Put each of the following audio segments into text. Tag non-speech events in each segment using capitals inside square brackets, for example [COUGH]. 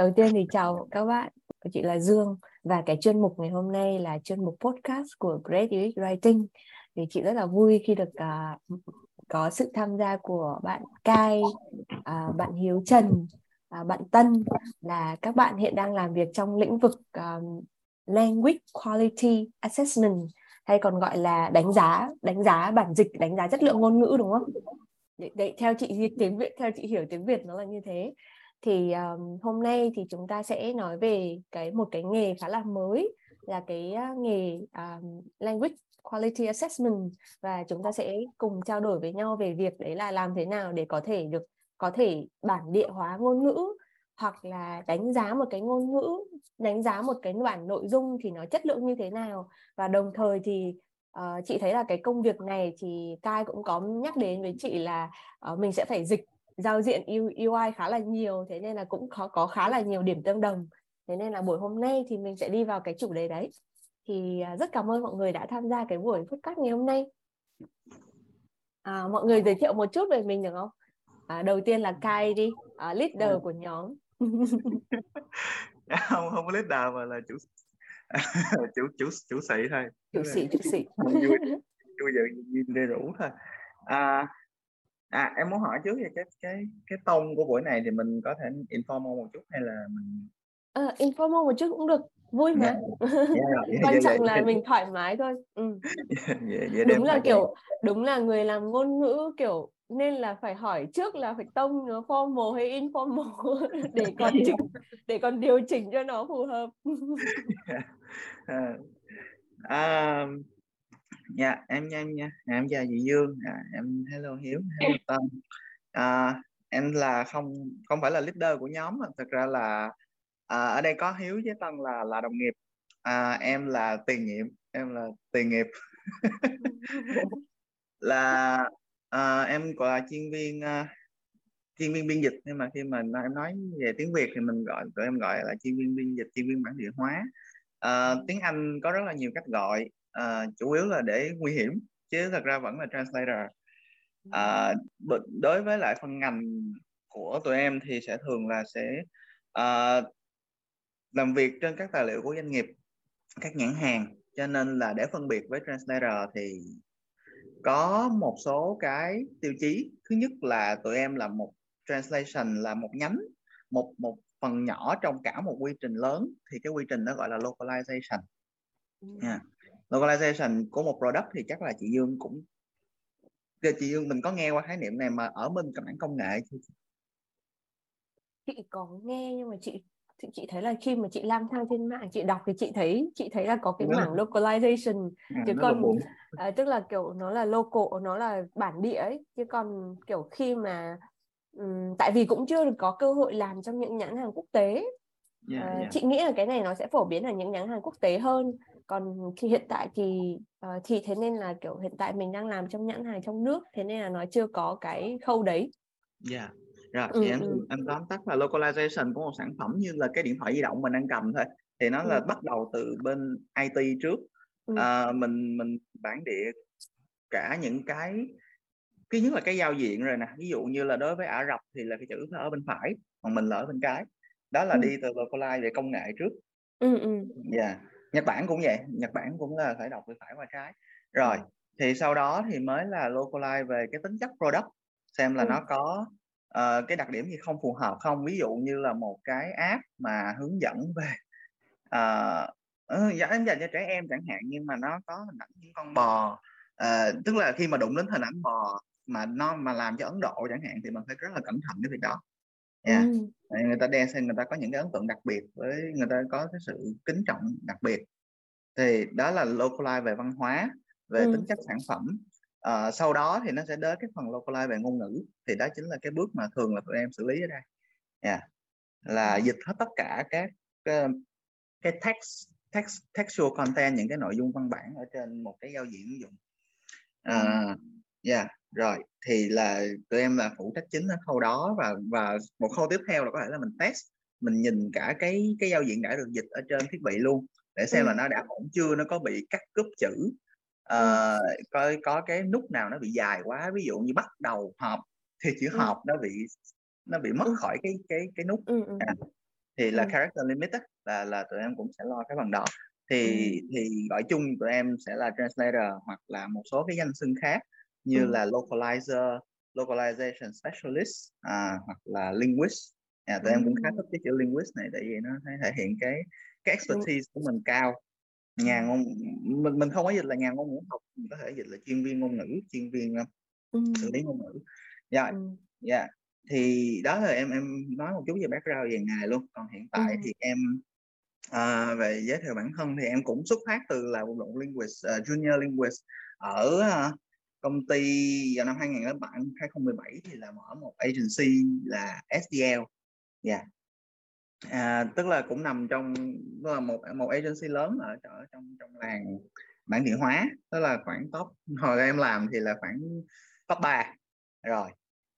Đầu tiên thì chào các bạn, chị là Dương và cái chuyên mục ngày hôm nay là chuyên mục podcast của Great UX Writing. Thì chị rất là vui khi được uh, có sự tham gia của bạn Cai, uh, à, bạn Hiếu Trần, uh, bạn Tân là các bạn hiện đang làm việc trong lĩnh vực um, Language Quality Assessment hay còn gọi là đánh giá đánh giá bản dịch đánh giá chất lượng ngôn ngữ đúng không? Đấy, đấy theo chị tiếng Việt theo chị hiểu tiếng Việt nó là như thế thì um, hôm nay thì chúng ta sẽ nói về cái một cái nghề khá là mới là cái uh, nghề um, language quality assessment. Và chúng ta sẽ cùng trao đổi với nhau về việc đấy là làm thế nào để có thể được có thể bản địa hóa ngôn ngữ hoặc là đánh giá một cái ngôn ngữ đánh giá một cái bản nội dung thì nó chất lượng như thế nào. Và đồng thời thì uh, chị thấy là cái công việc này thì Kai cũng có nhắc đến với chị là uh, mình sẽ phải dịch giao diện UI khá là nhiều thế nên là cũng có có khá là nhiều điểm tương đồng. Thế nên là buổi hôm nay thì mình sẽ đi vào cái chủ đề đấy. Thì à, rất cảm ơn mọi người đã tham gia cái buổi podcast ngày hôm nay. À, mọi người giới thiệu một chút về mình được không? À, đầu tiên là Kai đi à, leader của nhóm. [LAUGHS] Không không có leader mà là chủ [LAUGHS] chủ chủ chủ sĩ thôi. Chủ sĩ chủ sĩ. Vui vui giờ rủ thôi. À, à em muốn hỏi trước về cái cái cái tông của buổi này thì mình có thể informal một chút hay là mình à, informal một chút cũng được vui mà. Yeah. Yeah, yeah, quan trọng là [LAUGHS] mình thoải mái thôi. Ừ. đúng là kiểu đúng là người làm ngôn ngữ kiểu nên là phải hỏi trước là phải tông nó formal hay informal [LAUGHS] để còn chỉnh để còn điều chỉnh cho nó phù hợp. [LAUGHS] À, à, dạ em nha em nha. Em chào chị Dương. À, em hello Hiếu hello Tâm. À, em là không không phải là leader của nhóm mà thật ra là à, ở đây có Hiếu với Tân là là đồng nghiệp. À, em là tiền nhiệm em là tiền nghiệp. [LAUGHS] Là à, em là chuyên viên uh, chuyên viên biên dịch. Nhưng mà khi mà em nói về tiếng Việt thì mình gọi tụi em gọi là chuyên viên biên dịch chuyên viên bản địa hóa. À, tiếng Anh có rất là nhiều cách gọi à, chủ yếu là để nguy hiểm chứ thật ra vẫn là translator. À, đối với lại phân ngành của tụi em thì sẽ thường là sẽ à, làm việc trên các tài liệu của doanh nghiệp các nhãn hàng. Cho nên là để phân biệt với translator thì có một số cái tiêu chí. Thứ nhất là tụi em là một translation là một nhánh một một phần nhỏ trong cả một quy trình lớn. Thì cái quy trình đó gọi là localization. Yeah localization của một product thì chắc là chị Dương cũng chị Dương mình có nghe qua khái niệm này mà ở bên mảng công nghệ chị có nghe nhưng mà chị chị, chị thấy là khi mà chị lang thang trên mạng chị đọc thì chị thấy chị thấy là có cái mảng localization. À, chứ còn à, tức là kiểu nó là local nó là bản địa ấy. Chứ còn kiểu khi mà um, tại vì cũng chưa được có cơ hội làm trong những nhãn hàng quốc tế. Yeah, à, yeah. chị nghĩ là cái này nó sẽ phổ biến ở những nhãn hàng quốc tế hơn còn khi hiện tại thì uh, thì thế nên là kiểu hiện tại mình đang làm trong nhãn hàng trong nước thế nên là nó chưa có cái khâu đấy yeah rồi ừ, thì em ừ. em tóm tắt là localization của một sản phẩm như là cái điện thoại di động mình đang cầm thôi thì nó ừ. là bắt đầu từ bên IT trước ừ. à, mình mình bản địa cả những cái cái nhất là cái giao diện rồi nè ví dụ như là đối với Ả Rập thì là cái chữ nó ở bên phải còn mình là ở bên trái đó là ừ. đi từ localize về công nghệ trước ừ, ừ. Yeah. Nhật Bản cũng vậy Nhật Bản cũng là phải đọc từ phải qua trái rồi ừ. thì sau đó thì mới là localize về cái tính chất product xem là ừ. nó có uh, cái đặc điểm gì không phù hợp không ví dụ như là một cái app mà hướng dẫn về uh, em dành cho trẻ em chẳng hạn nhưng mà nó có hình ảnh những con bò uh, tức là khi mà đụng đến hình ảnh bò mà nó mà làm cho Ấn Độ chẳng hạn thì mình phải rất là cẩn thận cái việc đó yeah. ừ. người ta đen xem người ta có những cái ấn tượng đặc biệt với người ta có cái sự kính trọng đặc biệt thì đó là localize về văn hóa về ừ. tính chất sản phẩm uh, sau đó thì nó sẽ đến cái phần localize về ngôn ngữ thì đó chính là cái bước mà thường là tụi em xử lý ở đây yeah. là dịch hết tất cả các cái, cái text text textual content những cái nội dung văn bản ở trên một cái giao diện ứng dụng uh, yeah rồi thì là tụi em là phụ trách chính ở khâu đó và và một khâu tiếp theo là có thể là mình test mình nhìn cả cái cái giao diện đã được dịch ở trên thiết bị luôn để xem ừ. là nó đã ổn chưa nó có bị cắt cúp chữ uh, coi có cái nút nào nó bị dài quá ví dụ như bắt đầu họp thì chữ ừ. họp nó bị nó bị mất khỏi cái cái cái nút ừ, ừ. À, thì là ừ. character limit á, là là tụi em cũng sẽ lo cái phần đó thì ừ. thì gọi chung tụi em sẽ là translator hoặc là một số cái danh xưng khác như ừ. là localizer localization specialist à, hoặc là linguist à, tụi ừ. em cũng khá thích cái chữ linguist này tại vì nó thể hiện cái cái expertise của mình cao nhà ngôn mình mình không có dịch là nhà ngôn ngữ học mình có thể dịch là chuyên viên ngôn ngữ chuyên viên uh, xử lý ngôn ngữ dạ yeah. dạ yeah. thì đó là em em nói một chút về background về nghề luôn còn hiện tại thì em à, về giới thiệu bản thân thì em cũng xuất phát từ là một luận linguist uh, junior linguist ở uh, công ty vào năm 2007 2017 thì là mở một agency là SDL dạ. Yeah. à, tức là cũng nằm trong tức là một một agency lớn ở, ở trong trong làng bản địa hóa tức là khoảng top hồi em làm thì là khoảng top 3 rồi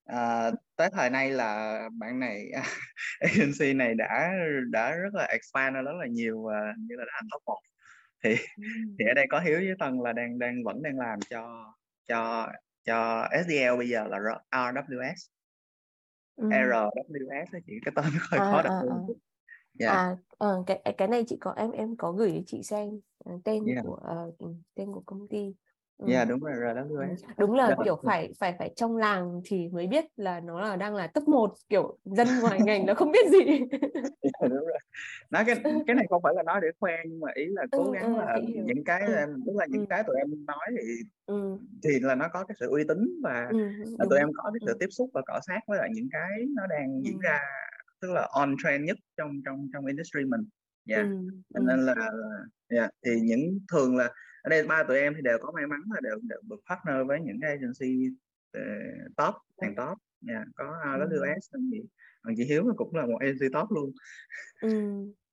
à, tới thời nay là bạn này [LAUGHS] agency này đã đã rất là expand rất là nhiều uh, như là thành top 1 thì thì ở đây có hiếu với tân là đang đang vẫn đang làm cho cho cho SDL bây giờ là RWS ừ. RWS đó chị cái tên nó [LAUGHS] hơi à, khó đọc à, à. Yeah. à uh, cái cái này chị có em em có gửi cho chị xem tên yeah. của uh, tên của công ty Dạ yeah, đúng rồi RWS. Đúng là kiểu phải phải phải trong làng thì mới biết là nó là đang là top 1 kiểu dân ngoài ngành nó không biết gì. yeah, [LAUGHS] đúng rồi. Nói cái cái này không phải là nói để khoe nhưng mà ý là cố gắng ừ, là những cái ừ. tức là những ừ. cái tụi em nói thì ừ. thì là nó có cái sự uy tín và ừ, là tụi em có cái sự tiếp xúc và cọ sát với lại những cái nó đang diễn ra tức là on trend nhất trong trong trong industry mình. Dạ. Yeah. Ừ. Nên là yeah. thì những thường là ở đây ba tụi em thì đều có may mắn là đều đều được partner với những cái agency uh, top hàng top nha yeah, có AWS ừ. thì còn chị Hiếu cũng là một agency top luôn ừ.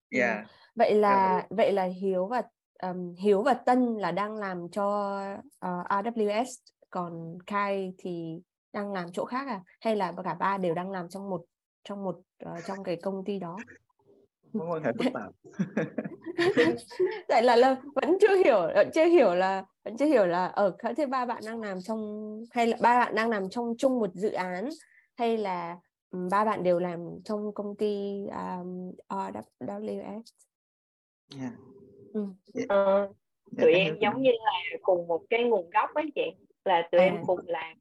yeah. [LAUGHS] ừ. vậy là yeah. vậy là Hiếu và um, Hiếu và Tân là đang làm cho uh, ờ, AWS còn Kai thì đang làm chỗ khác à hay là cả ba đều đang làm trong một trong một uh, trong cái công ty đó mối quan hệ phức tạp [LAUGHS] tại là, là vẫn chưa hiểu vẫn chưa hiểu là vẫn chưa hiểu là ở thế ba bạn đang làm trong hay là ba bạn đang làm trong chung một dự án hay là ba bạn đều làm trong công ty um, RWS yeah. ừ. uh, tụi em giống như là cùng một cái nguồn gốc ấy chị là tụi à. em cùng làm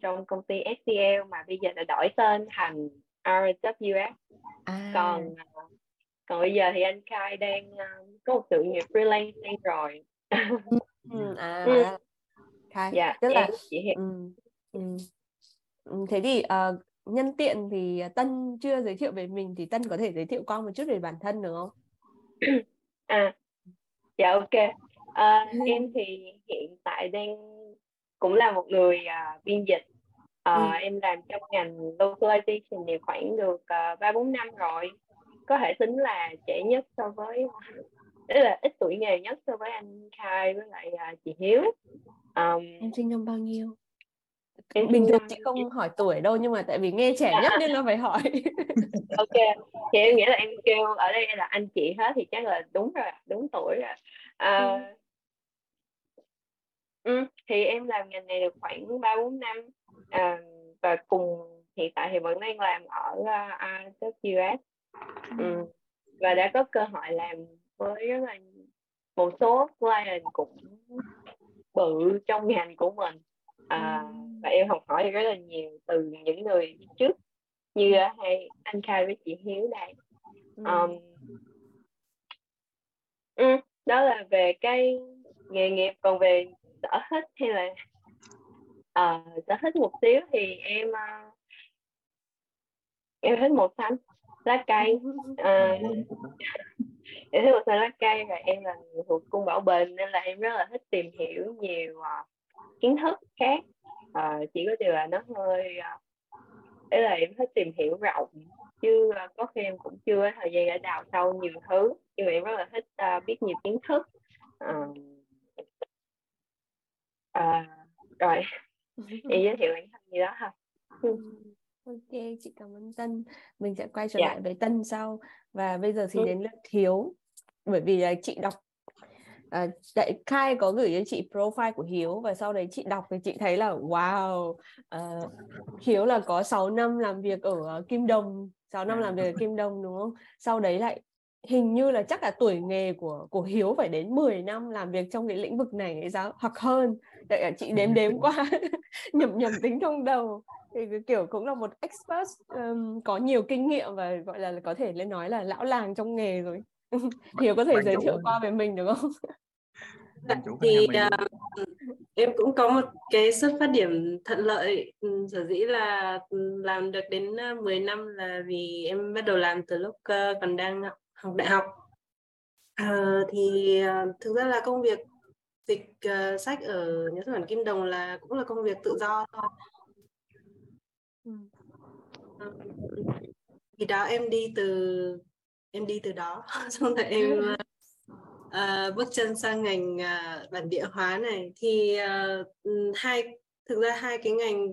trong công ty STL mà bây giờ là đổi tên thành RWS à. còn còn bây giờ thì anh Khai đang uh, có một sự nghiệp freelancing rồi ừ, à, [LAUGHS] ừ. Khai dạ tức là chị hiểu. Ừ, ừ. ừ. thế thì uh, nhân tiện thì Tân chưa giới thiệu về mình thì Tân có thể giới thiệu con một chút về bản thân được không? [COUGHS] à dạ ok uh, em thì hiện tại đang cũng là một người uh, biên dịch uh, ừ. em làm trong ngành localization thì khoảng được ba bốn năm rồi có thể tính là trẻ nhất so với tức là ít tuổi nghề nhất so với anh Khai với lại uh, chị Hiếu. Um, em sinh năm bao nhiêu? em bình thường chị không hỏi tuổi đâu nhưng mà tại vì nghe trẻ nhất nên là phải hỏi. [LAUGHS] Ok thì em nghĩ là em kêu ở đây là anh chị hết thì chắc là đúng rồi đúng tuổi rồi uh, ừ. Ừ, thì em làm ngành này được khoảng ba bốn năm. Uh, và cùng hiện tại thì vẫn đang làm ở uh, AWS ừ. và đã có cơ hội làm với rất là một số client cũng bự trong ngành của mình. À, và em học hỏi rất là nhiều từ những người trước như hay anh khai với chị hiếu đây. Um, ừ, đó là về cái nghề nghiệp còn về sở thích hay là uh, sở thích một xíu thì em uh, em thích màu xanh lá cây. À, em thích một lá cây và em là người thuộc cung bảo bình nên là em rất là thích tìm hiểu nhiều uh, kiến thức khác. Uh, chỉ có điều là nó hơi uh, là em thích tìm hiểu rộng chứ uh, có khi em cũng chưa có thời gian để đào sâu nhiều thứ. Nhưng mà em rất là thích uh, biết nhiều kiến thức. Uh, uh, rồi [LAUGHS] em giới thiệu bản thân gì đó thôi Ok, chị cảm ơn Tân. Mình sẽ quay trở yeah. Dạ. lại với Tân sau. Và bây giờ thì ừ. đến lượt Hiếu. Bởi vì là chị đọc à, đại khai có gửi cho chị profile của Hiếu và sau đấy chị đọc thì chị thấy là wow uh, Hiếu là có 6 năm làm việc ở Kim Đồng 6 năm làm việc ở Kim Đồng đúng không sau đấy lại hình như là chắc là tuổi nghề của của Hiếu phải đến 10 năm làm việc trong cái lĩnh vực này hay sao hoặc hơn Đấy, chị đếm đếm [LAUGHS] qua [LAUGHS] nhầm nhầm tính trong đầu thì kiểu cũng là một expert um, có nhiều kinh nghiệm và gọi là có thể lên nói là lão làng trong nghề rồi. [LAUGHS] Hiếu có thể giới thiệu qua về mình được không? thì uh, em cũng có một cái xuất phát điểm thuận lợi sở dĩ là làm được đến 10 năm là vì em bắt đầu làm từ lúc uh, còn đang học đại học. Uh, thì uh, thực ra là công việc dịch uh, sách ở nhà xuất bản Kim Đồng là cũng là công việc tự do thôi thì đó em đi từ em đi từ đó. [LAUGHS] Xong rồi em uh, bước chân sang ngành uh, bản địa hóa này. Thì uh, hai thực ra hai cái ngành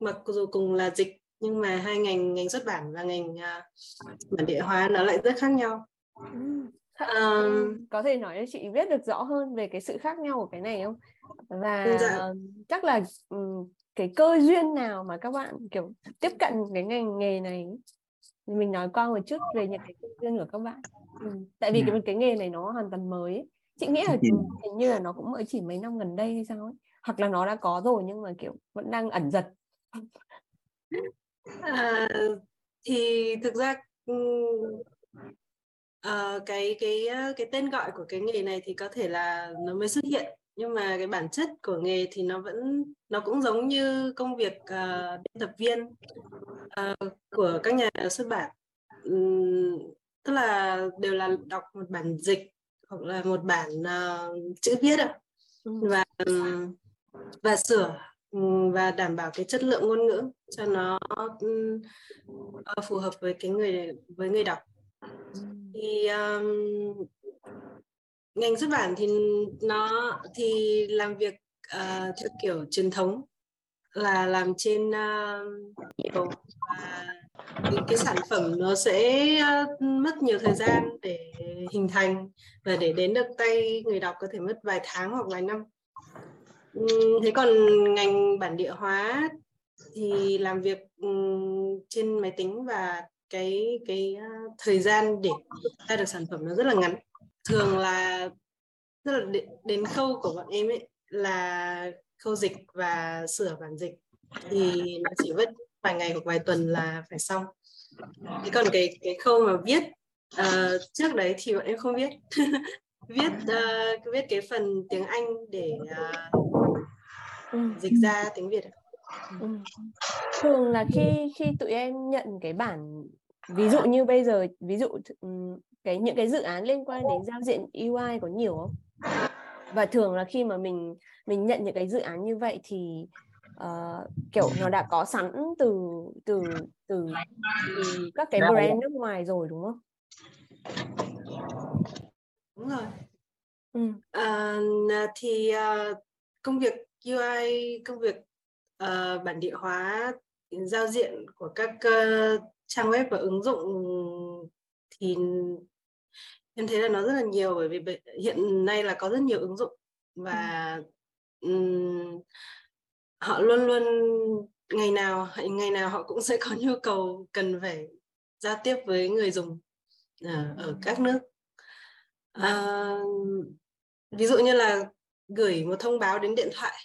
mặc dù cùng là dịch nhưng mà hai ngành ngành xuất bản và ngành uh, bản địa hóa nó lại rất khác nhau. Um, có thể nói cho chị biết được rõ hơn về cái sự khác nhau của cái này không? Và dạ. chắc là um, cái cơ duyên nào mà các bạn kiểu tiếp cận cái ngành nghề này mình nói qua một chút về những cái cơ duyên của các bạn ừ. tại vì cái dạ. cái nghề này nó hoàn toàn mới ấy. chị nghĩ là hình như là nó cũng mới chỉ mấy năm gần đây hay sao ấy hoặc là nó đã có rồi nhưng mà kiểu vẫn đang ẩn giật à, thì thực ra uh, cái cái cái tên gọi của cái nghề này thì có thể là nó mới xuất hiện nhưng mà cái bản chất của nghề thì nó vẫn nó cũng giống như công việc uh, biên tập viên uh, của các nhà xuất bản. Um, tức là đều là đọc một bản dịch hoặc là một bản uh, chữ viết ạ. Và um, và sửa và đảm bảo cái chất lượng ngôn ngữ cho nó um, phù hợp với cái người với người đọc thì um, ngành xuất bản thì nó thì làm việc uh, theo kiểu truyền thống là làm trên uh, và cái sản phẩm nó sẽ uh, mất nhiều thời gian để hình thành và để đến được tay người đọc có thể mất vài tháng hoặc vài năm. Um, thế còn ngành bản địa hóa thì làm việc um, trên máy tính và cái cái ờ, thời gian để ra được sản phẩm nó rất là ngắn. Thường là rất là đến, đến khâu của bọn em ấy là khâu dịch và sửa bản dịch. Thì nó chỉ mất vài ngày hoặc vài tuần là phải xong. Thế còn cái cái khâu mà viết uh, trước đấy thì bọn em không viết. [LAUGHS] Viết uh, viết cái phần tiếng Anh để uh, dịch ra tiếng Việt Ừ. thường là khi khi tụi em nhận cái bản ví dụ như bây giờ ví dụ cái những cái dự án liên quan đến giao diện UI có nhiều không và thường là khi mà mình mình nhận những cái dự án như vậy thì uh, kiểu nó đã có sẵn từ từ từ, từ các cái brand nước ngoài rồi đúng không? Đúng rồi. Ừ. Uh, thì uh, công việc UI công việc uh, bản địa hóa giao diện của các uh, trang web và ứng dụng thì em thấy là nó rất là nhiều bởi vì hiện nay là có rất nhiều ứng dụng và um, họ luôn luôn ngày nào ngày nào họ cũng sẽ có nhu cầu cần phải giao tiếp với người dùng ở, ờ, ở các nước. À, ví dụ như là gửi một thông báo đến điện thoại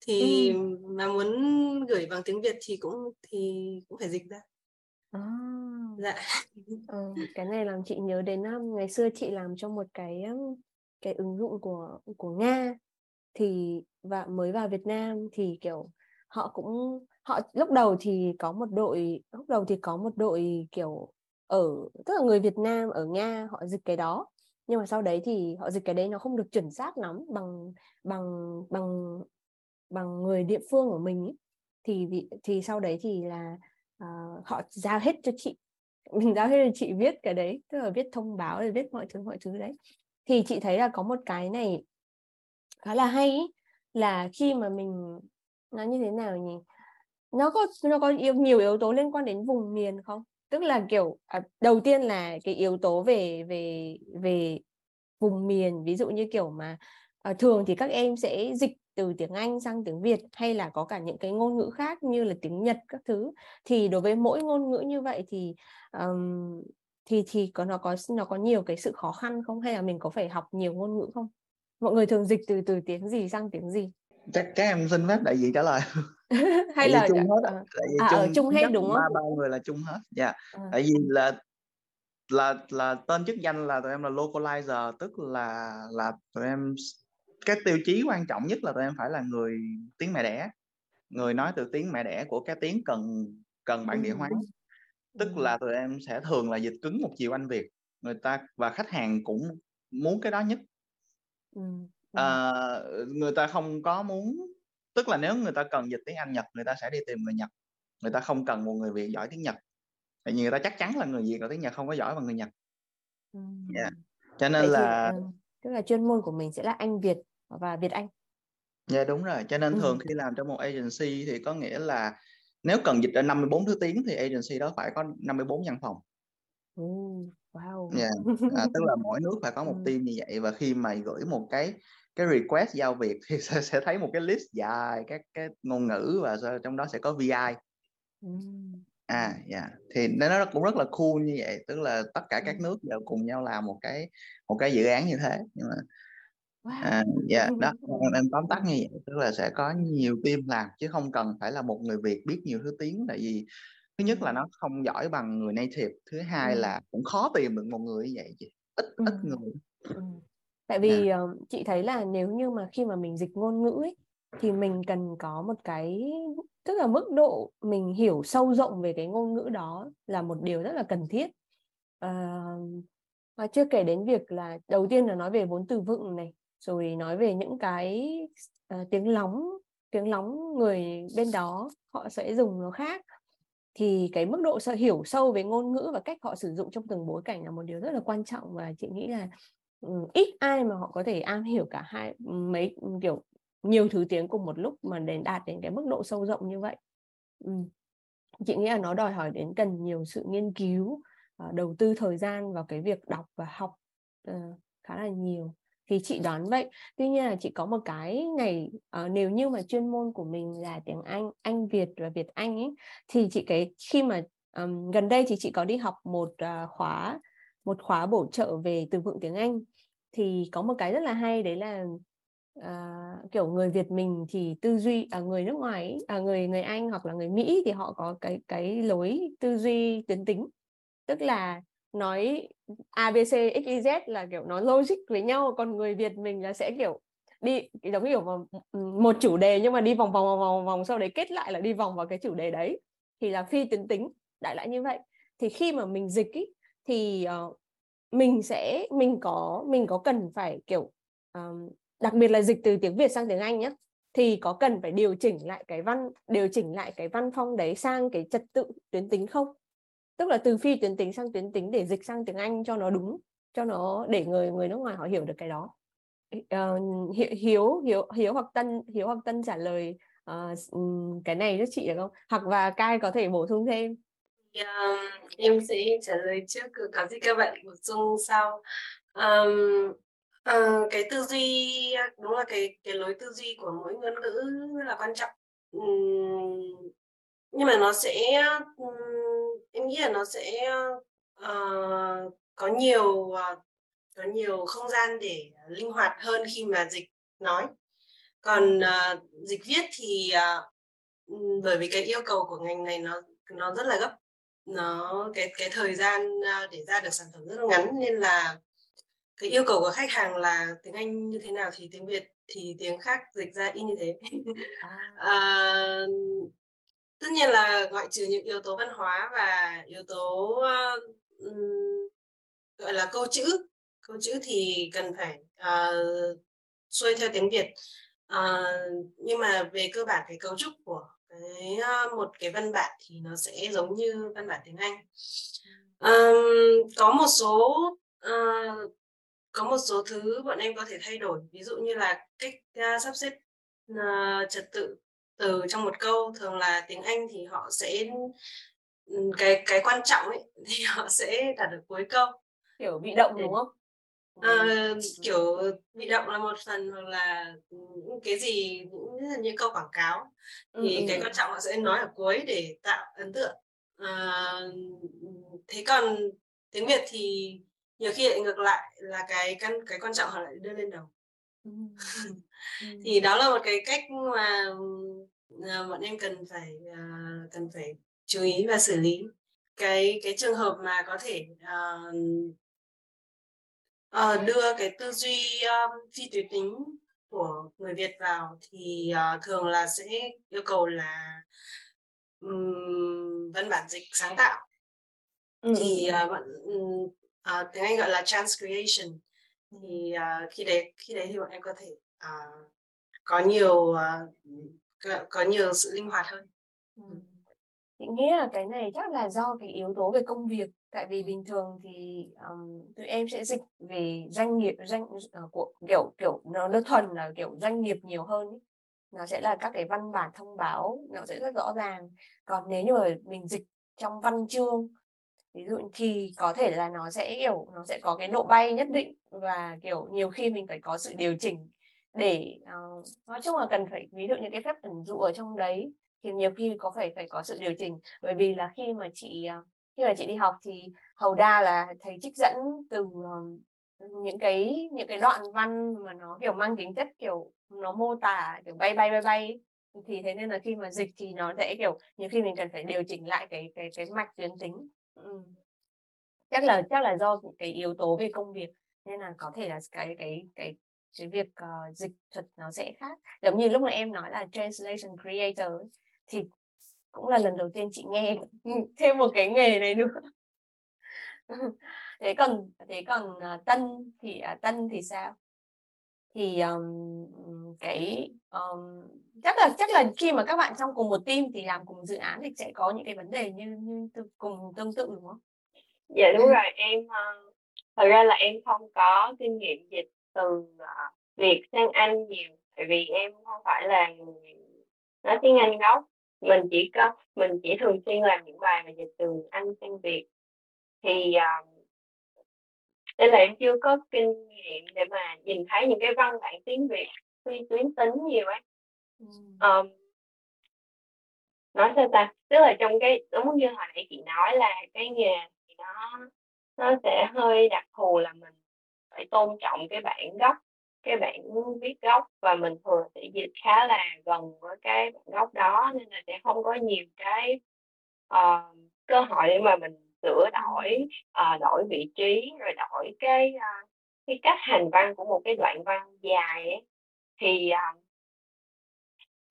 thì ừ. mà muốn gửi bằng tiếng Việt thì cũng thì cũng phải dịch ra à. dạ ừ, cái này làm chị nhớ đến um, ngày xưa chị làm cho một cái cái ứng dụng của của Nga thì và mới vào Việt Nam thì kiểu họ cũng họ lúc đầu thì có một đội lúc đầu thì có một đội kiểu ở tức là người Việt Nam ở Nga họ dịch cái đó nhưng mà sau đấy thì họ dịch cái đấy nó không được chuẩn xác lắm bằng bằng bằng bằng người địa phương của mình ý. thì thì sau đấy thì là uh, họ giao hết cho chị. Mình giao hết cho chị viết cái đấy tức là viết thông báo rồi viết mọi thứ mọi thứ đấy. Thì chị thấy là có một cái này khá là hay ý, là khi mà mình nói như thế nào nhỉ? Nó có nó có yếu, nhiều yếu tố liên quan đến vùng miền không? Tức là kiểu à, đầu tiên là cái yếu tố về về về vùng miền ví dụ như kiểu mà à, thường thì các em sẽ dịch từ tiếng Anh sang tiếng Việt hay là có cả những cái ngôn ngữ khác như là tiếng Nhật các thứ. Thì đối với mỗi ngôn ngữ như vậy thì um, thì thì có nó có nó có nhiều cái sự khó khăn không? Hay là mình có phải học nhiều ngôn ngữ không? Mọi người thường dịch từ từ tiếng gì sang tiếng gì? Chắc các em xin phép đại diện trả lời. [LAUGHS] Hay là chung hết à, tại vì à, chung, ở chung hết đúng không? ba ba người là chung hết dạ. Yeah. à. tại vì là là là tên chức danh là tụi em là localizer tức là là tụi em cái tiêu chí quan trọng nhất là tụi em phải là người tiếng mẹ đẻ người nói từ tiếng mẹ đẻ của cái tiếng cần cần bản địa hóa ừ. tức là tụi em sẽ thường là dịch cứng một chiều anh việt người ta và khách hàng cũng muốn cái đó nhất ừ. À, người ta không có muốn tức là nếu người ta cần dịch tiếng anh nhật người ta sẽ đi tìm người nhật người ta không cần một người việt giỏi tiếng nhật tại vì người ta chắc chắn là người việt ở tiếng nhật không có giỏi bằng người nhật ừ. yeah. cho nên Vậy là thì, tức là chuyên môn của mình sẽ là anh việt và Việt Anh. Dạ đúng rồi, cho nên thường ừ. khi làm trong một agency thì có nghĩa là nếu cần dịch ở 54 thứ tiếng thì agency đó phải có 54 văn phòng. Ừ. Wow. Yeah. À, tức là mỗi nước phải có [LAUGHS] một ừ. team như vậy và khi mà gửi một cái cái request giao việc thì sẽ, sẽ thấy một cái list dài các cái ngôn ngữ và trong đó sẽ có VI. Ừ. À, dạ. Yeah. Thì nó cũng rất là cool như vậy, tức là tất cả các nước đều cùng nhau làm một cái một cái dự án như thế. Nhưng mà À, dạ đó em, em tóm tắt như vậy tức là sẽ có nhiều team làm chứ không cần phải là một người Việt biết nhiều thứ tiếng tại vì thứ nhất là nó không giỏi bằng người native thứ hai ừ. là cũng khó tìm được một người như vậy chị ít ừ. ít người ừ. tại vì à. chị thấy là nếu như mà khi mà mình dịch ngôn ngữ ấy, thì mình cần có một cái tức là mức độ mình hiểu sâu rộng về cái ngôn ngữ đó là một điều rất là cần thiết à, và chưa kể đến việc là đầu tiên là nói về vốn từ vựng này rồi nói về những cái uh, tiếng lóng tiếng lóng người bên đó họ sẽ dùng nó khác. Thì cái mức độ sợ hiểu sâu về ngôn ngữ và cách họ sử dụng trong từng bối cảnh là một điều rất là quan trọng và chị nghĩ là um, ít ai mà họ có thể am hiểu cả hai mấy kiểu nhiều thứ tiếng cùng một lúc mà đến đạt đến cái mức độ sâu rộng như vậy. Um, chị nghĩ là nó đòi hỏi đến cần nhiều sự nghiên cứu uh, đầu tư thời gian vào cái việc đọc và học uh, khá là nhiều thì chị đoán vậy. Tuy nhiên là chị có một cái ngày uh, nếu như mà chuyên môn của mình là tiếng Anh Anh Việt và Việt Anh ấy thì chị cái khi mà um, gần đây thì chị có đi học một uh, khóa một khóa bổ trợ về từ vựng tiếng Anh. Thì có một cái rất là hay đấy là uh, kiểu người Việt mình thì tư duy à, người nước ngoài ấy, à, người người Anh hoặc là người Mỹ thì họ có cái cái lối tư duy tuyến tính. Tức là nói abc xyz là kiểu nó logic với nhau còn người việt mình là sẽ kiểu đi giống kiểu một chủ đề nhưng mà đi vòng vòng vòng vòng vòng sau đấy kết lại là đi vòng vào cái chủ đề đấy. Thì là phi tuyến tính đại loại như vậy. Thì khi mà mình dịch ý, thì uh, mình sẽ mình có mình có cần phải kiểu um, đặc biệt là dịch từ tiếng việt sang tiếng anh nhé thì có cần phải điều chỉnh lại cái văn điều chỉnh lại cái văn phong đấy sang cái trật tự tuyến tính không? Tức là từ phi tuyến tính sang tuyến tính để dịch sang tiếng Anh cho nó đúng cho nó để người người nước ngoài họ hiểu được cái đó. Uh, hiếu hiếu hiếu hoặc tân hiếu hoặc tân trả lời uh, cái này cho chị được không? Hoặc và cai có thể bổ sung thêm. Um, em sẽ trả lời trước có gì các bạn bổ sung sau. Um, uh, cái tư duy đúng là cái cái lối tư duy của mỗi ngôn ngữ là quan trọng. Um, nhưng mà nó sẽ um, em nghĩ là nó sẽ uh, có nhiều uh, có nhiều không gian để linh hoạt hơn khi mà dịch nói. Còn uh, dịch viết thì uh, bởi vì cái yêu cầu của ngành này nó nó rất là gấp. Nó cái cái thời gian để ra được sản phẩm rất là ngắn nên là cái yêu cầu của khách hàng là tiếng Anh như thế nào thì tiếng Việt thì tiếng khác dịch ra y như thế. À, [LAUGHS] tất nhiên là ngoại trừ những yếu tố văn hóa và yếu tố uh, gọi là câu chữ. Câu chữ thì cần phải uh, xuôi theo tiếng việt. Uh, nhưng mà về cơ bản cái cấu trúc của cái uh, một cái văn bản thì nó sẽ giống như văn bản tiếng anh. Um, có một số uh, có một số thứ bọn em có thể thay đổi. Ví dụ như là cách uh, sắp xếp uh, trật tự từ trong một câu thường là tiếng Anh thì họ sẽ cái cái quan trọng ấy [LAUGHS] thì họ sẽ đặt ở cuối câu. Kiểu bị động đúng không? À, kiểu bị động là một phần hoặc là cái gì những, những câu quảng cáo. Thì ừ, cái ừ. quan trọng họ sẽ nói ở cuối để tạo ấn tượng. À, thế còn tiếng việt thì nhiều khi lại ngược lại là cái căn cái quan trọng họ lại đưa lên đầu. ừ. Thì đó là một cái cách mà uh, bọn em cần phải uh, cần phải chú ý và xử lý. Cái cái trường hợp mà có thể uh, uh, đưa cái tư duy um, phi tuyệt tính của người Việt vào thì uh, thường là sẽ yêu cầu là um, văn bản dịch sáng tạo. Ừ. thì uh, uh, tiếng Anh gọi là transcreation thì uh, khi đấy khi đấy thì bọn em có thể uh, có nhiều uh, có, có nhiều sự linh hoạt hơn. Ừ. Chị nghĩ là cái này chắc là do cái yếu tố về công việc tại vì bình thường thì um, tụi em sẽ dịch về doanh nghiệp doanh uh, của kiểu kiểu nó đơn thuần là kiểu doanh nghiệp nhiều hơn ý. nó sẽ là các cái văn bản thông báo nó sẽ rất rõ ràng còn nếu như mà mình dịch trong văn chương ví dụ thì có thể là nó sẽ kiểu nó sẽ có cái độ bay nhất định và kiểu nhiều khi mình phải có sự điều chỉnh để uh, nói chung là cần phải ví dụ như cái phép ẩn dụ ở trong đấy thì nhiều khi có phải phải có sự điều chỉnh. Bởi vì là khi mà chị uh, khi mà chị đi học thì hầu đa là thầy trích dẫn từ uh, những cái những cái đoạn văn mà nó kiểu mang tính chất kiểu nó mô tả kiểu bay bay bay bay thì thế nên là khi mà dịch thì nó sẽ kiểu nhiều khi mình cần phải điều chỉnh lại cái cái cái mạch tuyến tính. Ừ. chắc là chắc là do cái yếu tố về công việc nên là có thể là cái cái cái cái việc uh, dịch thuật nó sẽ khác. Giống như lúc mà em nói là translation creator thì cũng là lần đầu tiên chị nghe [LAUGHS] thêm một cái nghề này nữa. [LAUGHS] Thế còn thế còn uh, tân thì uh, tân thì sao? Thì um, cái um, chắc là chắc là khi mà các bạn trong cùng một team thì làm cùng dự án thì sẽ có những cái vấn đề như như cùng tương tự đúng không? Dạ đúng rồi em uh, thật ra là em không có kinh nghiệm dịch từ uh, Việt sang Anh nhiều tại vì em không phải là người nói tiếng Anh gốc. Mình chỉ có mình chỉ thường xuyên làm những bài mà dịch từ Anh sang Việt. Thì uh, nên là em chưa có kinh nghiệm để mà nhìn thấy những cái văn bản tiếng Việt phi tuyến tính nhiều ấy. Um, nói sao ta? Tức là trong cái đúng như hồi nãy chị nói là cái nghề thì nó nó sẽ hơi đặc thù là mình phải tôn trọng cái bản gốc cái bản viết gốc và mình thường sẽ dịch khá là gần với cái bản gốc đó nên là sẽ không có nhiều cái uh, cơ hội để mà mình sửa đổi uh, đổi vị trí rồi đổi cái uh, cái cách hành văn của một cái đoạn văn dài ấy thì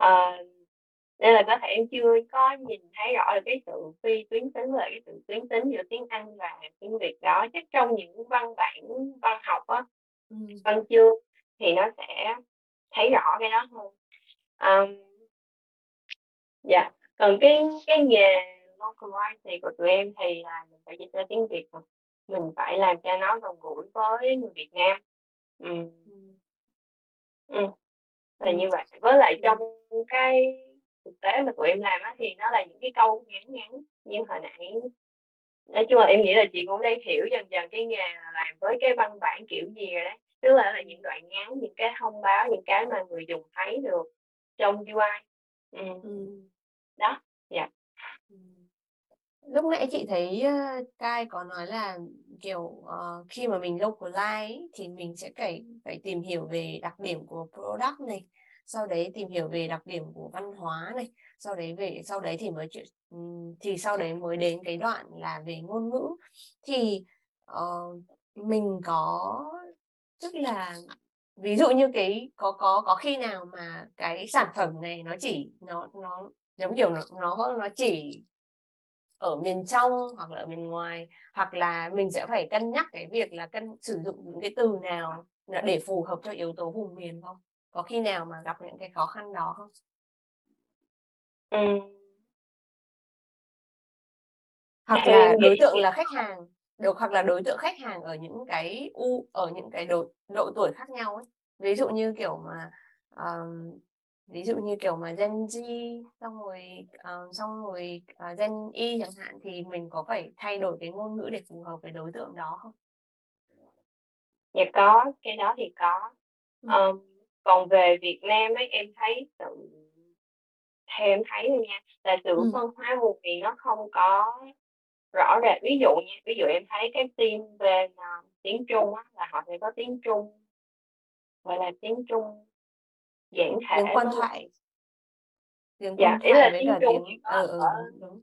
uh, nên là có thể em chưa có nhìn thấy rõ được cái sự phi tuyến tính và cái sự tuyến tính giữa tiếng Anh và tiếng Việt đó. Chắc trong những văn bản văn học á ừ. văn chương thì nó sẽ thấy rõ cái đó hơn. Um, dạ còn cái cái nghề localize của tụi em thì là mình phải dịch ra tiếng Việt mình phải làm cho nó gần gũi với người Việt Nam. Ừ. Ừ. là như vậy với lại trong cái thực tế mà tụi em làm á thì nó là những cái câu ngắn ngắn như hồi nãy nói chung là em nghĩ là chị cũng đang hiểu dần dần cái nghề là làm với cái văn bản kiểu gì rồi đấy tức là là những đoạn ngắn những cái thông báo những cái mà người dùng thấy được trong UI ừ. Ừ. đó dạ yeah. Lúc nãy chị thấy uh, Kai có nói là kiểu uh, khi mà mình localize thì mình sẽ phải phải tìm hiểu về đặc điểm của product này sau đấy tìm hiểu về đặc điểm của văn hóa này sau đấy về sau đấy thì mới chuyện thì sau đấy mới đến cái đoạn là về ngôn ngữ. Thì uh, mình có tức là ví dụ như cái có có có khi nào mà cái sản phẩm này nó chỉ nó nó giống kiểu nó nó nó chỉ ở miền trong hoặc là ở miền ngoài hoặc là mình sẽ phải cân nhắc cái việc là cân sử dụng những cái từ nào để phù hợp cho yếu tố vùng miền không? Có khi nào mà gặp những cái khó khăn đó không? Ừ. hoặc là đối tượng là khách hàng được hoặc là đối tượng khách hàng ở những cái u ở những cái độ độ tuổi khác nhau ấy. Ví dụ như kiểu mà um, ví dụ như kiểu mà Gen Z xong rồi uh, xong rồi uh, Gen Y chẳng hạn thì mình có phải thay đổi cái ngôn ngữ để phù hợp với đối tượng đó không? dạ có cái đó thì có um, còn về Việt Nam ấy em thấy sự theo em thấy thôi nha là sự ừ. phân hóa vùng miền nó không có rõ rệt ví dụ nha ví dụ em thấy cái team bên uh, tiếng Trung á, là họ sẽ có tiếng Trung gọi là tiếng Trung giản thể tiếng quan thoại. Tiếng dạ ý là tiếng Trung tiếng... Ừ, ừ, đúng.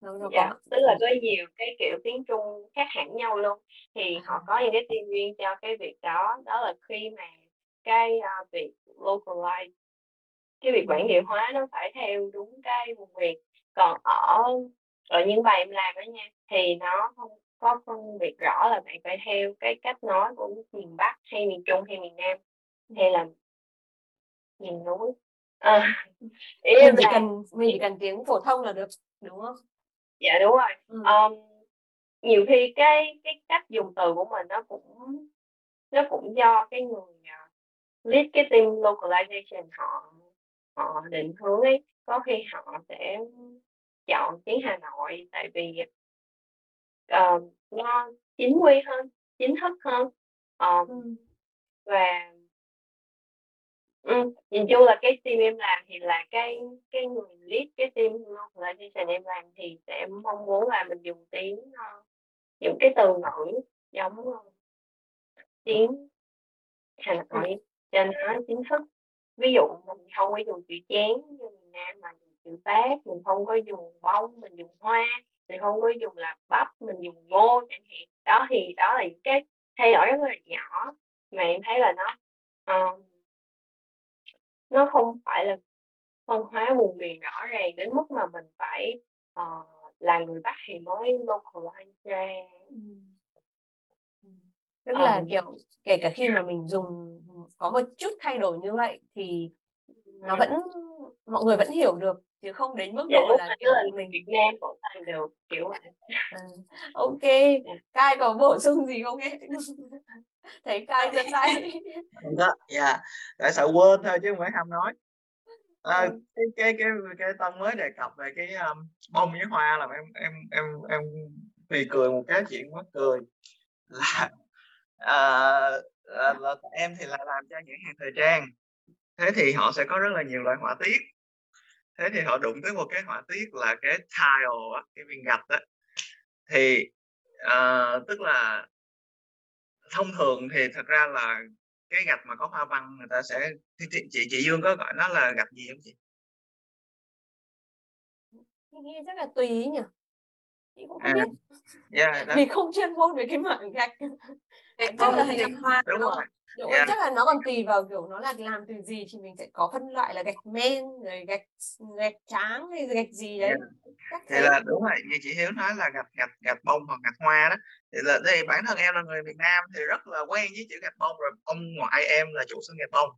Đúng, đúng, dạ, tức là có nhiều cái kiểu tiếng Trung khác hẳn nhau luôn. Thì họ à. có những cái tiên duyên cho cái việc đó đó là khi mà cái uh, việc localize cái việc bản địa hóa nó phải theo đúng cái vùng miền. Còn ở ở những bài em làm đó nha thì nó không có phân biệt rõ là bạn phải theo cái cách nói của miền Bắc hay miền Trung hay miền Nam hay là miền núi à, ý mình chỉ là... cần mình chỉ cần tiếng phổ thông là được đúng không? Dạ đúng rồi. Ừ. um, nhiều khi cái cái cách dùng từ của mình nó cũng nó cũng do cái người uh, lead cái team localization họ họ định hướng ấy. Có khi họ sẽ chọn tiếng Hà Nội tại vì uh, nó chính quy hơn chính thức hơn. Uh, ừ. và ừ, nhìn chung là cái team em làm thì là cái cái người lead cái team localization em làm thì sẽ mong muốn là mình dùng tiếng ờ, những cái từ ngữ giống ờ, tiếng Hà Nội cho nó chính thức. Ví dụ mình không có dùng chữ chén như miền Nam mà dùng chữ bát mình không có dùng bông mình dùng hoa mình không có dùng là bắp mình dùng ngô chẳng hạn. Đó thì đó là những cái thay đổi rất là nhỏ mà em thấy là nó uh, nó không phải là phân hóa vùng miền rõ ràng đến mức mà mình phải uh, là người Bắc thì mới localize ra. Tức là uh, kiểu kể cả khi mà mình dùng có một chút thay đổi như vậy thì nó vẫn mọi người vẫn hiểu được chứ không đến mức độ là kiểu là mình Việt Nam cũng thành được kiểu à, ok. Cai có bổ sung gì không ấy? [LAUGHS] Thấy cai giơ tay đó dạ. Tại sợ quên thôi chứ không phải ham nói. À, cái cái cái cái tân mới đề cập về cái um, bông với hoa là em em em em vì cười một cái chuyện mắc cười. Là à, là, là em thì là làm cho những hàng thời trang. Thế thì họ sẽ có rất là nhiều loại họa tiết thế thì họ đụng tới một cái họa tiết là cái tile cái viên gạch đó thì uh, tức là thông thường thì thật ra là cái gạch mà có hoa văn người ta sẽ chị chị Dương có gọi nó là gạch gì không chị? Nghĩ chắc là tùy nhỉ. Chị cũng không à, biết. yeah, [LAUGHS] vì không chuyên môn về cái mảng gạch. Gạch chắc là hình hoa đúng, đúng rồi Đúng yeah. chắc là nó còn tùy vào kiểu nó là làm từ gì thì mình sẽ có phân loại là gạch men rồi gạch gạch tráng hay gạch gì đấy. Yeah. thì là đúng rồi như chị Hiếu nói là gạch gạch gạch bông hoặc gạch hoa đó. Thì là đây bản thân em là người Việt Nam thì rất là quen với chữ gạch bông rồi ông ngoại em là chủ sân gạch bông.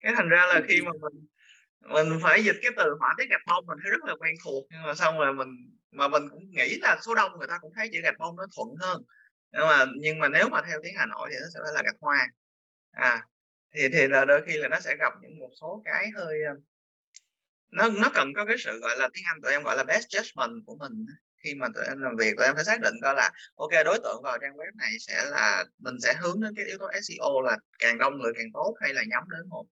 Cái thành ra là khi mà mình mình phải dịch cái từ họa tiết gạch bông mình thấy rất là quen thuộc nhưng mà xong rồi mình mà mình cũng nghĩ là số đông người ta cũng thấy chữ gạch bông nó thuận hơn. Nhưng mà nhưng mà nếu mà theo tiếng Hà Nội thì nó sẽ là gạch hoa à thì thì là đôi khi là nó sẽ gặp những một số cái hơi ờ, nó nó cần có cái sự gọi là tiếng Anh tụi em gọi là best judgment của mình khi mà tụi em làm việc tụi em phải xác định coi là ok đối tượng vào trang web này sẽ là mình sẽ hướng đến cái yếu tố SEO là càng đông người càng tốt hay là nhắm đến một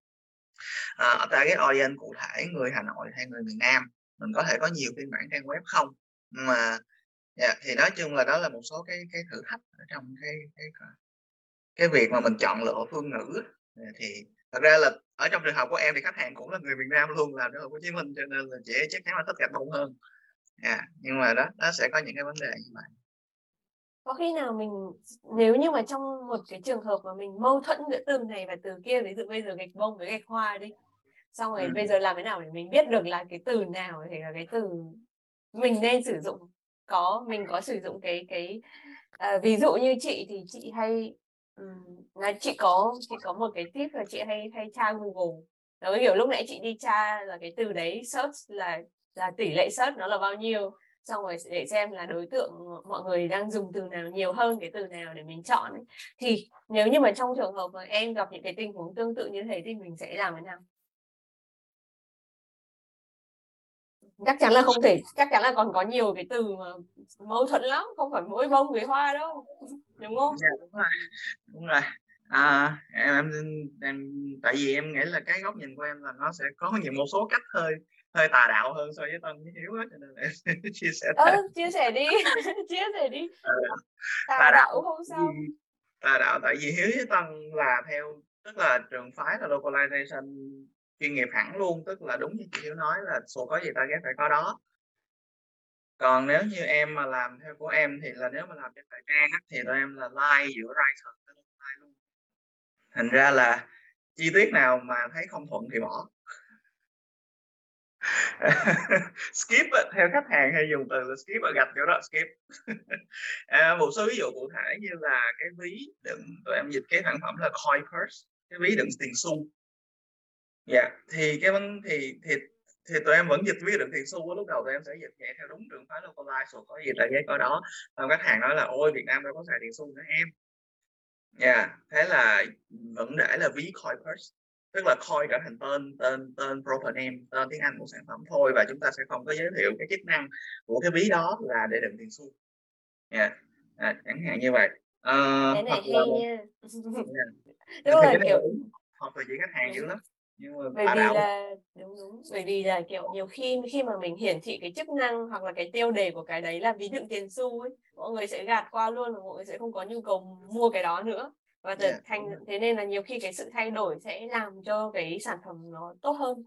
ờ, à, tại cái audience cụ thể người Hà Nội hay người miền Nam. Mình có thể có nhiều phiên bản trang web không? Mà yeah, thì nói chung là đó là một số cái cái thử thách ở trong cái cái cái việc mà mình chọn lựa phương ngữ thì thật ra là ở trong trường hợp của em thì khách hàng cũng là người Việt Nam luôn làm ở Hồ Chí Minh cho nên là chị chắc chắn là thích gạch bông hơn yeah. nhưng mà đó nó sẽ có những cái vấn đề như vậy có khi nào mình nếu như mà trong một cái trường hợp mà mình mâu thuẫn giữa từ này và từ kia ví dụ bây giờ gạch bông với gạch hoa đi xong rồi ừ. bây giờ làm thế nào để mình biết được là cái từ nào thì là cái từ mình nên sử dụng có mình có sử dụng cái cái à, ví dụ như chị thì chị hay là chị có chị có một cái tip là chị hay hay tra Google. Nó kiểu lúc nãy chị đi tra là cái từ đấy, search là là tỷ lệ search nó là bao nhiêu. Xong rồi để xem là đối tượng mọi người đang dùng từ nào, nhiều hơn cái từ nào để mình chọn ấy. thì nếu như mà trong trường hợp mà em gặp những cái tình huống tương tự như thế thì mình sẽ làm thế nào? Chắc chắn là không thể chắc chắn là còn có nhiều cái từ mà mâu thuẫn lắm không phải mỗi bông với hoa đâu đúng không? Dạ, đúng rồi đúng rồi. À, em, em em tại vì em nghĩ là cái góc nhìn của em là nó sẽ có nhiều một số cách hơi hơi tà đạo hơn so với tân với hiếu á cho nên em chia sẻ ừ, chia sẻ đi [LAUGHS] chia sẻ đi. Tà, tà đạo không sao. tà đạo tại vì hiếu với tân là theo tức là trường phái là localization chuyên nghiệp hẳn luôn tức là đúng như chị hiếu nói là số có gì ta ghét phải có đó. Còn nếu như em mà làm theo của em thì là nếu mà làm cho thời trang thì tụi em là like giữa writer với like luôn. Thành ra là chi tiết nào mà thấy không thuận thì bỏ. [LAUGHS] Skip theo khách hàng hay dùng từ là skip ở gạch chỗ đó skip. [LAUGHS] À, một số ví dụ cụ thể như là cái ví đựng tụi em dịch cái sản phẩm là coin purse cái ví đựng tiền xu dạ thì cái vấn thì thì thì tụi em vẫn dịch ví đựng tiền xu lúc đầu tụi em sẽ dịch vậy theo đúng trường phái localize rồi có gì tại giấy có đó và khách hàng nói là ôi Việt Nam đâu có xài tiền xu nữa em dạ yeah. thế là vẫn để là ví coin purse tức là coin trở thành tên tên tên proper name tên tiếng Anh của sản phẩm thôi và chúng ta sẽ không có giới thiệu cái chức năng của cái ví đó là để đựng tiền xu yeah. à, chẳng hạn như vậy uh, cái này hay là, nha yeah. [LAUGHS] đúng rồi kiểu hoặc là chỉ khách hàng dữ lắm nhưng mà bởi vì đạo. là đúng đúng bởi vì là kiểu nhiều khi khi mà mình hiển thị cái chức năng hoặc là cái tiêu đề của cái đấy là ví đựng tiền xu ấy mọi người sẽ gạt qua luôn và mọi người sẽ không có nhu cầu mua cái đó nữa và yeah. thành thế nên là nhiều khi cái sự thay đổi sẽ làm cho cái sản phẩm nó tốt hơn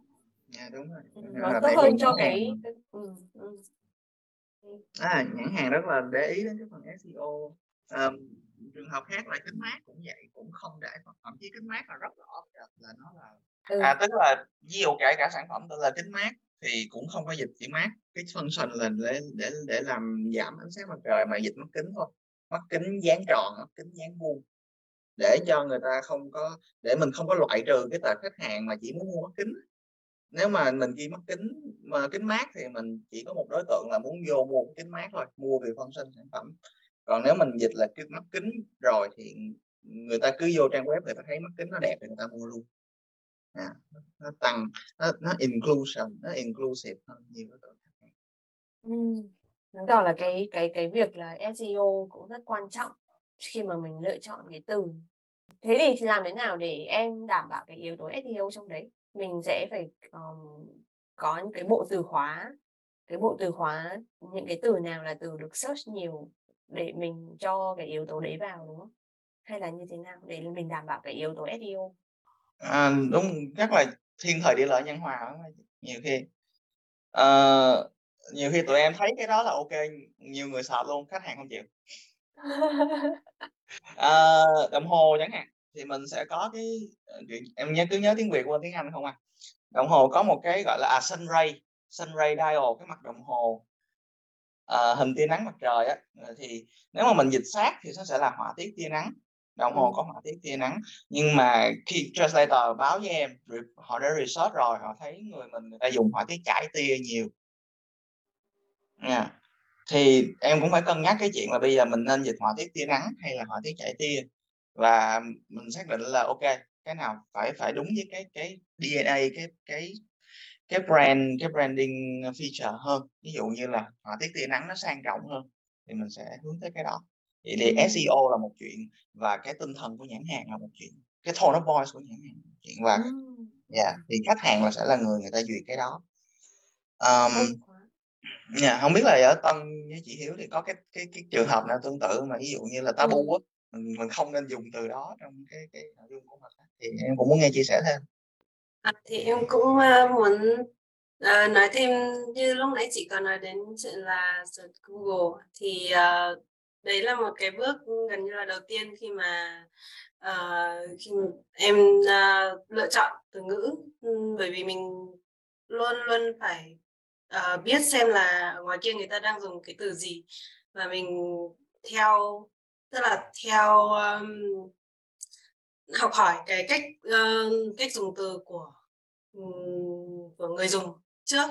yeah, đúng rồi ừ, nó tốt hơn cho cái ừ, ừ. à nhãn hàng rất là để ý đến cái phần SEO um, trường hợp khác là kính mát cũng vậy cũng không để thậm chí kính mát là rất là obvious là nó là ừ. à tức là ví dụ kể cả sản phẩm tên là kính mát thì cũng không có dịch chỉ mát cái function là để để để làm giảm ánh sáng mặt trời mà dịch mắt kính thôi. Mắt kính dáng tròn mắt kính dáng vuông. Để cho người ta không có để mình không có loại trừ cái tệp khách hàng mà chỉ muốn mua mắt kính. Nếu mà mình ghi mắt kính mà kính mát thì mình chỉ có một đối tượng là muốn vô mua kính mát thôi mua vì phân sinh sản phẩm. Còn nếu mình dịch là cái mắt kính rồi thì người ta cứ vô trang web người ta thấy mắt kính nó đẹp thì người ta mua luôn à, nó tăng nó, nó inclusion nó inclusive hơn nhiều cái tượng khách hàng ừ. đó là cái cái cái việc là SEO cũng rất quan trọng khi mà mình lựa chọn cái từ. Thế thì làm thế nào để em đảm bảo cái yếu tố SEO trong đấy? Mình sẽ phải um, có những cái bộ từ khóa cái bộ từ khóa những cái từ nào là từ được search nhiều để mình cho cái yếu tố đấy vào đúng không? Hay là như thế nào để mình đảm bảo cái yếu tố SEO à, đúng chắc là thiên thời địa lợi nhân hòa nhiều khi. Uh, nhiều khi tụi em thấy cái đó là ok nhiều người sợ luôn khách hàng không chịu. À, [LAUGHS] đồng hồ chẳng hạn thì mình sẽ có cái ờ, em nhớ cứ nhớ tiếng việt qua tiếng anh không à. Đồng hồ có một cái gọi là à, sunray sunray dial cái mặt đồng hồ à, hình tia nắng mặt trời á. Thì nếu mà mình dịch sát thì nó sẽ là họa tiết tia nắng đồng hồ có họa tiết tia nắng. Nhưng mà khi translator báo với em họ đã research rồi họ thấy người mình người ta dùng họa tiết chảy tia nhiều. Nha. Thì em cũng phải cân nhắc cái chuyện là bây giờ mình nên dịch họa tiết tia nắng hay là họa tiết chạy tia. Và mình xác định là ok cái nào phải phải đúng với cái cái DNA cái cái cái brand cái branding feature hơn. Ví dụ như là họa tiết tia nắng nó sang trọng hơn thì mình sẽ hướng tới cái đó thì, thì ừ. SEO là một chuyện và cái tinh thần của nhãn hàng là một chuyện cái tone of voice của nhãn hàng là một chuyện và ừ. yeah, thì khách hàng là sẽ là người người ta duyệt cái đó um, Dạ, hông biết là ở Tân với chị Hiếu thì có cái cái cái trường hợp nào tương tự mà ví dụ như là tabu á, mình mình không nên dùng từ đó trong cái cái nội dung của mình thì em cũng muốn nghe chia sẻ thêm. À, thì em cũng, a, muốn, ờ, nói thêm như lúc nãy chị có nói đến chuyện là search Google thì, ờ, đấy là một cái bước gần như là đầu tiên khi mà, uh, khi em, uh, lựa chọn từ ngữ, ừ, bởi vì mình luôn luôn phải uh, biết xem là ngoài kia người ta đang dùng cái từ gì. Và mình theo tức là theo um, học hỏi cái cách uh, cách dùng từ của um, của người dùng trước.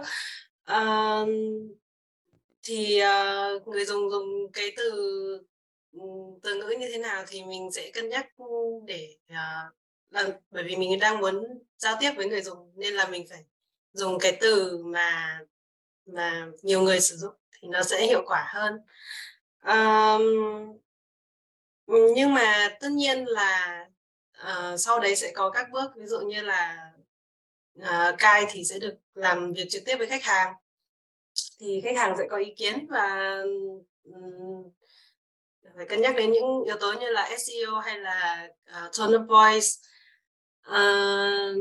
Uh, thì uh, người dùng dùng cái từ ừ, từ ngữ như thế nào thì mình sẽ cân nhắc ừ, để uh, là bởi vì mình đang muốn giao tiếp với người dùng nên là mình phải dùng cái từ mà mà nhiều người sử dụng thì nó sẽ hiệu quả hơn. Um, nhưng mà tất nhiên là uh, sau đấy sẽ có các bước ví dụ như là uh, cai thì sẽ được làm việc trực tiếp với khách hàng thì khách hàng sẽ có ý kiến và um, phải cân nhắc đến những yếu tố như là SEO hay là uh, tone of voice. Uh,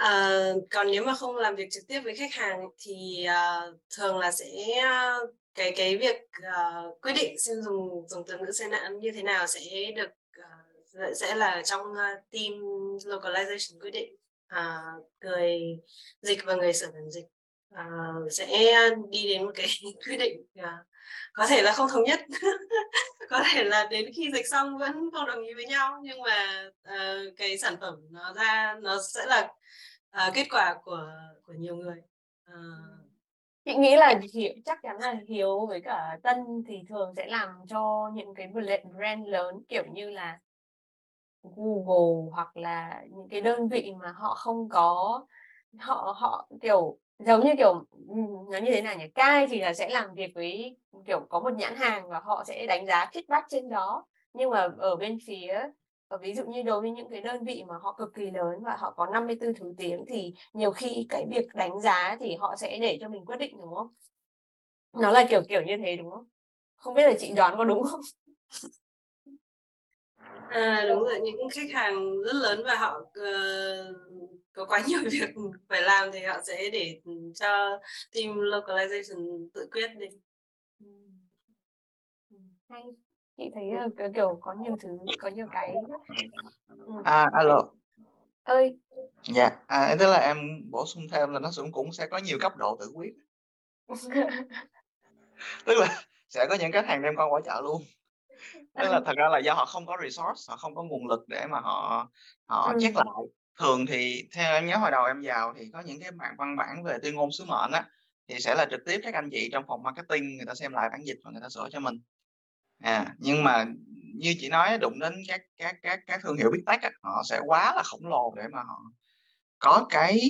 uh, còn nếu mà không làm việc trực tiếp với khách hàng thì uh, thường là sẽ uh, cái cái việc uh, quyết định xem dùng dùng từ ngữ sẽ như thế nào sẽ được uh, sẽ là trong uh, team localization quyết định uh, người dịch và người xử lý dịch uh, sẽ đi đến một cái [LAUGHS] quyết định uh, có thể là không thống nhất. [LAUGHS] Có thể là đến khi dịch xong vẫn không đồng ý với nhau nhưng mà uh, cái sản phẩm nó ra nó sẽ là uh, kết quả của của nhiều người. Uh, chị nghĩ là hiếu chắc chắn là hiếu với cả tân thì thường sẽ làm cho những cái brand lớn kiểu như là Google hoặc là những cái đơn vị mà họ không có họ họ kiểu giống như, kiểu ừ, nó như thế nào nhỉ cai thì là sẽ làm việc với, kiểu, có một nhãn hàng và họ sẽ đánh giá feedback trên đó nhưng mà ở bên phía ở ví dụ như đối với những cái đơn vị mà họ cực kỳ lớn và họ có 54 thứ tiếng thì nhiều khi cái việc đánh giá thì họ sẽ để cho mình quyết định, đúng không? Nó là kiểu kiểu như thế, đúng không? Không biết là chị đoán có đúng không? [LAUGHS] À, đúng rồi những khách hàng rất lớn và họ uh, có quá nhiều [LAUGHS] việc phải làm thì họ sẽ để cho team localization tự quyết đi. Hay. Chị thấy uh, kiểu có nhiều thứ có nhiều cái ừ. à alo. Ơi. Dạ à, tức là em bổ sung thêm là nó cũng cũng sẽ có nhiều cấp độ tự quyết. [LAUGHS] Tức là sẽ có những khách hàng đem con qua chợ luôn tức là thật ra là do họ không có resource họ không có nguồn lực để mà họ họ ừ. check lại. Thường thì theo em nhớ hồi đầu em vào thì có những cái bản văn bản về tuyên ngôn sứ mệnh á thì sẽ là trực tiếp các anh chị trong phòng marketing người ta xem lại bản dịch và người ta sửa cho mình. À nhưng mà như chị nói đụng đến các các các các thương hiệu big tech á, họ sẽ quá là khổng lồ để mà họ có cái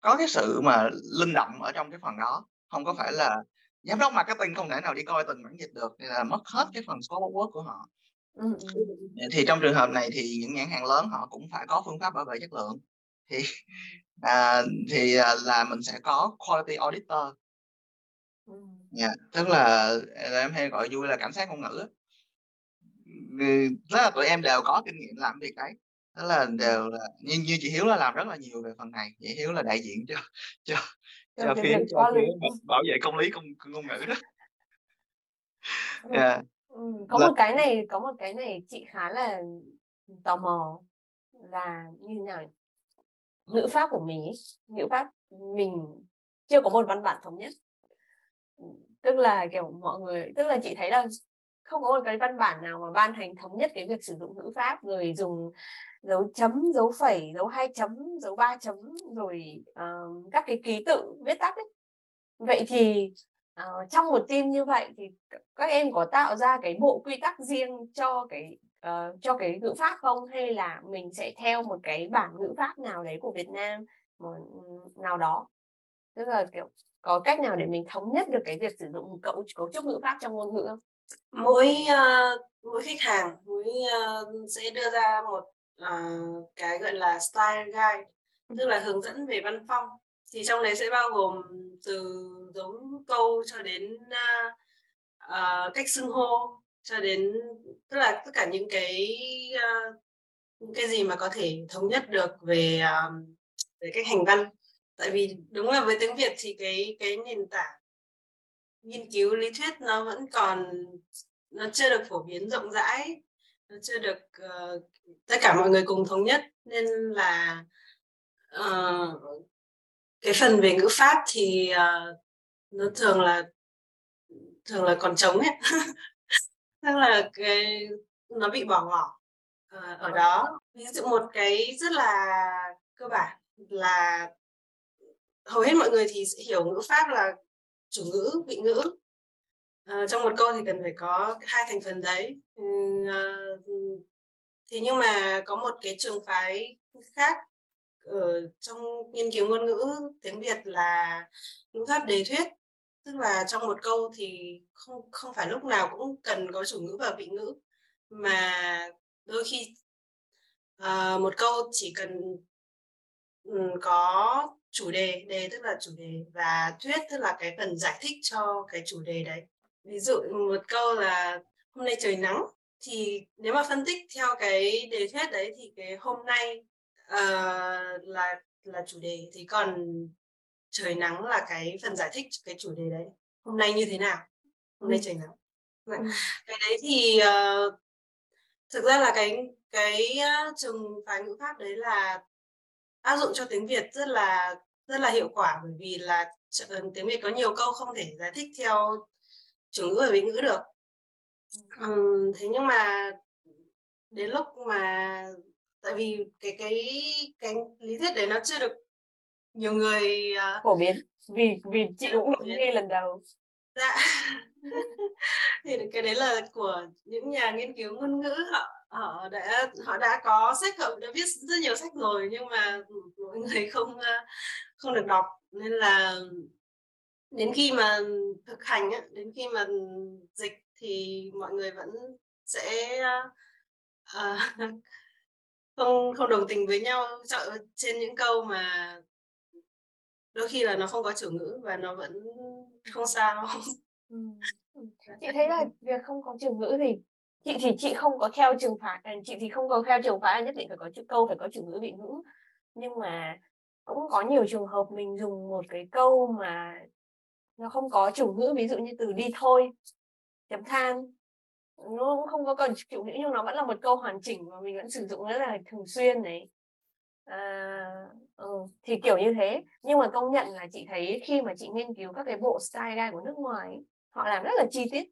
có cái sự mà linh động ở trong cái phần đó. Không có phải là giám đốc marketing không thể nào đi coi từng bản dịch được thì là mất hết cái phần scope of work của họ. Ừ, thì trong trường hợp này thì những nhãn hàng lớn họ cũng phải có phương pháp bảo vệ chất lượng. Thì à, thì à, là mình sẽ có quality auditor. Yeah. tức là em hay gọi vui là cảnh sát ngôn ngữ rất là tụi em đều có kinh nghiệm làm việc đấy. Đó là đều là như, như chị Hiếu là làm rất là nhiều về phần này chị Hiếu là đại diện cho cho cho phía bảo vệ công lý công ngôn ngữ. Đó yeah. có là... một cái này có một cái này chị khá là tò mò là như thế nào ngữ pháp của mình ngữ pháp mình chưa có một văn bản thống nhất. Tức là kiểu mọi người tức là chị thấy là không có một cái văn bản nào mà ban hành thống nhất cái việc sử dụng ngữ pháp rồi dùng dấu chấm dấu phẩy dấu hai chấm dấu ba chấm rồi uh, các cái ký tự viết tắt ấy. Vậy thì uh, trong một team như vậy thì các em có tạo ra cái bộ quy tắc riêng cho cái uh, cho cái ngữ pháp không? Hay là mình sẽ theo một cái bản ngữ pháp nào đấy của Việt Nam mà, ừ, nào đó? Tức là kiểu có cách nào để mình thống nhất được cái việc sử dụng cấu cấu trúc ngữ pháp trong ngôn ngữ không? Mỗi uh, mỗi khách hàng mỗi uh, sẽ đưa ra một uh, cái gọi là style guide tức là hướng dẫn về văn phong. Thì trong đấy sẽ bao gồm từ giống câu cho đến uh, uh, cách xưng hô cho đến tức là tất cả những cái uh, những cái gì mà có thể thống nhất được về uh, về cách hành văn. Tại vì đúng là với tiếng Việt thì cái cái nền tảng nghiên cứu lý thuyết nó vẫn còn nó chưa được phổ biến rộng rãi nó chưa được uh, tất cả mọi người cùng thống nhất. Nên là uh, cái phần về ngữ pháp thì uh, nó thường là thường là còn trống ấy. [LAUGHS] Tức là cái nó bị bỏ ngỏ uh, ở đó. Ví dụ một cái rất là cơ bản là hầu hết mọi người thì sẽ hiểu ngữ pháp là chủ ngữ vị ngữ. À, trong một câu thì cần phải có hai thành phần đấy. À, thì nhưng mà có một cái trường phái khác ở trong nghiên cứu ngôn ngữ tiếng Việt là ngữ pháp đề thuyết. Tức là trong một câu thì không không phải lúc nào cũng cần có chủ ngữ và vị ngữ mà đôi khi uh, một câu chỉ cần um, có chủ đề đề tức là chủ đề và thuyết tức là cái phần giải thích cho cái chủ đề đấy. Ví dụ một câu là hôm nay trời nắng thì nếu mà phân tích theo cái đề thuyết đấy thì cái hôm nay uh, là là chủ đề thì còn trời nắng là cái phần giải thích cái chủ đề đấy. Hôm nay như thế nào? Hôm nay trời nắng. Ừ. cái đấy thì uh, thực ra là cái cái uh, trường phái ngữ pháp đấy là áp dụng cho tiếng Việt rất là rất là hiệu quả bởi vì là tiếng Việt có nhiều câu không thể giải thích theo chủ ngữ và vị ngữ được. Um, thế nhưng mà đến lúc mà tại vì cái cái cái lý thuyết đấy nó chưa được nhiều người uh, phổ biến. Vì vì chị cũng nghe lần đầu. Dạ [LAUGHS] thì cái đấy là của những nhà nghiên cứu ngôn ngữ họ họ đã họ đã có sách họ đã viết rất nhiều sách rồi nhưng mà mọi người không ờ, không được đọc. Nên là đến khi mà thực hành đến khi mà dịch thì mọi người vẫn sẽ uh, [LAUGHS] không không đồng tình với nhau trên những câu mà đôi khi là nó không có chủ ngữ và nó vẫn không sao chị thấy là việc không có chủ ngữ thì chị thì chị không có theo trường phái à, chị thì không có theo trường phái nhất định phải có chữ câu phải có chủ ngữ vị ngữ. Nhưng mà cũng có nhiều trường hợp mình dùng một cái câu mà nó không có chủ ngữ ví dụ như từ đi thôi chấm than. Nó cũng không có cần chủ ngữ nhưng nó vẫn là một câu hoàn chỉnh mà mình vẫn sử dụng rất là thường xuyên này. À, ừ, thì kiểu như thế. Nhưng mà công nhận là chị thấy khi mà chị nghiên cứu các cái bộ style guide của nước ngoài họ làm rất là chi tiết.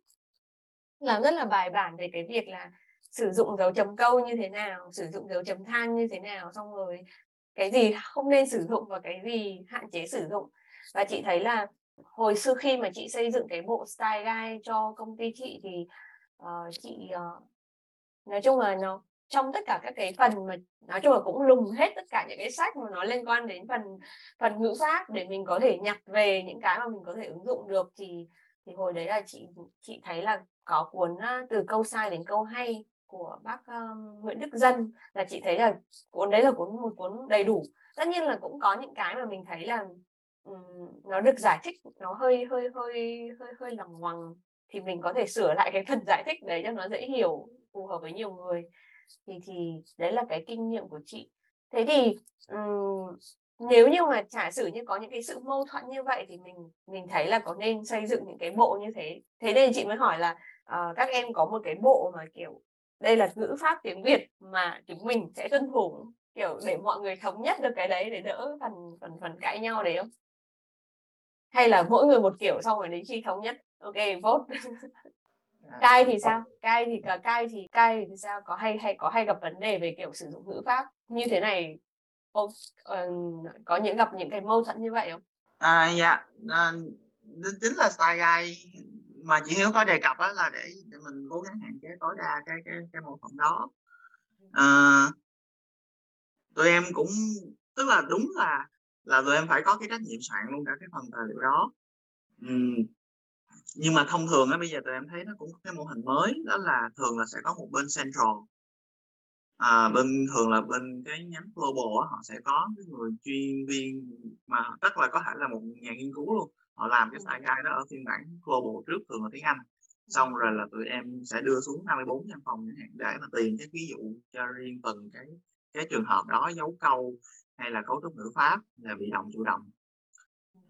Làm rất là bài bản về cái việc là sử dụng dấu chấm câu như thế nào sử dụng dấu chấm than như thế nào xong rồi cái gì không nên sử dụng và cái gì hạn chế sử dụng. Và chị thấy là hồi xưa khi mà chị xây dựng cái bộ style guide cho công ty chị thì uh, chị uh, nói chung là nó trong tất cả các cái phần mà nói chung là cũng lùng hết tất cả những cái sách mà nó liên quan đến phần phần ngữ pháp để mình có thể nhặt về những cái mà mình có thể ứng dụng được thì thì hồi đấy là chị chị thấy là có cuốn từ câu sai đến câu hay của bác uh, Nguyễn Đức Dân là chị thấy là cuốn đấy là cuốn một cuốn đầy đủ. Tất nhiên là cũng có những cái mà mình thấy là um, nó được giải thích nó hơi hơi hơi hơi hơi lằng ngoằng thì mình có thể sửa lại cái phần giải thích đấy cho nó dễ hiểu phù hợp với nhiều người. Thì thì đấy là cái kinh nghiệm của chị. Thế thì um, nếu như mà giả sử như có những cái sự mâu thuẫn như vậy thì mình mình thấy là có nên xây dựng những cái bộ như thế. Thế nên chị mới hỏi là uh, các em có một cái bộ mà kiểu đây là ngữ pháp tiếng Việt mà chúng mình sẽ tuân thủ kiểu để mọi người thống nhất được cái đấy để đỡ phần phần phần cãi nhau đấy không? Hay là mỗi người một kiểu xong rồi đến khi thống nhất ok vote. À, [LAUGHS] cai thì sao? Cai thì cả cai thì cai thì sao? Có hay hay có hay gặp vấn đề về kiểu sử dụng ngữ pháp như thế này Uh, có những gặp những cái mâu thuẫn như vậy không? À dạ à, chính là sai gai. Mà chị Hiếu có đề cập đó là để, để mình cố gắng hạn chế tối đa cái cái cái mâu thuẫn đó. À, tụi em cũng tức là đúng là là tụi em phải có cái trách nhiệm soạn luôn cả cái phần tài liệu đó. Uhm, nhưng mà thông thường á bây giờ tụi em thấy nó cũng có cái mô hình mới đó là thường là sẽ có một bên central à, bên thường là bên cái nhánh global á, họ sẽ có cái người chuyên viên mà tất là có thể là một nhà nghiên cứu luôn. Họ làm cái style guide đó ở phiên bản global trước thường là tiếng Anh. Xong rồi là tụi em sẽ đưa xuống 54 văn phòng chẳng hạn để mà tìm cái ví dụ cho riêng từng cái cái trường hợp đó dấu câu hay là cấu trúc ngữ pháp là bị động chủ động.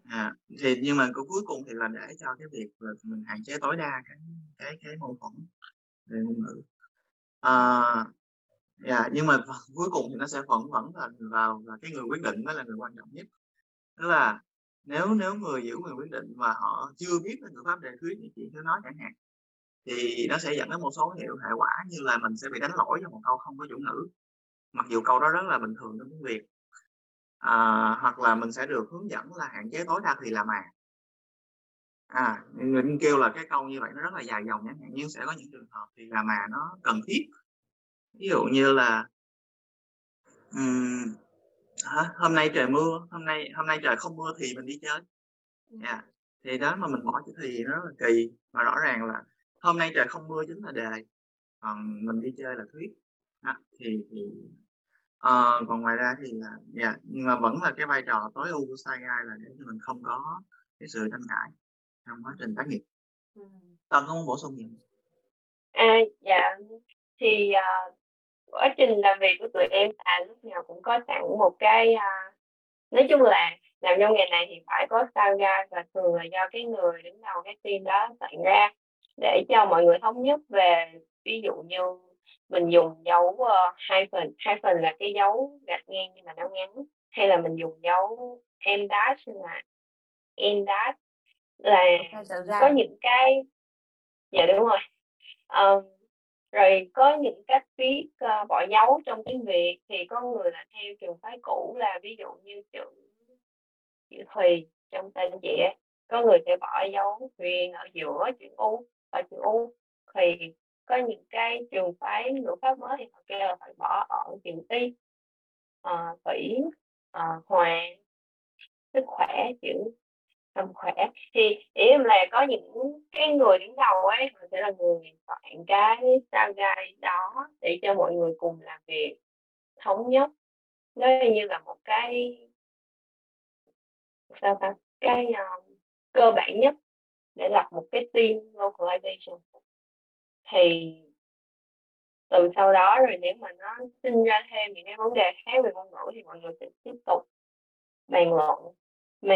À, thì nhưng mà cuối cùng thì là để cho cái việc là mình hạn chế tối đa cái cái cái mâu thuẫn về ngôn ngữ. À, yeah, dạ, nhưng mà [LAUGHS] cuối cùng thì nó sẽ vẫn vẫn là vào là cái người quyết định mới là người quan trọng nhất. Tức là nếu nếu người giữ quyền quyết định mà họ chưa biết về ngữ pháp đề thuyết như chị cứ nói chẳng hạn thì nó sẽ dẫn đến một số hiệu hệ quả như là mình sẽ bị đánh lỗi cho một câu không có chủ ngữ. Mặc dù câu đó rất là bình thường trong tiếng việt à, hoặc là mình sẽ được hướng dẫn là hạn chế tối đa thì là mà. À mình kêu là cái câu như vậy nó rất là dài dòng chẳng hạn nhưng sẽ có những trường hợp thì là mà nó cần thiết ví dụ như là um, Hả? Hôm nay trời mưa, hôm nay hôm nay trời không mưa thì mình đi chơi. Yeah. Thì đó mà mình bỏ chữ thì nó rất là kỳ, mà rõ ràng là hôm nay trời không mưa chính là đề, còn mình đi chơi là thuyết. Đó, thì thì ờ, còn ngoài ra thì là yeah, nhưng mà vẫn là cái vai trò tối ưu của Sai Guy là để cho mình không có cái sự tranh cãi trong quá trình tác nghiệp. Tân có muốn bổ sung gì? À, dạ, thì, à, quá trình làm việc của tụi em là lúc nào cũng có sẵn một cái, a nói chung là làm trong nghề này thì phải có sao ra và thường là do cái người đứng đầu cái team đó soạn ra để cho mọi người thống nhất về ví dụ như mình dùng dấu, ơ, hyphen, hyphen là cái dấu gạch ngang nhưng mà nó ngắn, hay là mình dùng dấu em dash là en dash là có những cái dạ, đúng rồi. Ờ, rồi có những cách viết, uh, bỏ dấu trong tiếng Việt thì có người là theo trường phái cũ là ví dụ như chữ chữ Thùy trong tên chị ấy, có người sẽ bỏ dấu huyền ở giữa chữ U và chữ U. Thì có những cái trường phái ngữ pháp mới thì họ kêu là phải bỏ ở chữ Y. Ờ, Thủy, uh, Hoàng, sức khỏe, chữ Tâm khỏe. Thì ý em là có những cái người đứng đầu ấy, họ sẽ là người soạn cái sao gai đó để cho mọi người cùng làm việc thống nhất. Nó như là một cái sao ta? Cái, uh, cơ bản nhất để lập một cái team localization. Thì từ sau đó rồi nếu mà nó sinh ra thêm những cái vấn đề khác về ngôn ngữ thì mọi người sẽ tiếp tục bàn luận. Mà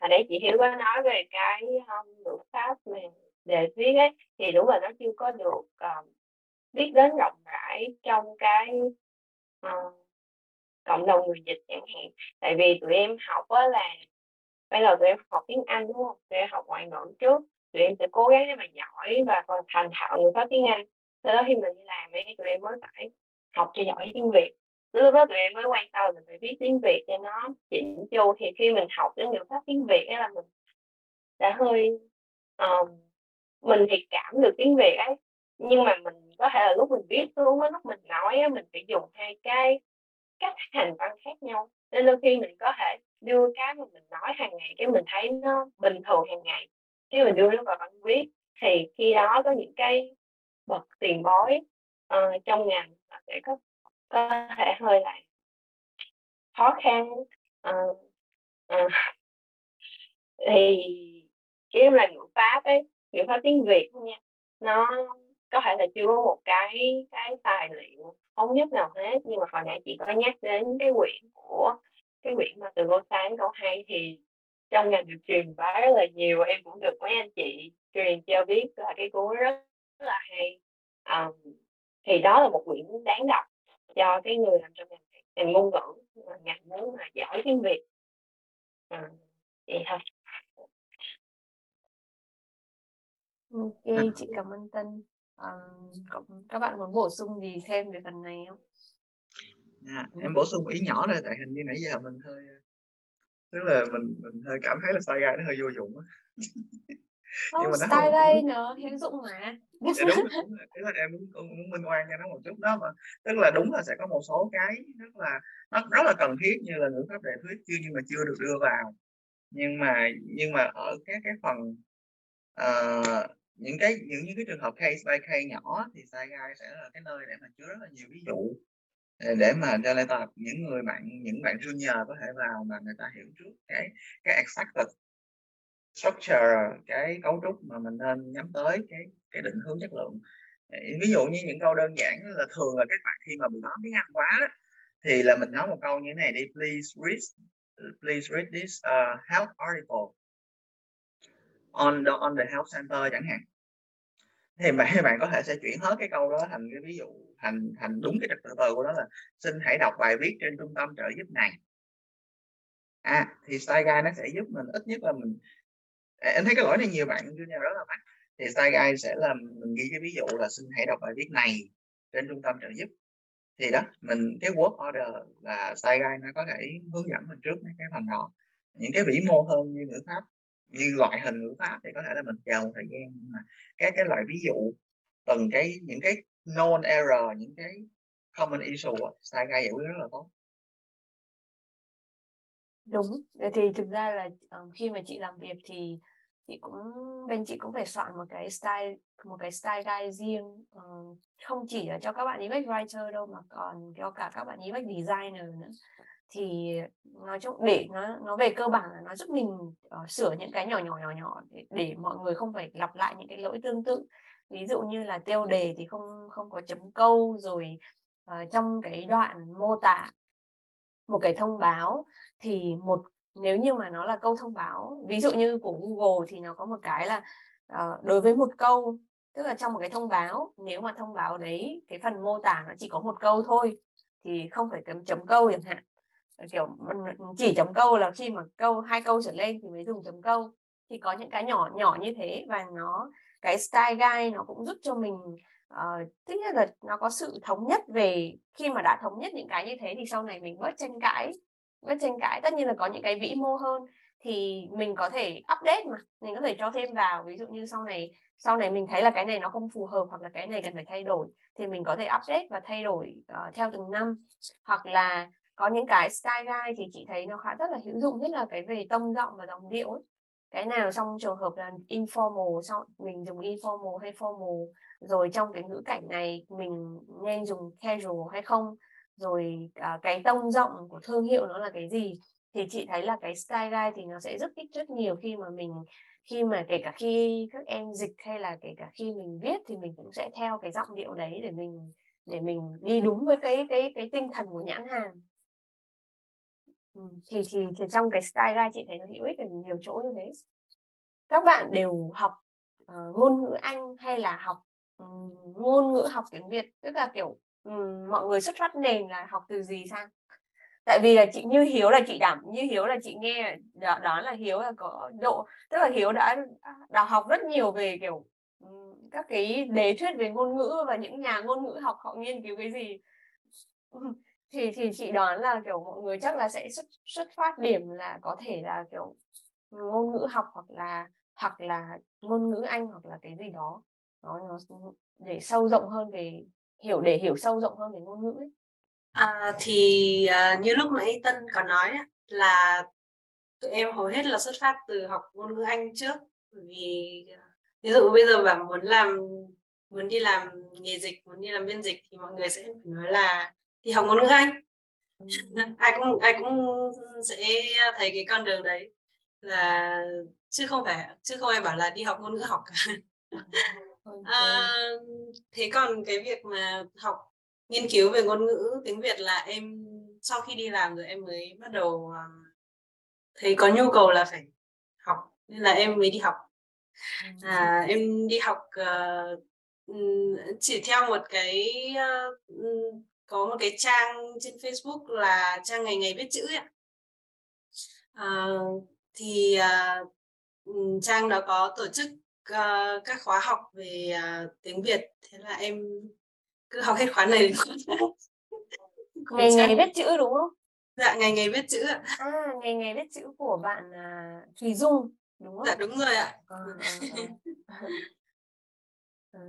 hồi nãy chị Hiếu có nói về cái, um, ngữ pháp mà đề viết ấy, thì đúng là nó chưa có được, um, biết đến rộng rãi trong cái, uh, cộng đồng người dịch chẳng hạn. Tại vì tụi em học á là bây giờ tụi em học tiếng Anh, đúng không Tụi em học ngoại ngữ trước, tụi em sẽ cố gắng để mà giỏi và còn thành thạo người pháp tiếng Anh. Sau đó khi mình đi làm ấy, tụi em mới phải học cho giỏi tiếng Việt. Lúc đó tụi em mới quan tâm là phải viết tiếng Việt cho nó chỉnh chu. Thì khi mình học cái ngữ pháp tiếng Việt ấy là mình đã hơi, um, mình thì cảm được tiếng Việt ấy, nhưng mà mình có thể là lúc mình viết xuống á, lúc mình nói á, mình phải dùng hai cái cách hành văn khác nhau. Nên đôi khi mình có thể đưa cái mà mình nói hàng ngày, cái mình thấy nó bình thường hàng ngày, khi mình đưa nó vào văn viết. Thì khi đó có những cái bậc tiền bối, uh, trong ngành sẽ có có thể hơi là khó khăn, ờ, ờ. Thì cái là ngữ pháp ấy, ngữ pháp tiếng Việt nha, nó có thể là chưa có một cái cái tài liệu thống nhất nào hết, nhưng mà hồi nãy chị có nhắc đến cái quyển của cái quyển mà Từ Ngôn Sáng Câu Hay thì trong ngành được truyền bá rất là nhiều, em cũng được mấy anh chị truyền cho biết là cái cuốn rất là hay. um, thì đó là một quyển đáng đọc cho cái người làm trong ngành ngành ngôn ngữ, mà ngành muốn mà giỏi tiếng Việt. Ờ, vậy thôi. OK, chị cảm ơn Tân. Ờ, cộng các bạn muốn bổ sung gì thêm về phần này không? À, em bổ sung ý nhỏ thôi, tại hình như nãy giờ mình hơi tức là mình mình hơi cảm thấy là Sai Guy nó hơi vô dụng á. Không, Nhưng mà nó style hông đây nó hữu dụng mà. Đúng ý [LAUGHS] là em muốn minh oan cho nó một chút đó mà. Tức là đúng là sẽ có một số cái rất là nó rất là cần thiết như là ngữ pháp đề thuyết chưa nhưng mà chưa được đưa vào. Nhưng mà nhưng mà ở các cái phần, ờ, những cái những những cái trường hợp case by case nhỏ thì Sai Guy sẽ là cái nơi để mà chứa rất là nhiều ví dụ, ờ, để mà cho nên là những người bạn những bạn junior có thể vào mà người ta hiểu trước cái cái expected structure, cái cấu trúc mà mình nên nhắm tới cái cái định hướng chất lượng. Ờ, ví dụ như những câu đơn giản là thường là các bạn khi mà bị nói tiếng Anh quá đó, thì là mình nói một câu như thế này đi: "Please read please read this, uh, health article on the on the health center" chẳng hạn. Thì bạn bạn có thể sẽ chuyển hết cái câu đó thành cái ví dụ, thành thành đúng cái trật tự từ của nó là "Xin hãy đọc bài viết trên trung tâm trợ giúp này." À, thì style guide nó sẽ giúp mình ít nhất là mình em thấy cái lỗi này nhiều bạn junior rất là mắc, thì Sai Guy sẽ là mình ghi cái ví dụ là "Xin hãy đọc bài viết này trên trung tâm trợ giúp." Thì đó, mình cái work order là Sai Guy nó có thể hướng dẫn mình trước mấy cái phần đó. Những cái vĩ mô hơn như ngữ pháp, như loại hình ngữ pháp thì có thể là mình chờ một thời gian, nhưng mà các cái loại ví dụ, từng cái những cái known error, những cái common issue á, Sai Guy giải quyết rất là tốt. đúng thì thực ra là um, khi mà chị làm việc thì chị cũng bên chị cũng phải soạn một cái style một cái style guide riêng. Uh, không chỉ là cho các bạn UX writer đâu mà còn cho cả các bạn UX designer nữa. Thì nói chung để nó nó về cơ bản là nó giúp mình uh, sửa những cái nhỏ nhỏ nhỏ nhỏ để, để mọi người không phải lặp lại những cái lỗi tương tự. Ví dụ như là tiêu đề thì không không có chấm câu rồi uh, trong cái đoạn mô tả một cái thông báo thì một nếu như mà nó là câu thông báo ví dụ như của Google thì nó có một cái là uh, đối với một câu tức là trong một cái thông báo nếu mà thông báo đấy cái phần mô tả nó chỉ có một câu thôi thì không phải chấm chấm câu chẳng hạn. Kiểu chỉ chấm câu là khi mà câu hai câu trở lên thì mới dùng chấm câu. Thì có những cái nhỏ nhỏ như thế và nó cái style guide nó cũng giúp cho mình uh, thứ nhất là nó có sự thống nhất về khi mà đã thống nhất những cái như thế thì sau này mình bớt tranh cãi cái tranh cãi tất nhiên là có những cái vĩ mô hơn thì mình có thể update mà mình có thể cho thêm vào. Ví dụ như sau này sau này mình thấy là cái này nó không phù hợp hoặc là cái này cần phải thay đổi thì mình có thể update và thay đổi uh, theo từng năm. Hoặc là có những cái style guide thì chị thấy nó khá rất là hữu dụng nhất là cái về tông giọng và dòng điệu ấy. Cái nào trong trường hợp là informal sau mình dùng informal hay formal rồi trong cái ngữ cảnh này mình nên dùng casual hay không? Rồi à, cái tông giọng của thương hiệu nó là cái gì? Thì chị thấy là cái style guide thì nó sẽ giúp ích rất nhiều khi mà mình khi mà kể cả khi các em dịch hay là kể cả khi mình viết thì mình cũng sẽ theo cái giọng điệu đấy để mình để mình đi đúng với cái cái cái tinh thần của nhãn hàng. Ừ, thì, thì thì trong cái style guide chị thấy nó hữu ích ở nhiều chỗ như thế. Các bạn đều học uh, ngôn ngữ Anh hay là học um, ngôn ngữ học tiếng Việt tức là kiểu mọi người xuất phát nền là học từ gì sang tại vì là chị như hiếu là chị đảm như hiếu là chị nghe đó, đó là hiếu là có độ tức là hiếu đã đã học rất nhiều về kiểu các cái đề thuyết về ngôn ngữ và những nhà ngôn ngữ học họ nghiên cứu cái gì. [LAUGHS] Thì thì chị đoán là kiểu mọi người chắc là sẽ xuất xuất phát điểm là có thể là kiểu ngôn ngữ học hoặc là hoặc là ngôn ngữ anh hoặc là cái gì đó. Nó nó để sâu rộng hơn về hiểu để hiểu sâu rộng hơn về ngôn ngữ ấy. À, thì à, như lúc nãy Tân có nói là tụi em hầu hết là xuất phát từ học ngôn ngữ Anh trước. Vì ví dụ bây giờ bạn muốn làm muốn đi làm nghề dịch muốn đi làm biên dịch thì mọi người sẽ nói là thì học ngôn ngữ Anh. Ừ. [LAUGHS] ai cũng ai cũng sẽ thấy cái con đường đấy. Là chứ không phải chứ không ai bảo là đi học ngôn ngữ học cả à, thế còn cái việc mà học nghiên cứu về ngôn ngữ tiếng Việt là em sau khi đi làm rồi em mới bắt đầu thấy có nhu cầu là phải học nên là em mới đi học. À, em đi học uh, chỉ theo một cái uh, có một cái trang trên Facebook là trang ngày ngày viết chữ ấy. À, thì uh, trang đó có tổ chức uh, các khóa học về uh, tiếng Việt. Thế là em cứ học hết khóa này [LAUGHS] ngày ngày viết chữ đúng không? Dạ ngày ngày viết chữ ạ. À ngày ngày viết chữ của bạn uh, Thùy Dung đúng không? Dạ đúng rồi ạ. À, à, à.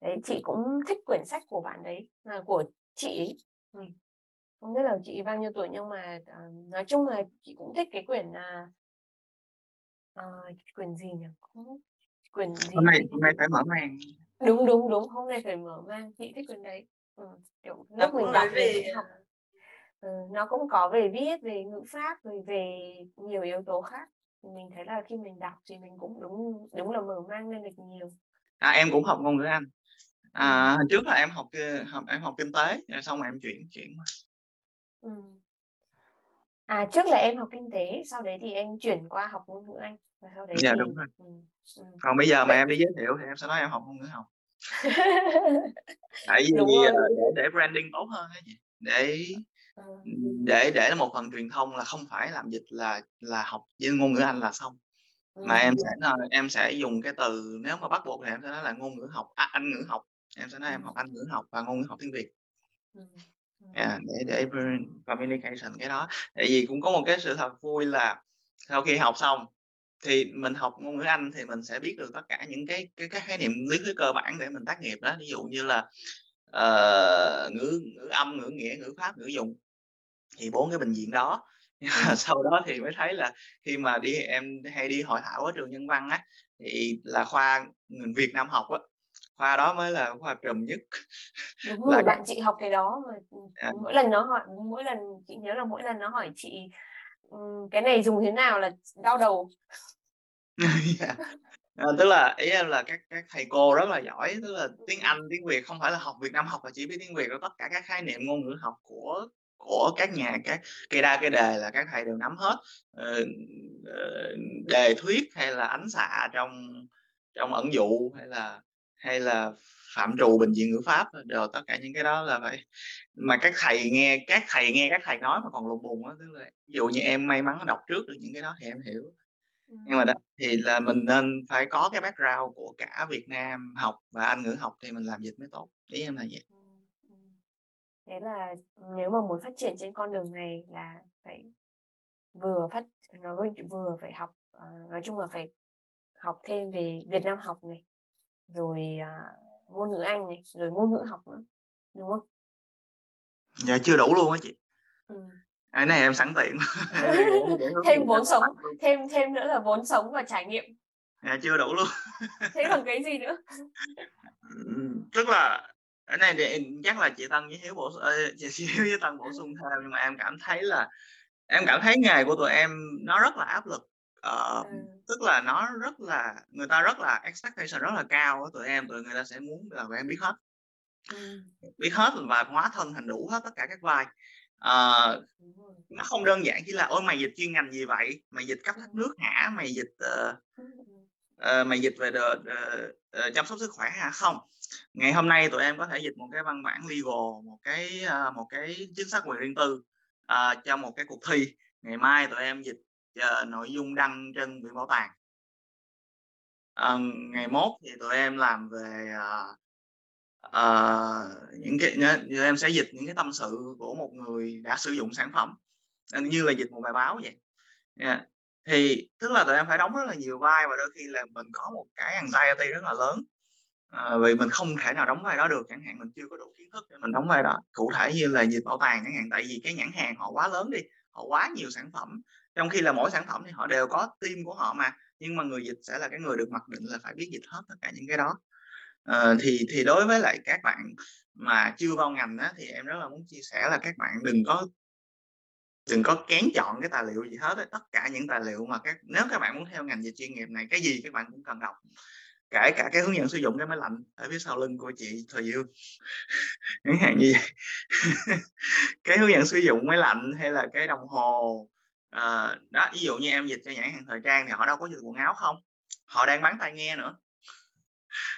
đấy chị cũng thích quyển sách của bạn đấy là của chị ấy. Ừ. không biết là chị bao nhiêu tuổi nhưng mà uh, nói chung là chị cũng thích cái quyển uh, uh, quyển gì nhỉ? Cũng quyển gì hôm nay hôm nay phải mở màn. Đúng đúng đúng hôm nay phải mở mang chị thích quyển đấy. Ừ. kiểu lúc mình đọc về học. Ừ, nó cũng có về viết về ngữ pháp rồi về nhiều yếu tố khác. Mình thấy là khi mình đọc thì mình cũng đúng đúng là mở mang lên được nhiều. À, em cũng học ngôn ngữ anh. À, hồi trước là em học học em học kinh tế rồi xong rồi em chuyển chuyển ừ. À trước là em học kinh tế sau đấy thì em chuyển qua học ngôn ngữ anh và sau đấy dạ thì... đúng rồi ừ. Ừ. còn bây giờ mà em đi giới thiệu thì em sẽ nói em học ngôn ngữ học tại [LAUGHS] vì đúng rồi. để, để branding tốt hơn ấy chị để ừ. để để một phần truyền thông là không phải làm dịch là là học với ngôn ngữ anh là xong mà ừ. em sẽ em sẽ dùng cái từ nếu mà bắt buộc thì em sẽ nói là ngôn ngữ học à, anh ngữ học em sẽ nói em học Anh ngữ học và ngôn ngữ học tiếng Việt yeah, để để communication cái đó. Tại vì cũng có một cái sự thật vui là sau khi học xong thì mình học ngôn ngữ Anh thì mình sẽ biết được tất cả những cái cái cái khái niệm lý thuyết cơ bản để mình tác nghiệp đó. Ví dụ như là uh, ngữ ngữ âm ngữ nghĩa ngữ pháp ngữ dụng thì bốn cái bệnh viện đó. [LAUGHS] Sau đó thì mới thấy là khi mà đi em hay đi hội thảo ở trường nhân văn á thì là khoa Việt Nam học á khoa đó mới là khoa trùm nhất đúng rồi là... bạn chị học cái đó mà à. mỗi lần nó hỏi mỗi lần chị nhớ là mỗi lần nó hỏi chị cái này dùng thế nào là đau đầu yeah. [LAUGHS] à, tức là ý em là các các thầy cô rất là giỏi tức là tiếng Anh tiếng Việt không phải là học Việt Nam học là chỉ biết tiếng Việt rồi tất cả các khái niệm ngôn ngữ học của của các nhà các cây đa cây đề là các thầy đều nắm hết ờ, ờ, đề thuyết hay là ánh xạ trong trong ẩn dụ hay là hay là phạm trù bệnh viện ngữ pháp đều tất cả những cái đó là phải. Mà các thầy nghe các thầy nghe các thầy nói mà còn lùng bùng á tức là ví dụ như em may mắn đọc trước được những cái đó thì em hiểu. Nhưng mà đó thì là mình nên phải có cái background của cả Việt Nam học và Anh ngữ học thì mình làm dịch mới tốt ý em là vậy. Thế là nếu mà muốn phát triển trên con đường này là phải vừa phát nó vừa phải học uh, nói chung là phải học thêm về Việt Nam học này rồi uh, ngôn ngữ Anh này rồi ngôn ngữ học nữa đúng không? Dạ chưa đủ luôn á chị. Ừ. Cái này em sẵn tiện. thêm vốn sống, thêm thêm nữa là vốn sống và trải nghiệm. Dạ chưa đủ luôn. thế còn cái gì nữa? [LAUGHS] Tức là cái này thì chắc là chị Tân với Hiếu bổ chị Hiếu với Tân bổ sung thêm nhưng mà em cảm thấy là em cảm thấy nghề của tụi em nó rất là áp lực uh, ừ. tức là nó rất là người ta rất là expectation rất là cao của tụi em tụi người ta sẽ muốn là tụi em biết hết. Ừ. biết hết và hóa thân thành đủ hết tất cả các vai. Uh, nó không đơn giản chỉ là ôi mày dịch chuyên ngành gì vậy? Mày dịch cấp thoát nước hả? Mày dịch uh, uh, mày dịch về đờ, đờ, uh, chăm sóc sức khỏe hả? Không. Ngày hôm nay tụi em có thể dịch một cái văn bản legal một cái uh, một cái chính sách quyền riêng tư uh, cho một cái cuộc thi. Ngày mai tụi em dịch uh, nội dung đăng trên viện bảo tàng. Uh, ngày mốt thì tụi em làm về uh, uh, những cái tụi em sẽ dịch những cái tâm sự của một người đã sử dụng sản phẩm như là dịch một bài báo vậy. Yeah. thì tức là tụi em phải đóng rất là nhiều vai và đôi khi là mình có một cái anxiety rất là lớn à, vì mình không thể nào đóng vai đó được chẳng hạn mình chưa có đủ kiến thức để mình đóng vai đó. Cụ thể như là dịch bảo tàng chẳng hạn tại vì cái nhãn hàng họ quá lớn đi họ quá nhiều sản phẩm trong khi là mỗi sản phẩm thì họ đều có team của họ mà nhưng mà người dịch sẽ là cái người được mặc định là phải biết dịch hết tất cả những cái đó. À, thì thì đối với lại các bạn mà chưa vào ngành á, thì em rất là muốn chia sẻ là các bạn đừng có đừng có kén chọn cái tài liệu gì hết tất cả những tài liệu mà các nếu các bạn muốn theo ngành về chuyên nghiệp này cái gì các bạn cũng cần đọc. Kể cả cái hướng dẫn sử dụng cái máy lạnh ở phía sau lưng của chị thời dương [LAUGHS] chẳng hạn như vậy. [LAUGHS] Cái hướng dẫn sử dụng máy lạnh hay là cái đồng hồ à, đó ví dụ như em dịch cho nhãn hàng thời trang thì họ đâu có dịch quần áo không? Họ đang bán tai nghe nữa.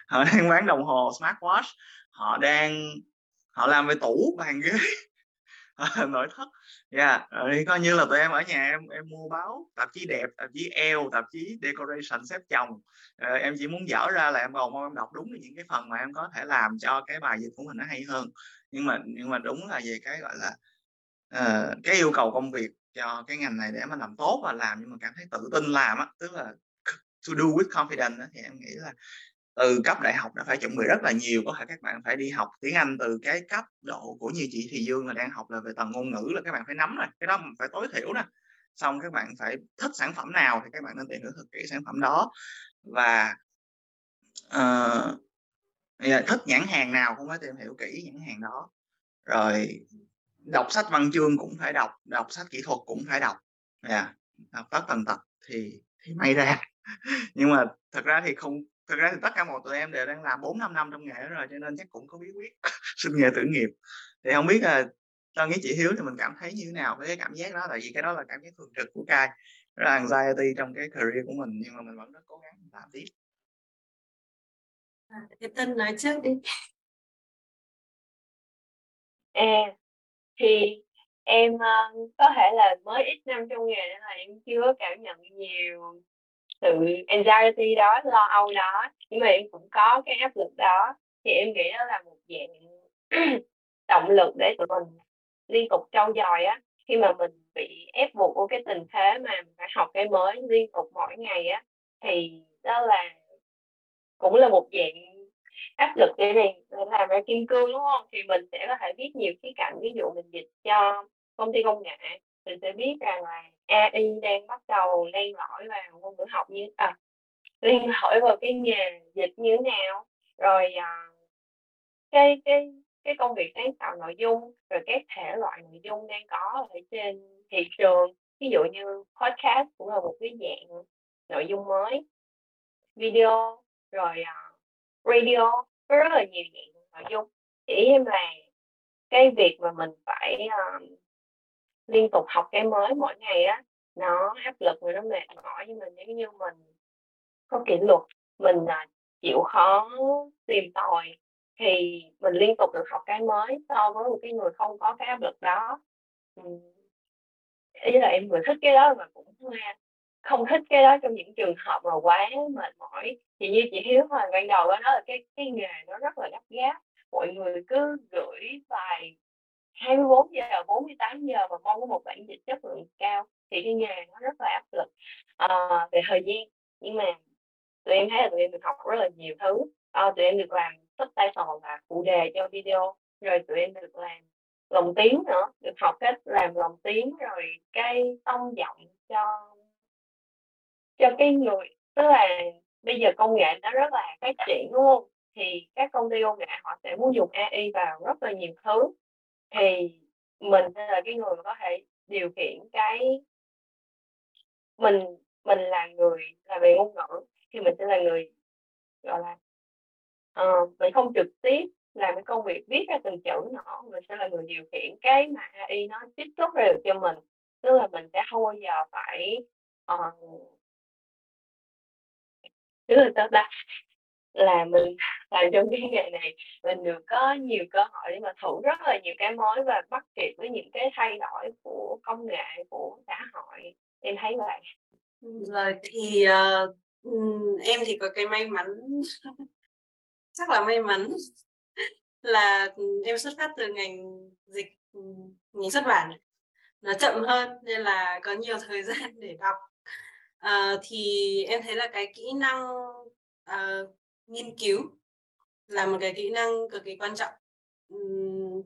Họ [LAUGHS] đang bán đồng hồ smartwatch. Họ đang họ làm về tủ bàn ghế. [LAUGHS] Nội thất. Dạ, ờ, yeah. coi như là tụi em ở nhà em em mua báo tạp chí đẹp tạp chí eo tạp chí decoration xếp chồng. Uh, em chỉ muốn dở ra là em còn mong em đọc đúng những cái phần mà em có thể làm cho cái bài dịch của mình nó hay hơn. Nhưng mà nhưng mà đúng là về cái gọi là uh, cái yêu cầu công việc cho cái ngành này để mà làm tốt và làm nhưng mà cảm thấy tự tin làm á tức là to do with confidence đó, thì em nghĩ là từ cấp đại học đã phải chuẩn bị rất là nhiều có thể các bạn phải đi học tiếng Anh từ cái cấp độ của như chị Thì Dương là đang học là về tầng ngôn ngữ là các bạn phải nắm rồi cái đó phải tối thiểu nè. Xong các bạn phải thích sản phẩm nào thì các bạn nên tìm hiểu thật kỹ sản phẩm đó. Và uh, thích nhãn hàng nào cũng phải tìm hiểu kỹ nhãn hàng đó. Rồi đọc sách văn chương cũng phải đọc đọc sách kỹ thuật cũng phải đọc. Yeah. đọc tất tần tật thì thì may ra. [LAUGHS] Nhưng mà thật ra thì không thật ra thì tất cả mọi tụi em đều đang làm bốn năm năm trong nghề rồi cho nên chắc cũng có bí quyết [LAUGHS] sinh nghề tử nghiệp. Thì không biết là cho nghĩ chị Hiếu thì mình cảm thấy như thế nào với cái cảm giác đó? Tại vì cái đó là cảm giác thường trực của cai rất là anxiety trong cái career của mình nhưng mà mình vẫn rất cố gắng làm tiếp. À, cái Tân nói trước đi. À thì em um, có thể là mới ít năm trong nghề nên là em chưa cảm nhận nhiều sự anxiety đó lo âu đó. Nhưng mà em cũng có cái áp lực đó. Thì em nghĩ đó là một dạng [CLEARS THROAT] động lực để tụi mình liên tục trau dồi á. Khi mà mình bị ép buộc của cái tình thế mà mình phải học cái mới liên tục mỗi ngày á thì đó là cũng là một dạng áp lực để này để làm ra kim cương đúng không? Thì mình sẽ có thể biết nhiều khía cạnh ví dụ mình dịch cho công ty công nghệ mình sẽ biết rằng là AI đang bắt đầu len lỏi vào ngôn ngữ học như à, len lỏi vào cái nghề dịch như thế nào. Rồi à, cái cái cái công việc sáng tạo nội dung rồi các thể loại nội dung đang có ở trên thị trường. Ví dụ như podcast cũng là một cái dạng nội dung mới video rồi uh, radio có rất là nhiều dạng nội dung. Chỉ em là cái việc mà mình phải um, liên tục học cái mới mỗi ngày á nó áp lực và nó mệt mỏi. Nhưng mình nếu như mình có kỷ luật mình uh, chịu khó tìm tòi thì mình liên tục được học cái mới so với một cái người không có cái áp lực đó. Ý là em vừa thích cái đó mà cũng không thích cái đó trong những trường hợp mà quá mệt mỏi. Thì như chị Hiếu hồi ban đầu đó là cái cái nghề nó rất là gấp gáp. Mọi người cứ gửi bài 24 giờ 48 giờ và mong có một bản dịch chất lượng cao thì cái nghề nó rất là áp lực. À, về thời gian nhưng mà tụi em thấy là tụi em được học rất là nhiều thứ. À, tụi em được làm subtitle và phụ đề cho video rồi tụi em được làm lồng tiếng nữa được học cách làm lồng tiếng rồi cái tông giọng cho cho cái người tức là bây giờ công nghệ nó rất là phát triển đúng không? Thì các công ty công nghệ họ sẽ muốn dùng AI vào rất là nhiều thứ. Thì mình sẽ là cái người có thể điều khiển cái mình mình là người là về ngôn ngữ thì mình sẽ là người gọi là uh, mình không trực tiếp làm cái công việc viết ra từng chữ nữa mình sẽ là người điều khiển cái mà AI nó tiếp xúc ra được cho mình. Tức là mình sẽ không bao giờ phải uh, tức là tớ đã là mình làm trong cái nghề này mình được có nhiều cơ hội để mà thử rất là nhiều cái mới và bắt kịp với những cái thay đổi của công nghệ của xã hội. Em thấy vậy. Rồi thì uh, em thì có cái may mắn [LAUGHS] chắc là may mắn [LAUGHS] là em xuất phát từ ngành dịch ngành xuất bản. Nó chậm hơn nên là có nhiều thời [LAUGHS] gian để đọc à, thì em thấy là cái kỹ năng à, nghiên cứu là một cái kỹ năng cực kỳ quan trọng. Uhm,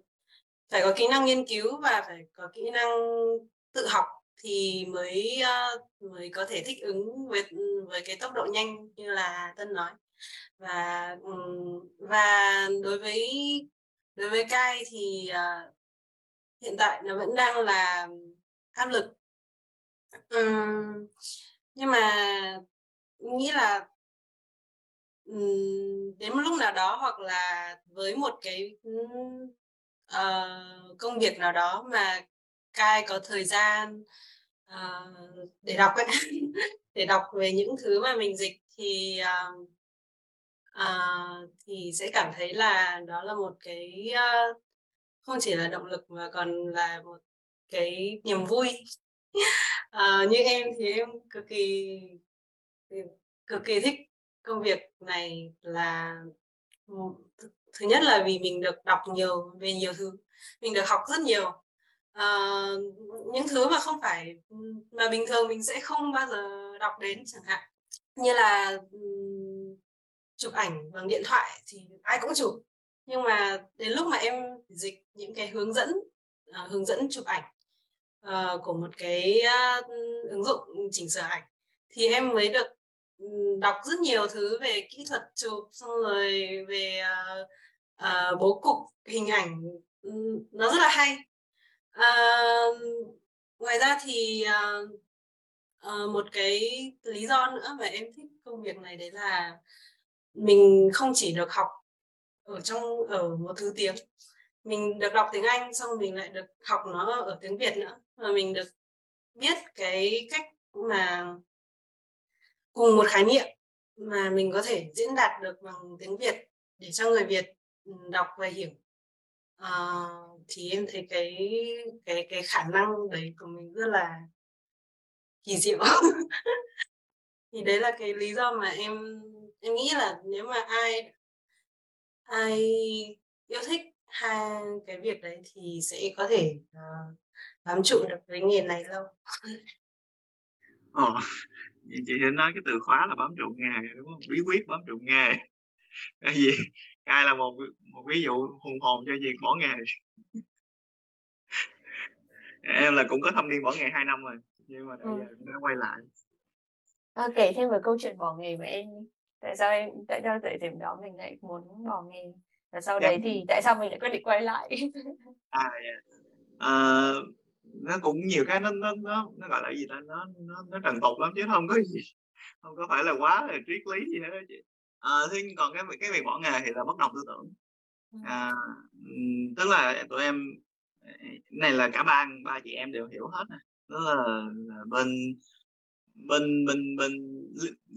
phải có kỹ năng nghiên cứu và phải có kỹ năng tự học thì mới uh, mới có thể thích ứng với với cái tốc độ nhanh như là tân nói. Và um, và đối với đối với cai thì uh, hiện tại nó vẫn đang là áp lực. Um, nhưng mà nghĩ là đến một lúc nào đó hoặc là với một cái uh, công việc nào đó mà cai có thời gian uh, để đọc ấy [LAUGHS] để đọc về những thứ mà mình dịch thì uh, uh, thì sẽ cảm thấy là đó là một cái uh, không chỉ là động lực mà còn là một cái niềm vui. [LAUGHS] à, như em thì em cực kỳ ừ, cực kỳ thích công việc này là ừ, thứ nhất là vì mình được đọc nhiều về nhiều thứ mình được học rất nhiều. À, những thứ mà không phải ừ, mà bình thường mình sẽ không bao giờ đọc đến chẳng hạn. Như là chụp ảnh bằng điện thoại thì ai cũng chụp nhưng mà đến lúc mà em dịch những cái hướng dẫn uh, hướng dẫn chụp ảnh uh, của một cái uh, ứng dụng chỉnh sửa ảnh thì em mới được đọc rất nhiều thứ về kỹ thuật chụp xong rồi về uh, uh, bố cục hình ảnh nó rất là hay. Uh, ngoài ra thì uh, uh, một cái lý do nữa mà em thích công việc này đấy là mình không chỉ được học ở trong ở một thứ tiếng mình được đọc tiếng Anh xong mình lại được học nó ở tiếng Việt nữa. Và mình được biết cái cách mà cùng một khái niệm mà mình có thể diễn đạt được bằng tiếng Việt để cho người Việt ừ, đọc và hiểu. À, thì em thấy cái cái cái khả năng đấy của mình rất là kỳ diệu. [LAUGHS] Thì đấy là cái lý do mà em em nghĩ là nếu mà ai ai yêu thích hai cái việc đấy thì sẽ có thể uh, bám trụ được với nghề này lâu. Ờ chị nói cái từ khóa là bám trụ nghề đúng không? Bí quyết bám trụ nghề. Cái gì? Ai là một một ví dụ hùng hồn cho việc bỏ nghề. Em là cũng có thâm niên bỏ nghề 2 năm rồi nhưng mà bây ừ. giờ nó quay lại. À, kể thêm về câu chuyện bỏ nghề của em tại sao em tại sao tại điểm đó mình lại muốn bỏ nghề và sau yeah. Dạ. đấy thì tại sao mình lại quyết định quay lại [LAUGHS] à yeah. Dạ. uh, nó cũng nhiều cái nó nó nó, nó gọi là gì ta nó nó nó trần tục lắm chứ không có gì không có phải là quá là triết lý gì hết chị à, thế còn cái cái việc bỏ nghề thì là bất đồng tư tưởng ừ. à, tức là tụi em này là cả ba ba chị em đều hiểu hết nè tức là, là bên bên bên bên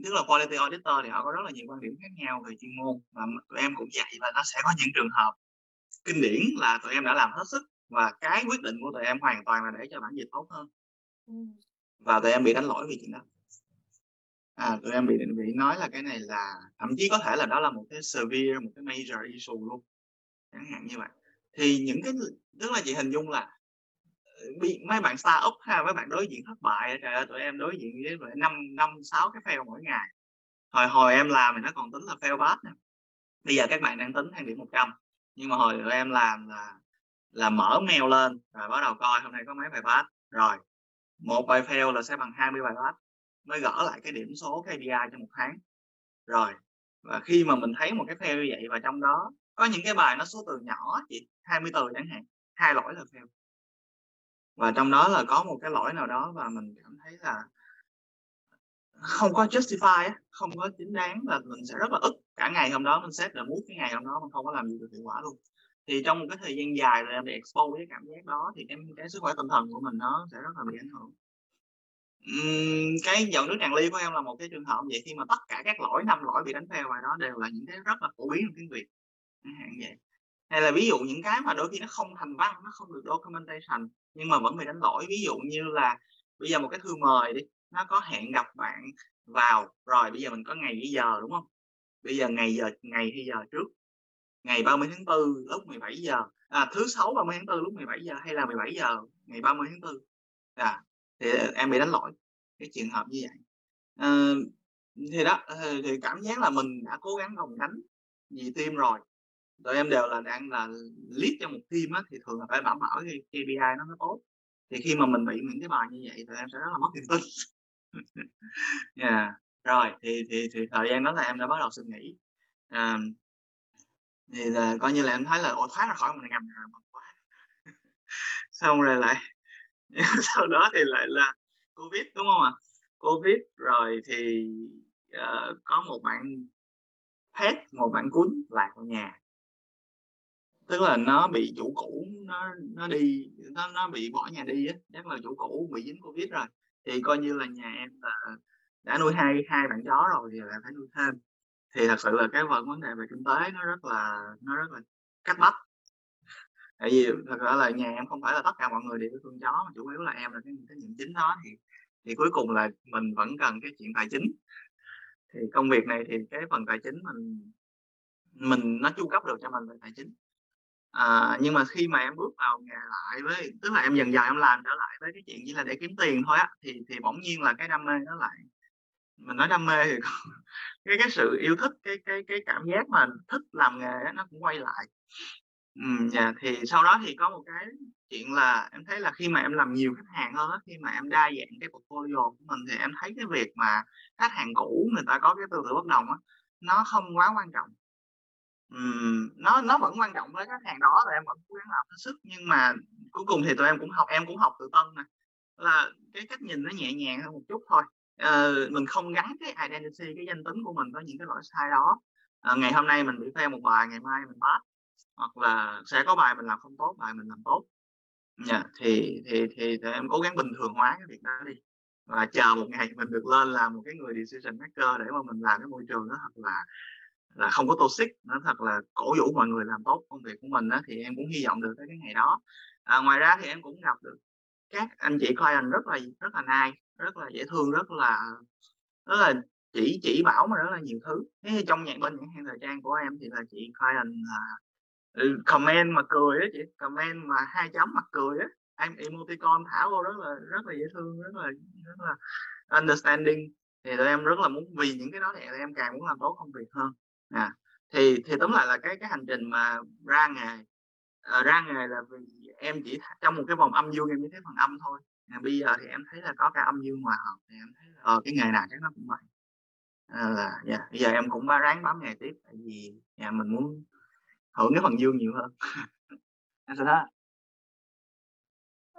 tức là quality auditor thì họ có rất là nhiều quan điểm khác nhau về chuyên môn và tụi em cũng vậy và nó sẽ có những trường hợp kinh điển là tụi em đã làm hết sức và cái quyết định của tụi em hoàn toàn là để cho bản dịch tốt hơn. Ừ. và tụi em bị đánh lỗi vì chuyện đó. À tụi em bị bị nói là cái này là thậm chí có thể là đó là một cái severe một cái major issue luôn. Chẳng hạn như vậy. Thì những cái tức là chị hình dung là bị mấy bạn start up ha, mấy bạn đối diện thất bại, trời ơi, tụi em đối diện với năm năm, sáu cái fail mỗi ngày. Hồi hồi em làm thì nó còn tính là fail bad nè bây giờ các bạn đang tính thang điểm 100 nhưng mà hồi tụi em làm là là mở mail lên, rồi bắt đầu coi hôm nay có mấy bài pass rồi, một bài fail là sẽ bằng 20 bài pass mới gỡ lại cái điểm số KPI cho một tháng. Rồi, và khi mà mình thấy một cái fail như vậy và trong đó có những cái bài nó số từ nhỏ chỉ 20 từ chẳng hạn, hai lỗi là fail và trong đó là có một cái lỗi nào đó và mình cảm thấy là không có justify không có chính đáng và mình sẽ rất là ức. Cả ngày hôm đó mình xét là muốn cái ngày hôm đó mình không có làm gì được hiệu quả luôn. Thì trong một cái thời gian dài rồi em bị expose cái cảm giác đó thì cái cái sức khỏe tinh thần của mình nó sẽ rất là bị ảnh hưởng. Uhm, cái dòng nước tràn ly của em là một cái trường hợp vậy khi mà tất cả các lỗi năm lỗi bị đánh fail bài đó đều là những cái rất là phổ biến trong tiếng việt. Hạn vậy hay là ví dụ những cái mà đôi khi nó không thành văn nó không được documentation nhưng mà vẫn bị đánh lỗi. Ví dụ như là bây giờ một cái thư mời đi nó có hẹn gặp bạn vào rồi bây giờ mình có ngày với giờ đúng không? Bây giờ ngày giờ ngày hay giờ trước? Ngày 30 tháng 4 lúc 17 giờ à, thứ sáu 30 tháng 4 lúc 17 giờ hay là 17 giờ ngày 30 tháng 4 à, thì em bị đánh lỗi cái trường hợp như vậy. À, thì đó ờ, thì cảm giác là mình đã cố gắng gồng đánh vì tim rồi tụi em đều là đang là lead cho một team á thì thường là phải đảm bảo cái KPI nó nó tốt. Thì khi mà mình bị những cái bài như vậy tụi em sẽ rất là mất niềm tin. [LAUGHS] Yeah. rồi thì thì thì thời gian đó là em đã bắt đầu suy nghĩ. À, thì là coi như là em thấy là ồ thoát ra khỏi mình ngầm rồi quá. [LAUGHS] Xong rồi lại [LAUGHS] sau đó thì lại là covid đúng không ạ? À? covid rồi thì uh, có một bạn pet một bạn cún lạc vào nhà tức là nó bị chủ cũ, nó nó đi, nó nó bị bỏ nhà đi á, chắc là chủ cũ bị dính covid rồi. Thì coi như là nhà em là đã nuôi hai hai bạn chó rồi, thì lại phải nuôi thêm. Thì thật sự là cái phần vấn đề về kinh tế nó rất là, nó rất là cắt bách. Tại vì thật ra là nhà em không phải là tất cả mọi người đều thương chó, mà chủ yếu là em là cái cái nhận chính đó. Thì thì cuối cùng là mình vẫn cần cái chuyện tài chính. Thì công việc này thì cái phần tài chính mình mình nó chu cấp được cho mình về tài chính à, nhưng mà khi mà em bước vào nghề lại với tức là em dần dần em làm trở lại với cái chuyện chỉ là để kiếm tiền thôi á thì thì bỗng nhiên là cái đam mê nó lại mình nói đam mê thì [LAUGHS] cái cái sự yêu thích cái cái cái cảm giác mà thích làm nghề đó, nó cũng quay lại. Ừ, dạ, thì sau đó thì có một cái chuyện là em thấy là khi mà em làm nhiều khách hàng hơn đó, khi mà em đa dạng cái portfolio của mình thì em thấy cái việc mà khách hàng cũ người ta có cái tư tưởng bất đồng á nó không quá quan trọng. Nó nó vẫn quan trọng với khách hàng đó là em vẫn cố gắng làm hết sức nhưng mà cuối cùng thì tụi em cũng học em cũng học từ Tân nè là cái cách nhìn nó nhẹ nhàng hơn một chút thôi. Ờ, mình không gắn cái identity cái danh tính của mình với những cái lỗi sai đó. À, ngày hôm nay mình bị fail một bài ngày mai mình pass. Hoặc là sẽ có bài mình làm không tốt bài mình làm tốt. Yeah, dạ, thì thì thì em cố gắng bình thường hóa cái việc đó đi. Và chờ một ngày mình được lên làm một cái người decision maker để mà mình làm cái môi trường đó thật là là không có toxic nó thật là cổ vũ mọi người làm tốt công việc của mình đó thì em cũng hy vọng được tới cái ngày đó. À, ngoài ra thì em cũng gặp được các anh chị client rất là rất là nice rất là dễ thương rất là rất là chỉ chỉ bảo mà rất là nhiều thứ. Thế trong nhạc bên nhãn hàng thời trang của em thì là chị client là comment mà cười đó chị comment mà hai chấm mặt cười á em emoticon thả vô rất là rất là dễ thương rất là rất là understanding. Thì tụi em rất là muốn vì những cái đó thì em càng muốn làm tốt công việc hơn à, thì thì tóm lại là cái cái hành trình mà ra nghề à, ra nghề là vì em chỉ trong một cái vòng âm dương em chỉ thấy phần âm thôi. À, bây giờ thì em thấy là có cả âm dương hòa hợp thì em thấy là, ờ cái nghề nào chắc nó cũng vậy. À, là yeah, bây giờ em cũng ráng bám nghề tiếp tại vì nhà mình muốn hưởng cái phần dương nhiều hơn. [LAUGHS] Em sẽ đó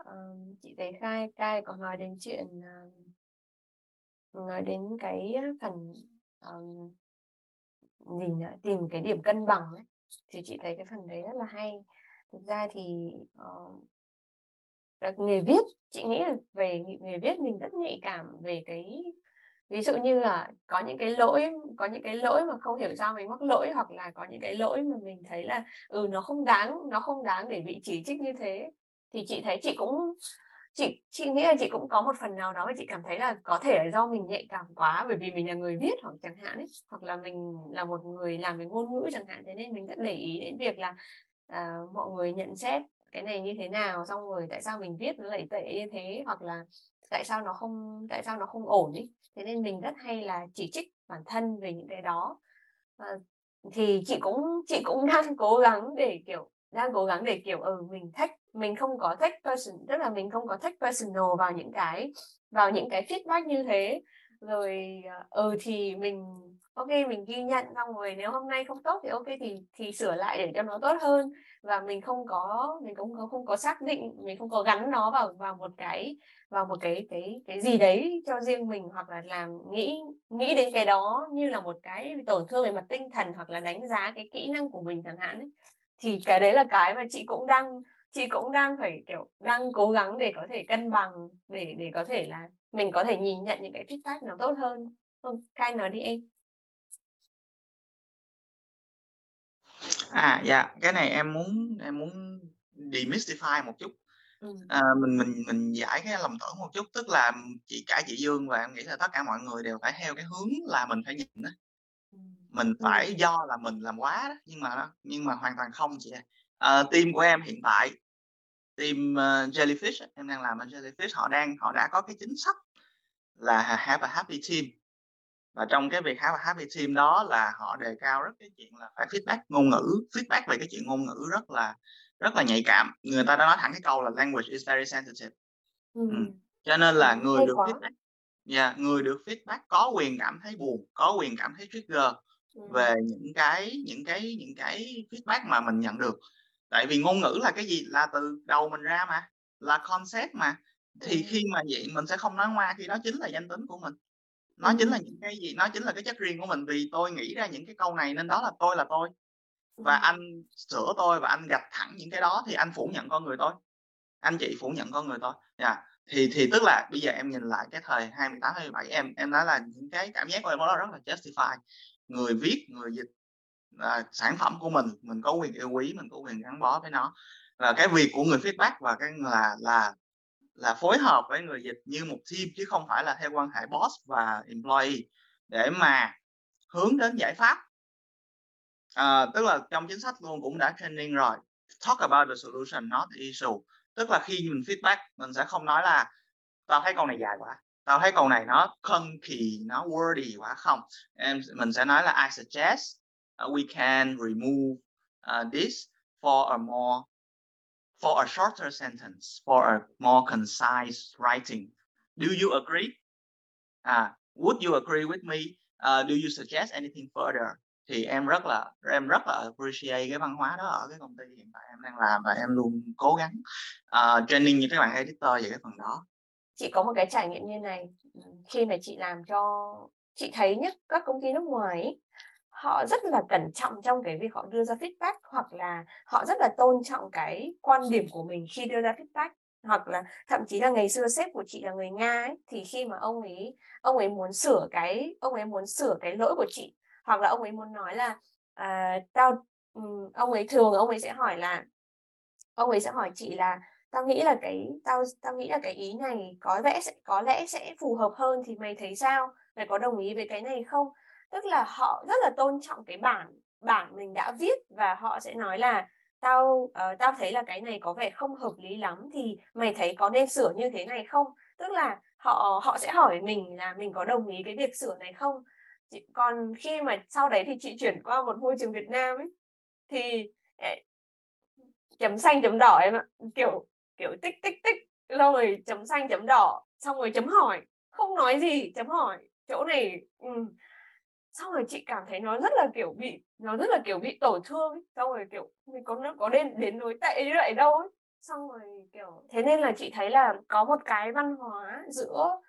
uh, chị thấy khai cai còn nói đến chuyện uh, nói đến cái phần um, gì nhỉ? tìm cái điểm cân bằng ấy thì chị thấy cái phần đấy rất là hay thực ra thì uh, nghề viết chị nghĩ là về nghề viết mình rất nhạy cảm về cái ví dụ như là có những cái lỗi có những cái lỗi mà không hiểu sao mình mắc lỗi hoặc là có những cái lỗi mà mình thấy là ừ nó không đáng nó không đáng để bị chỉ trích như thế thì chị thấy chị cũng chị chị nghĩ là chị cũng có một phần nào đó mà chị cảm thấy là có thể là do mình nhạy cảm quá bởi vì mình là người viết hoặc chẳng hạn ấy hoặc là mình là một người làm về ngôn ngữ chẳng hạn thế nên mình rất để ý đến việc là à, mọi người nhận xét cái này như thế nào xong rồi tại sao mình viết nó lại tệ như thế hoặc là tại sao nó không tại sao nó không ổn ấy. Thế nên mình rất hay là chỉ trích bản thân về những cái đó. À, thì chị cũng chị cũng [LAUGHS] đang cố gắng để kiểu đang cố gắng để kiểu ừ mình thách mình không có take person tức là mình không có take personal vào những cái vào những cái feedback như thế rồi ờ, ừ thì mình ok mình ghi nhận xong rồi nếu hôm nay không tốt thì ok thì thì sửa lại để cho nó tốt hơn và mình không có mình cũng không, không có xác định mình không có gắn nó vào vào một cái vào một cái cái cái gì đấy cho riêng mình hoặc là làm nghĩ nghĩ đến cái đó như là một cái tổn thương về mặt tinh thần hoặc là đánh giá cái kỹ năng của mình chẳng hạn ấy. thì cái đấy là cái mà chị cũng đang chị cũng đang phải kiểu đang cố gắng để có thể cân bằng để để có thể là mình có thể nhìn nhận những cái feedback nó tốt hơn. Không khai nói đi em. À dạ cái này em muốn em muốn demystify một chút. À, mình mình mình giải cái lầm tưởng một chút tức là chị cả chị Dương và em nghĩ là tất cả mọi người đều phải theo cái hướng là mình phải nhìn đó mình phải do là mình làm quá đó nhưng mà nhưng mà hoàn toàn không chị à, team của em hiện tại team uh, Jellyfish em đang làm ở Jellyfish họ đang họ đã có cái chính sách là have a happy team và trong cái việc have a happy team đó là họ đề cao rất cái chuyện là phải feedback ngôn ngữ feedback về cái chuyện ngôn ngữ rất là rất là nhạy cảm người ta đã nói thẳng cái câu là language is very sensitive ừ. Ừ. cho nên là người Hay được quá. feedback yeah, dạ, người được feedback có quyền cảm thấy buồn có quyền cảm thấy trigger về những cái những cái những cái feedback mà mình nhận được tại vì ngôn ngữ là cái gì? Là từ đầu mình ra mà là concept mà. Thì khi mà vậy mình sẽ không nói ngoa khi đó chính là danh tính của mình. Nó chính là những cái gì? Nó chính là cái chất riêng của mình vì tôi nghĩ ra những cái câu này nên đó là tôi là tôi. Và anh sửa tôi và anh gạch thẳng những cái đó thì anh phủ nhận con người tôi. Anh chị phủ nhận con người tôi. Yeah. Dạ. thì thì tức là bây giờ em nhìn lại cái thời 28 27 em em nói là những cái cảm giác của em đó rất là justify. Người viết người dịch là sản phẩm của mình mình có quyền yêu quý mình có quyền gắn bó với nó. Là cái việc của người feedback và cái là là là phối hợp với người dịch như một team chứ không phải là theo quan hệ boss và employee để mà hướng đến giải pháp. À, tức là trong chính sách luôn cũng đã training rồi. Talk about the solution not the issue. Tức là khi mình feedback mình sẽ không nói là tao thấy câu này dài quá tao thấy câu này nó kỳ nó wordy quá. Không em mình sẽ nói là I suggest uh, we can remove uh, this for a more for a shorter sentence for a more concise writing. Do you agree? Uh, would you agree with me? Uh, do you suggest anything further? Thì em rất là em rất là appreciate cái văn hóa đó ở cái công ty hiện tại em đang làm và em luôn cố gắng uh, training như các bạn editor về cái phần đó. Chị có một cái trải nghiệm như này khi mà chị làm cho chị thấy nhất các công ty nước ngoài ấy, họ rất là cẩn trọng trong cái việc họ đưa ra feedback hoặc là họ rất là tôn trọng cái quan điểm của mình khi đưa ra feedback. Hoặc là thậm chí là ngày xưa sếp của chị là người nga ấy, thì khi mà ông ấy ông ấy muốn sửa cái ông ấy muốn sửa cái lỗi của chị hoặc là ông ấy muốn nói là à, tao ông ấy thường ông ấy sẽ hỏi là ông ấy sẽ hỏi chị là tao nghĩ là cái tao tao nghĩ là cái ý này có vẻ sẽ có lẽ sẽ phù hợp hơn thì mày thấy sao? Mày có đồng ý với cái này không? Tức là họ rất là tôn trọng cái bản bản mình đã viết và họ sẽ nói là tao uh, tao thấy là cái này có vẻ không hợp lý lắm thì mày thấy có nên sửa như thế này không? Tức là họ họ sẽ hỏi mình là mình có đồng ý cái việc sửa này không? Còn khi mà sau đấy thì chị chuyển qua một môi trường Việt Nam ấy thì chấm xanh chấm đỏ em ạ. Kiểu kiểu tích tích tích lâu rồi chấm xanh chấm đỏ xong rồi chấm hỏi không nói gì chấm hỏi. Chỗ này ừ xong rồi chị cảm thấy nó rất là kiểu bị nó rất là kiểu bị tổn thương ấy. xong rồi kiểu mình có nó có đến đến đối tệ như vậy đâu ấy xong rồi kiểu thế nên là chị thấy là có một cái văn hóa giữa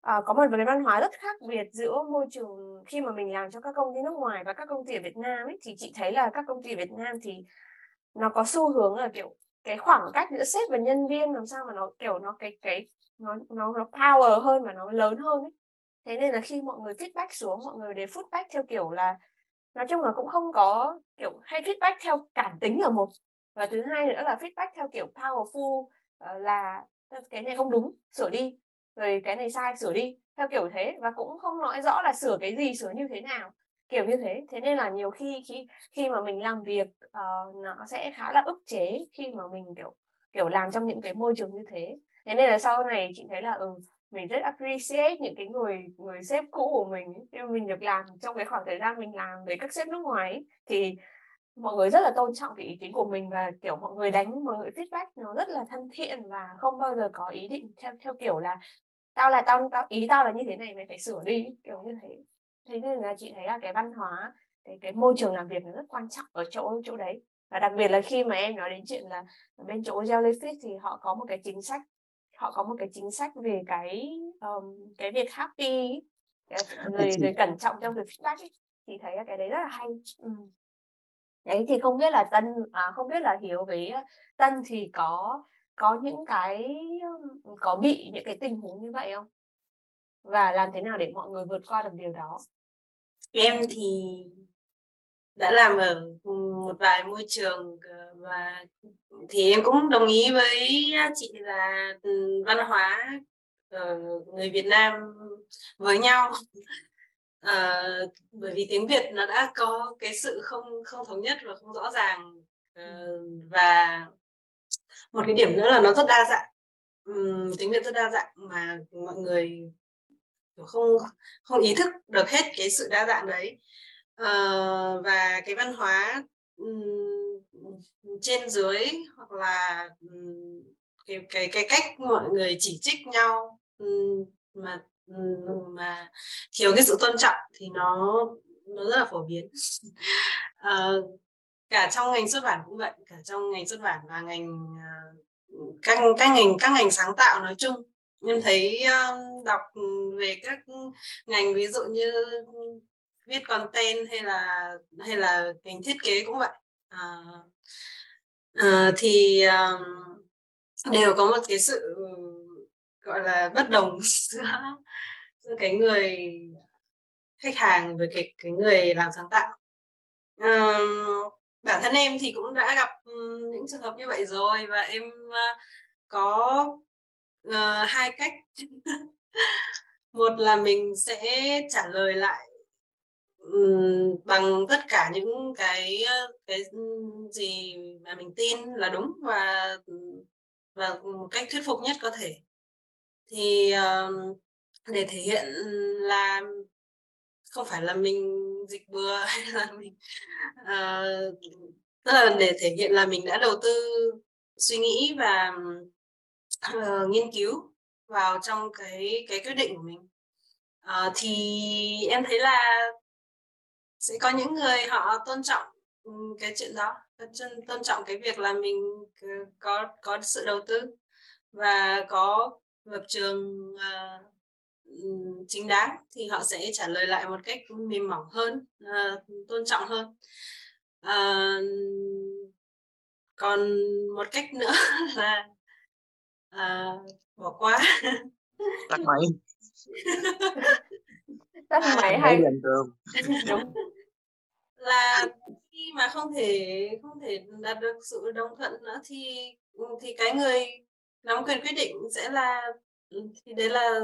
à, có một cái văn hóa rất khác biệt giữa môi trường khi mà mình làm cho các công ty nước ngoài và các công ty ở Việt Nam ấy thì chị thấy là các công ty ở Việt Nam thì nó có xu hướng là kiểu cái khoảng cách giữa sếp và nhân viên làm sao mà nó kiểu nó cái cái nó nó nó power hơn và nó lớn hơn ấy thế nên là khi mọi người feedback xuống mọi người để feedback theo kiểu là nói chung là cũng không có kiểu hay feedback theo cảm tính ở một. Và thứ hai nữa là feedback theo kiểu powerful uh, là cái này không đúng sửa đi. Rồi cái này sai sửa đi. Theo kiểu thế. Và cũng không nói rõ là sửa cái gì sửa như thế nào. Kiểu như thế. Thế nên là nhiều khi khi khi mà mình làm việc uh, nó sẽ khá là ức chế khi mà mình kiểu kiểu làm trong những cái môi trường như thế. Thế nên là sau này chị thấy là ừ mình rất appreciate những cái người người sếp cũ của mình nhưng mình được làm trong cái khoảng thời gian mình làm với các sếp nước ngoài ấy, thì mọi người rất là tôn trọng cái ý kiến của mình và kiểu mọi người đánh mọi người feedback nó rất là thân thiện và không bao giờ có ý định theo theo kiểu là tao là tao, tao ý tao là như thế này mày phải sửa đi. Kiểu như thế. Thế nên là chị thấy là cái văn hóa cái cái môi trường làm việc nó rất quan trọng ở chỗ chỗ đấy. Và đặc biệt là khi mà em nói đến chuyện là bên chỗ Jellyfish thì họ có một cái chính sách họ có một cái chính sách về cái um, cái việc happy người người cẩn trọng trong việc feedback ấy. thì thấy là cái đấy rất là hay ừ. đấy thì không biết là tân à, không biết là hiếu với tân thì có có những cái có bị những cái tình huống như vậy không và làm thế nào để mọi người vượt qua được điều đó em thì đã làm ở một vài môi trường ờ, và thì em cũng đồng ý với chị là văn hóa ờ, người Việt Nam với nhau. À, bởi vì tiếng Việt nó đã có cái sự không không thống nhất và không rõ ràng à, và một cái điểm nữa là nó rất đa dạng. Uhm, tiếng Việt rất đa dạng mà mọi người không không ý thức được hết cái sự đa dạng đấy uh, và cái văn hóa um, trên dưới hoặc là um, cái cái cái cách mọi người chỉ trích nhau um, mà mà thiếu cái sự tôn trọng thì nó nó rất là phổ biến. Uh, [LAUGHS] cả trong ngành xuất bản cũng vậy cả trong ngành xuất bản và ngành ờ, các các ngành các ngành sáng tạo nói chung. Em thấy đọc về các ngành ví dụ như viết content hay là hay là ngành thiết kế cũng vậy. À, à, thì um, đều có một cái sự gọi là bất đồng [LAUGHS] giữa, giữa cái người khách hàng với cái cái người làm sáng tạo. À, bản thân em thì cũng đã gặp ừ, những trường hợp như vậy rồi và em ờ, có uh, hai cách. [LAUGHS] Một là mình sẽ trả lời lại bằng tất cả những cái cái gì mà mình tin là đúng và và một cách thuyết phục nhất có thể. Thì uh, để thể hiện là không phải là mình dịch bừa [LAUGHS] hay là mình uh, tức là để thể hiện là mình đã đầu tư suy nghĩ và uh, nghiên cứu vào trong cái cái quyết định của mình. Uh, thì em thấy là sẽ có những người họ tôn trọng cái chuyện đó tôn trọng cái việc là mình có có sự đầu tư và có lập trường uh, chính đáng thì họ sẽ trả lời lại một cách mềm mỏng hơn uh, tôn trọng hơn. Uh, còn một cách nữa [LAUGHS] là uh, bỏ qua. Tắt máy. [LAUGHS] Tắt máy hay. đúng là khi mà không thể không thể đạt được sự đồng thuận nữa thì ừ, thì cái người nắm quyền quyết định sẽ là ừ, thì đấy là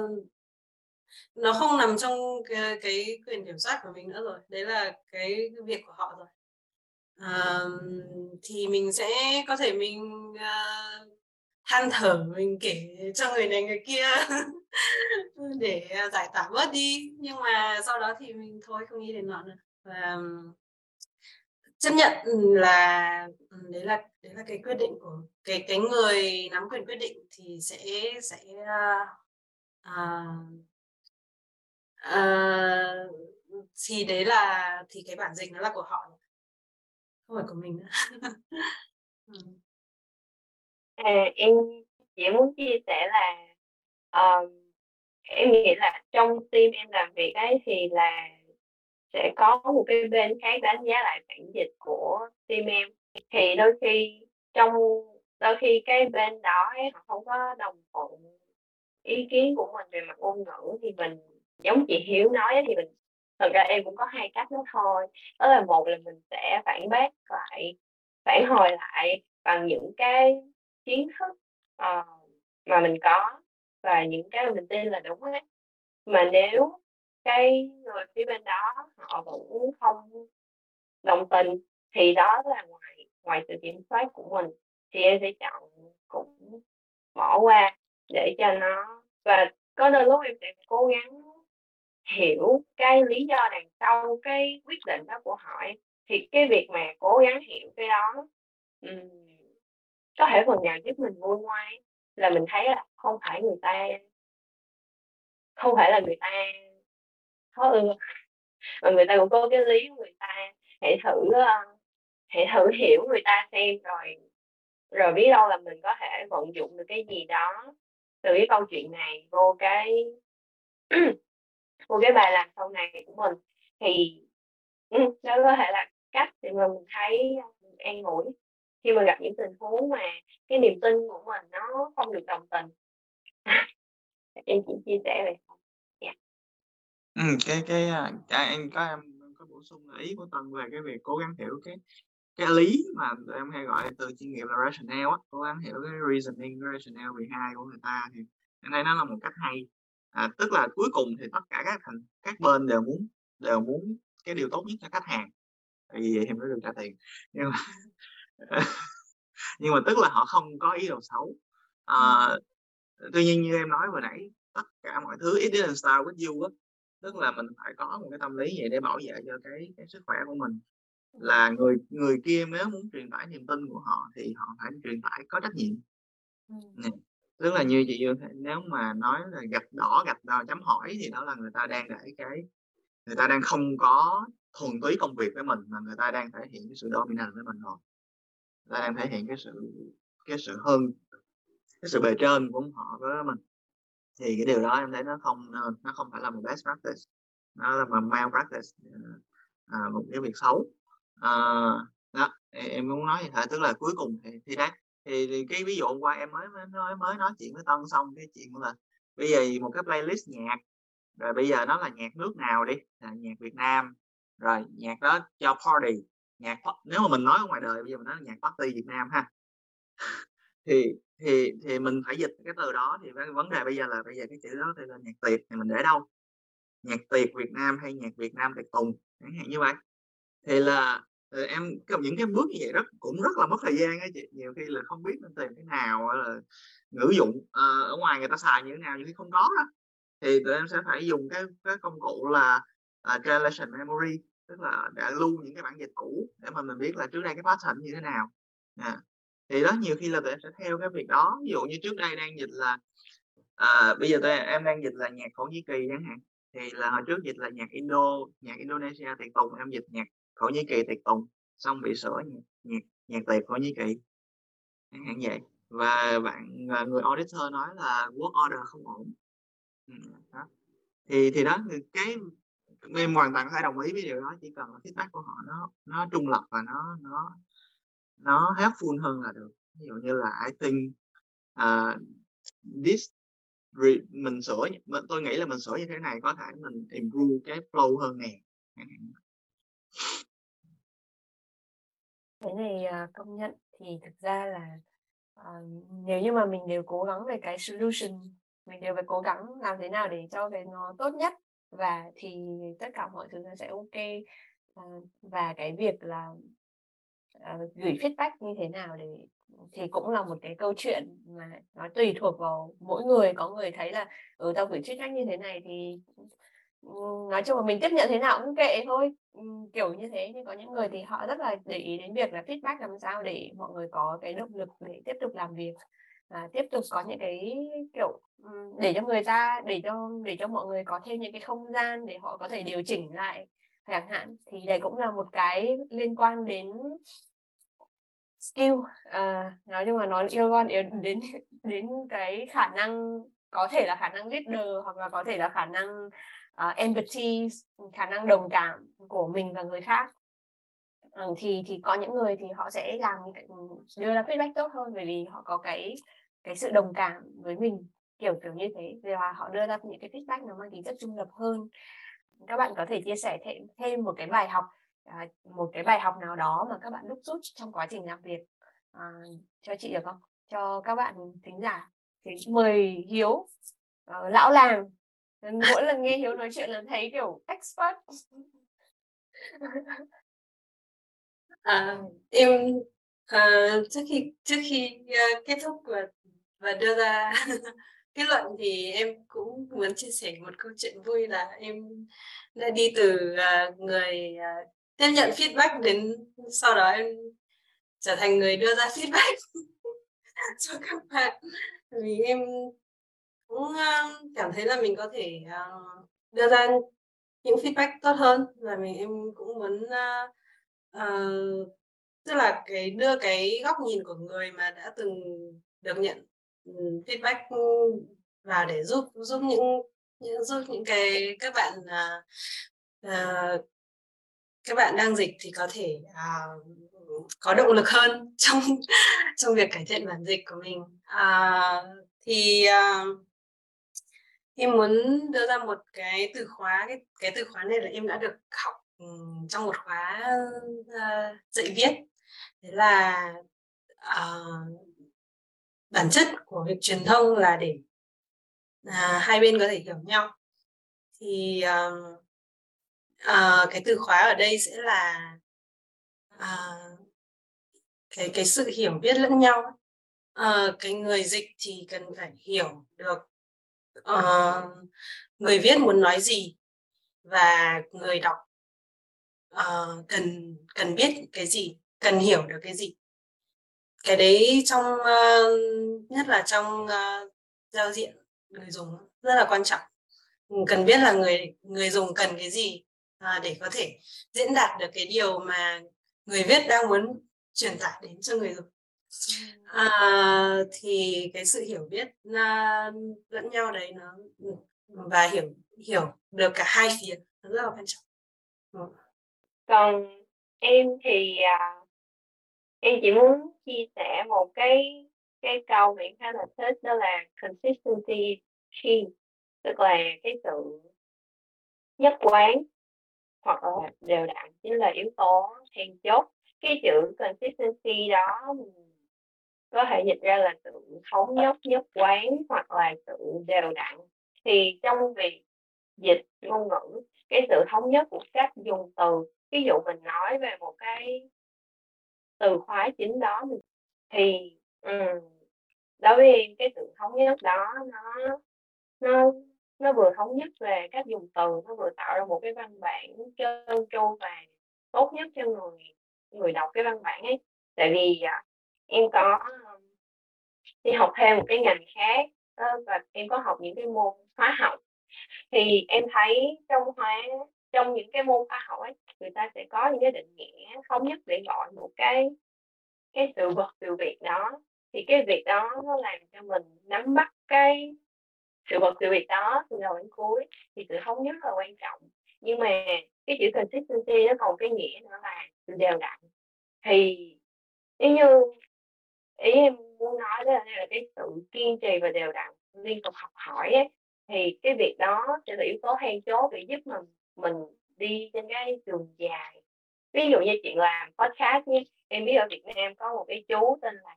nó không nằm trong cái, cái quyền kiểm soát của mình nữa rồi. Đấy là cái việc của họ rồi. À, thì mình sẽ có thể mình uh, than thở mình kể cho người này người kia [LAUGHS] để ờ, giải tỏa bớt đi. Nhưng mà sau đó thì mình thôi không nghĩ đến nó nữa. Và chấp nhận ừ, là ừ, đấy là đấy là cái quyết định của cái cái người nắm quyền quyết định thì sẽ sẽ uh, uh, thì đấy là thì cái bản dịch nó là của họ không phải của mình nữa [LAUGHS] ừ. à, em chỉ muốn chia sẻ là um, em nghĩ là trong team em làm việc ấy thì là sẽ có một cái bên khác đánh giá lại bản dịch của team em. Thì đôi khi trong đôi khi cái bên đó ấy, họ không có đồng thuận ý kiến của mình về mặt ngôn ngữ thì mình giống chị Hiếu nói ấy, thì mình thật ra em cũng có hai cách đó thôi. Đó là một là mình sẽ phản bác lại phản hồi lại bằng những cái kiến thức uh, mà mình có và những cái mà mình tin là đúng ấy. Mà nếu cái người phía bên đó họ vẫn không đồng tình. Thì đó là ngoài ngoài sự kiểm soát của mình thì em sẽ chọn cũng bỏ qua để cho nó. Và có đôi lúc em sẽ cố gắng hiểu cái lý do đằng sau cái quyết định đó của họ thì cái việc mà cố gắng hiểu cái đó um, có thể phần nào giúp mình vui ngoai là mình thấy là không phải người ta không phải là người ta khó [LAUGHS] ưa ừ. mà người ta cũng có cái lý của người ta. Hãy thử ờ, hãy thử hiểu người ta xem rồi rồi biết đâu là mình có thể vận dụng được cái gì đó từ cái câu chuyện này vô cái [CLEARS THROAT] vô cái bài làm sau này của mình. Thì ừ, nó đó có thể là cách để mà mình thấy ờ, an ủi khi mà gặp những tình huống mà cái niềm tin của mình nó không được đồng tình. [LAUGHS] Em chỉ chia sẻ vậy không ừ, cái cái à, à, em có em có bổ sung là ý của tân về cái việc cố gắng hiểu cái cái lý mà em hay gọi từ chuyên nghiệp là rationale á cố gắng hiểu cái reasoning cái rationale 12 của người ta thì em thấy nó là một cách hay. À, tức là cuối cùng thì tất cả các thành các bên đều muốn đều muốn cái điều tốt nhất cho khách hàng vì vậy thì mới được trả tiền. Nhưng mà [LAUGHS] nhưng mà tức là họ không có ý đồ xấu. À, tuy nhiên như em nói vừa nãy tất cả mọi thứ it didn't start with you á tức là mình phải có một cái tâm lý vậy để bảo vệ cho cái cái sức khỏe của mình. Là người người kia nếu muốn truyền tải niềm tin của họ thì họ phải truyền tải có trách nhiệm. Nè, tức là như chị Dương nếu mà nói là gạch đỏ gạch đỏ chấm hỏi thì đó là người ta đang để cái người ta đang không có thuần túy công việc với mình mà người ta đang thể hiện cái sự dominant với mình rồi. Người ta đang thể hiện cái sự cái sự hơn cái sự bề trên của họ với mình thì cái điều đó em thấy nó không ờ, nó không phải là một best practice nó là một malpractice ờ, à, một cái việc xấu. À, đó e, em muốn nói như thế tức là cuối cùng thì, thì đấy thì, thì cái ví dụ hôm qua em mới mới mới nói chuyện với tân xong cái chuyện là bây giờ một cái playlist nhạc rồi bây giờ nó là nhạc nước nào đi là nhạc Việt Nam rồi nhạc đó cho party nhạc nếu mà mình nói ở ngoài đời bây giờ mình nói là nhạc party Việt Nam ha thì thì thì mình phải dịch cái từ đó thì cái vấn đề bây giờ là bây giờ cái chữ đó thì là nhạc tiệc thì mình để đâu? Nhạc tiệc Việt Nam hay nhạc Việt Nam tiệc tùng? Chẳng hạn như vậy. Thì là ờ, em những cái bước như vậy rất cũng rất là mất thời gian ấy chị. Nhiều khi là không biết nên tìm cái nào là ngữ dụng uh, ở ngoài người ta xài như thế nào những khi không có đó thì tụi em sẽ phải dùng cái cái công cụ là à, uh, translation memory tức là đã lưu những cái bản dịch cũ để mà mình biết là trước đây cái pattern như thế nào. À, thì đó nhiều khi là tụi em sẽ theo cái việc đó. Ví dụ như trước đây đang dịch là à, bây giờ tụi em, em đang dịch là nhạc thổ nhĩ kỳ chẳng hạn thì là hồi trước dịch là nhạc Indo nhạc Indonesia tiệc tùng em dịch nhạc thổ nhĩ kỳ tiệc tùng xong bị sửa nhạc nhạc, nhạc tiệc thổ nhĩ kỳ. Chẳng hạn vậy. Và bạn à, người auditor nói là work order không ổn. Đó. thì thì đó cái em hoàn toàn có thể đồng ý với điều đó chỉ cần là feedback của họ nó nó trung lập và nó nó nó helpful hơn là được. Ví dụ như là I think uh, this re, mình sửa tôi nghĩ là mình sửa như thế này có thể mình improve cái flow hơn nè. Cái này công nhận thì thực ra là uh, nếu như mà mình đều cố gắng về cái solution mình đều phải cố gắng làm thế nào để cho cái nó tốt nhất và thì tất cả mọi thứ nó sẽ ok. Uh, và cái việc là uh, gửi feedback như thế nào để thì cũng là một cái câu chuyện mà nó tùy thuộc vào mỗi người. Có người thấy là ở ừ, tao gửi feedback như thế này thì ừ, nói chung là mình tiếp nhận thế nào cũng kệ thôi. Ừ, kiểu như thế. Nhưng có những người thì họ rất là để ý đến việc là feedback làm sao để mọi người có cái động lực để tiếp tục làm việc à, tiếp tục có những cái kiểu ừ, để cho người ta để cho để cho mọi người có thêm những cái không gian để họ có thể điều chỉnh lại chẳng hạn thì đây cũng là một cái liên quan đến skill. À, nói chung là nó liên quan đến đến [LAUGHS] cái khả năng có thể là khả năng leader hoặc là có thể là khả năng uh, empathy khả năng đồng cảm của mình và người khác. À, thì thì có những người thì họ sẽ làm đưa ra feedback tốt hơn bởi vì họ có cái cái sự đồng cảm với mình kiểu kiểu như thế. Và họ đưa ra những cái feedback nó mang tính chất trung lập hơn các bạn có thể chia sẻ thêm thêm một cái bài học à, một cái bài học nào đó mà các bạn đúc rút trong quá trình làm việc à, cho chị được không? Cho các bạn thính giả thì mời hiếu uh, lão làng. Mỗi lần nghe hiếu nói chuyện là thấy kiểu expert. [LAUGHS] À, em à, trước khi trước khi uh, kết thúc và và đưa ra [LAUGHS] kết luận thì em cũng muốn chia sẻ một câu chuyện vui là em đã đi từ à, người à, tiếp nhận feedback đến sau đó em trở thành người đưa ra feedback [LAUGHS] cho các bạn. Vì em cũng cảm thấy là mình có thể à, đưa ra những feedback tốt hơn và mình em cũng muốn uh, uh, tức là cái đưa cái góc nhìn của người mà đã từng được nhận feedback vào để giúp giúp những những giúp những cái các bạn uh, uh, các bạn đang dịch thì có thể uh, có động lực hơn [LAUGHS] trong trong việc cải thiện bản dịch của mình. Uh, thì uh, em muốn đưa ra một cái từ khóa cái cái từ khóa này là em đã được học trong một khóa uh, dạy viết. Thế là uh, bản chất của việc truyền thông là để à, hai bên có thể hiểu nhau. Thì à, à, cái từ khóa ở đây sẽ là à, cái cái sự hiểu biết lẫn nhau. À, cái người dịch thì cần phải hiểu được à, người viết muốn nói gì và người đọc uh, cần cần biết cái gì cần hiểu được cái gì. Cái đấy trong uh, nhất là trong uh, giao diện người dùng rất là quan trọng. Cần biết là người người dùng cần cái gì à, để có thể diễn đạt được cái điều mà người viết đang muốn truyền tải đến cho người dùng. À, thì cái sự hiểu biết uh, lẫn nhau đấy nó và hiểu hiểu được cả hai phía nó rất là quan trọng. Ừ. còn em thì uh, em chỉ muốn chia sẻ một cái cái câu mình khá là thích đó là consistency key tức là cái sự nhất quán hoặc là đều đặn chính là yếu tố then chốt. Cái chữ consistency đó có thể dịch ra là sự thống nhất nhất quán hoặc là sự đều đặn. Thì trong việc dịch ngôn ngữ cái sự thống nhất của cách dùng từ ví dụ mình nói về một cái từ khóa chính đó thì Ừ, đối với em cái sự thống nhất đó nó nó nó vừa thống nhất về cách dùng từ nó vừa tạo ra một cái văn bản trơn tru và tốt nhất cho người người đọc cái văn bản ấy. Tại vì à, em có đi học thêm một cái ngành khác đó, và em có học những cái môn hóa học. Thì em thấy trong hóa trong những cái môn khoa học ấy người ta sẽ có những cái định nghĩa thống nhất để gọi một cái cái sự vật sự việc đó thì cái việc đó nó làm cho mình nắm bắt cái sự vật sự việc đó từ đầu đến cuối thì sự thống nhất là quan trọng. Nhưng mà cái chữ consistency nó còn cái nghĩa nữa là sự đều đặn. Thì nếu như ý em muốn nói đó là cái sự kiên trì và đều đặn liên tục học hỏi ấy, thì cái việc đó sẽ là yếu tố then chốt để giúp mình mình đi trên cái đường dài. Ví dụ như chuyện làm podcast nhé em biết ở Việt Nam có một cái chú tên là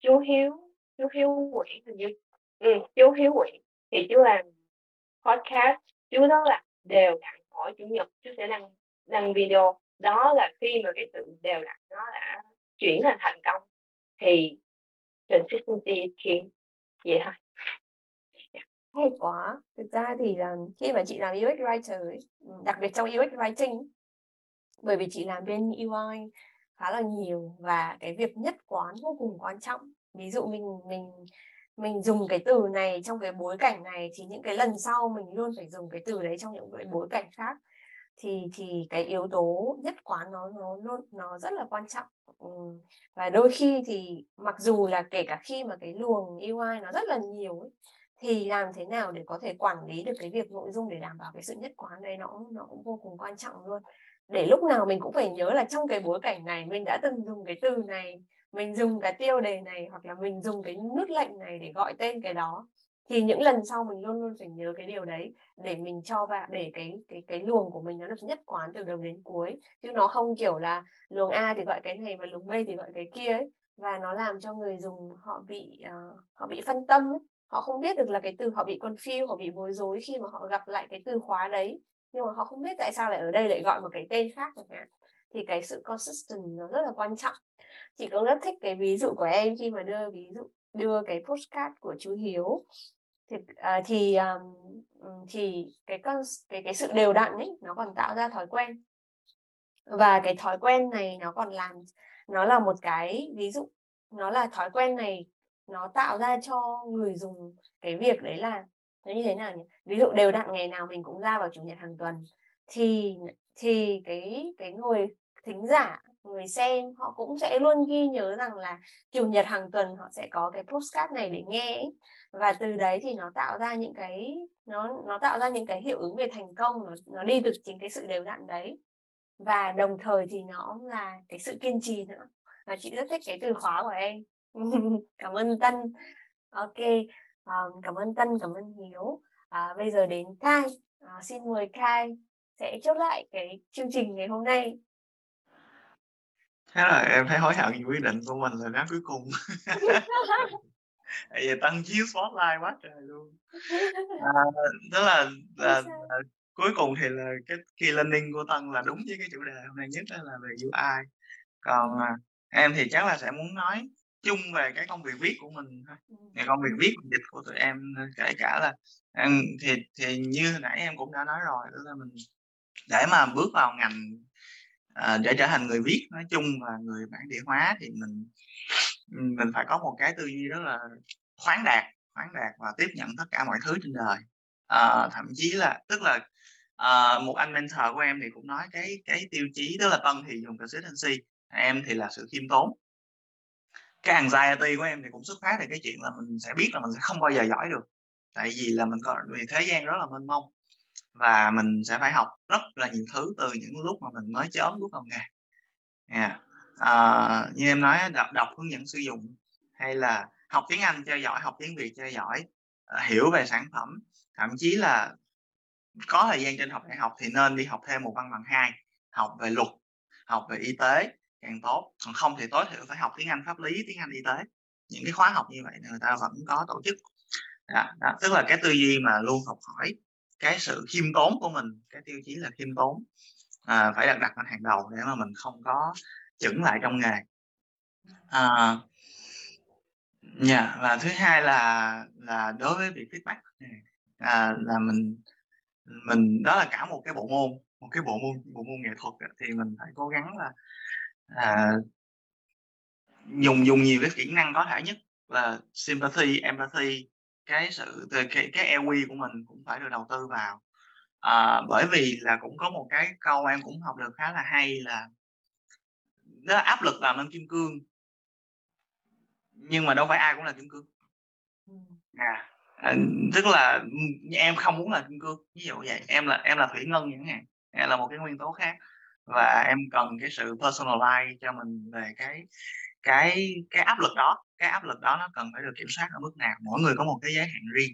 chú Hiếu chú Hiếu Nguyễn hình như ừ, chú Hiếu Nguyễn thì chú làm podcast chú đó là đều đặn mỗi chủ nhật chú sẽ đăng đăng video. Đó là khi mà cái sự đều đặn nó đã chuyển thành thành công thì consistency is key vậy thôi. Dạ. Hay quá. Thực ra thì là khi mà chị làm UX writer ừ, đặc biệt trong UX writing bởi vì chị làm bên UI khá là nhiều và cái việc nhất quán vô cùng quan trọng. Ví dụ mình mình mình dùng cái từ này trong cái bối cảnh này thì những cái lần sau mình luôn phải dùng cái từ đấy trong những cái bối cảnh khác. Thì thì cái yếu tố nhất quán nó nó luôn nó rất là quan trọng. Ừ. và đôi khi thì mặc dù là kể cả khi mà cái luồng UI nó rất là nhiều ấy, thì làm thế nào để có thể quản lý được cái việc nội dung để đảm bảo cái sự nhất quán đấy nó nó cũng vô cùng quan trọng luôn để lúc nào mình cũng phải nhớ là trong cái bối cảnh này mình đã từng dùng cái từ này mình dùng cái tiêu đề này hoặc là mình dùng cái nút lệnh này để gọi tên cái đó. Thì những lần sau mình luôn luôn phải nhớ cái điều đấy để mình cho vào để cái cái cái luồng của mình nó được nhất quán từ đầu đến cuối. Chứ nó không kiểu là luồng A thì gọi cái này và luồng B thì gọi cái kia ấy. Và nó làm cho người dùng họ bị uh, họ bị phân tâm ấy. họ không biết được là cái từ họ bị confuse họ bị bối rối khi mà họ gặp lại cái từ khóa đấy nhưng mà họ không biết tại sao lại ở đây lại gọi một cái tên khác chẳng hạn. Thì cái sự consistent nó rất là quan trọng. Chị cũng rất thích cái ví dụ của em khi mà đưa ví dụ đưa cái postcard của chú Hiếu. Thì uh, thì um, thì cái con cái cái sự đều đặn ấy nó còn tạo ra thói quen. Và cái thói quen này nó còn làm nó là một cái ví dụ nó là thói quen này nó tạo ra cho người dùng cái việc đấy là nó như thế nào nhỉ? Ví dụ đều đặn ngày nào mình cũng ra vào chủ nhật hàng tuần, thì thì cái cái người thính giả người xem, họ cũng sẽ luôn ghi nhớ rằng là chủ nhật hàng tuần họ sẽ có cái postcard này để nghe ấy. và từ đấy thì nó tạo ra những cái, nó nó tạo ra những cái hiệu ứng về thành công, nó nó đi từ chính cái sự đều đặn đấy. Và đồng thời thì nó là cái sự kiên trì nữa. Và chị rất thích cái từ khóa của em. [LAUGHS] Cảm ơn tân. Ok um, cảm ơn tân cảm ơn hiếu. À, bây giờ đến khai. À, xin mời khai sẽ chốt lại cái chương trình ngày hôm nay. Thế là em thấy hối hận vì quyết định của mình là nói cuối cùng. [LAUGHS] Vì tăng chiếu spotlight quá trời luôn. [LAUGHS] À, đó là, là, là cuối cùng thì là cái key learning của tân là đúng với cái chủ đề hôm nay nhất là về UI còn à, em thì chắc là sẽ muốn nói chung về cái công việc viết của mình thôi. Về công việc viết dịch của tụi em kể cả là em thì thì như nãy em cũng đã nói rồi đó là mình để mà bước vào ngành à, để trở thành người viết nói chung và người bản địa hóa thì mình mình phải có một cái tư duy rất là khoáng đạt khoáng đạt và tiếp nhận tất cả mọi thứ trên đời. À, thậm chí là tức là à, một anh mentor của em thì cũng nói cái cái tiêu chí tức là tân thì dùng consistency em thì là sự khiêm tốn cái anxiety của em thì cũng xuất phát từ cái chuyện là mình sẽ biết là mình sẽ không bao giờ giỏi được. Tại vì là mình có vì thế gian rất là mênh mông và mình sẽ phải học rất là nhiều thứ từ những lúc mà mình mới chớm bước vào nghề. Yeah. à, như em nói đọc, đọc hướng dẫn sử dụng hay là học tiếng Anh cho giỏi học tiếng Việt cho giỏi à, hiểu về sản phẩm thậm chí là có thời gian trên học đại học thì nên đi học thêm một văn bằng hai học về luật học về y tế càng tốt. Còn không thì tối thiểu phải học tiếng Anh pháp lý tiếng Anh y tế. Những cái khóa học như vậy người ta vẫn có tổ chức. Đó, đó. tức là cái tư duy mà luôn học hỏi cái sự khiêm tốn của mình cái tiêu chí là khiêm tốn à, phải đặt đặt lên hàng đầu để mà mình không có chững lại trong nghề. À, yeah, và thứ hai là là đối với việc feedback. À, là mình mình đó là cả một cái bộ môn một cái bộ môn bộ môn nghệ thuật thì mình phải cố gắng là à, dùng dùng nhiều cái kỹ năng có thể nhất là sympathy empathy cái sự cái cái EQ của mình cũng phải được đầu tư vào. À, bởi vì là cũng có một cái câu em cũng học được khá là hay là nó áp lực làm nên kim cương. Nhưng mà đâu phải ai cũng là kim cương. À, à tức là em không muốn là kim cương ví dụ vậy em là em là thủy ngân chẳng hạn em là một cái nguyên tố khác và em cần cái sự personalize cho mình về cái cái cái áp lực đó. Cái áp lực đó nó cần phải được kiểm soát ở mức nào. Mỗi người có một cái giới hạn riêng.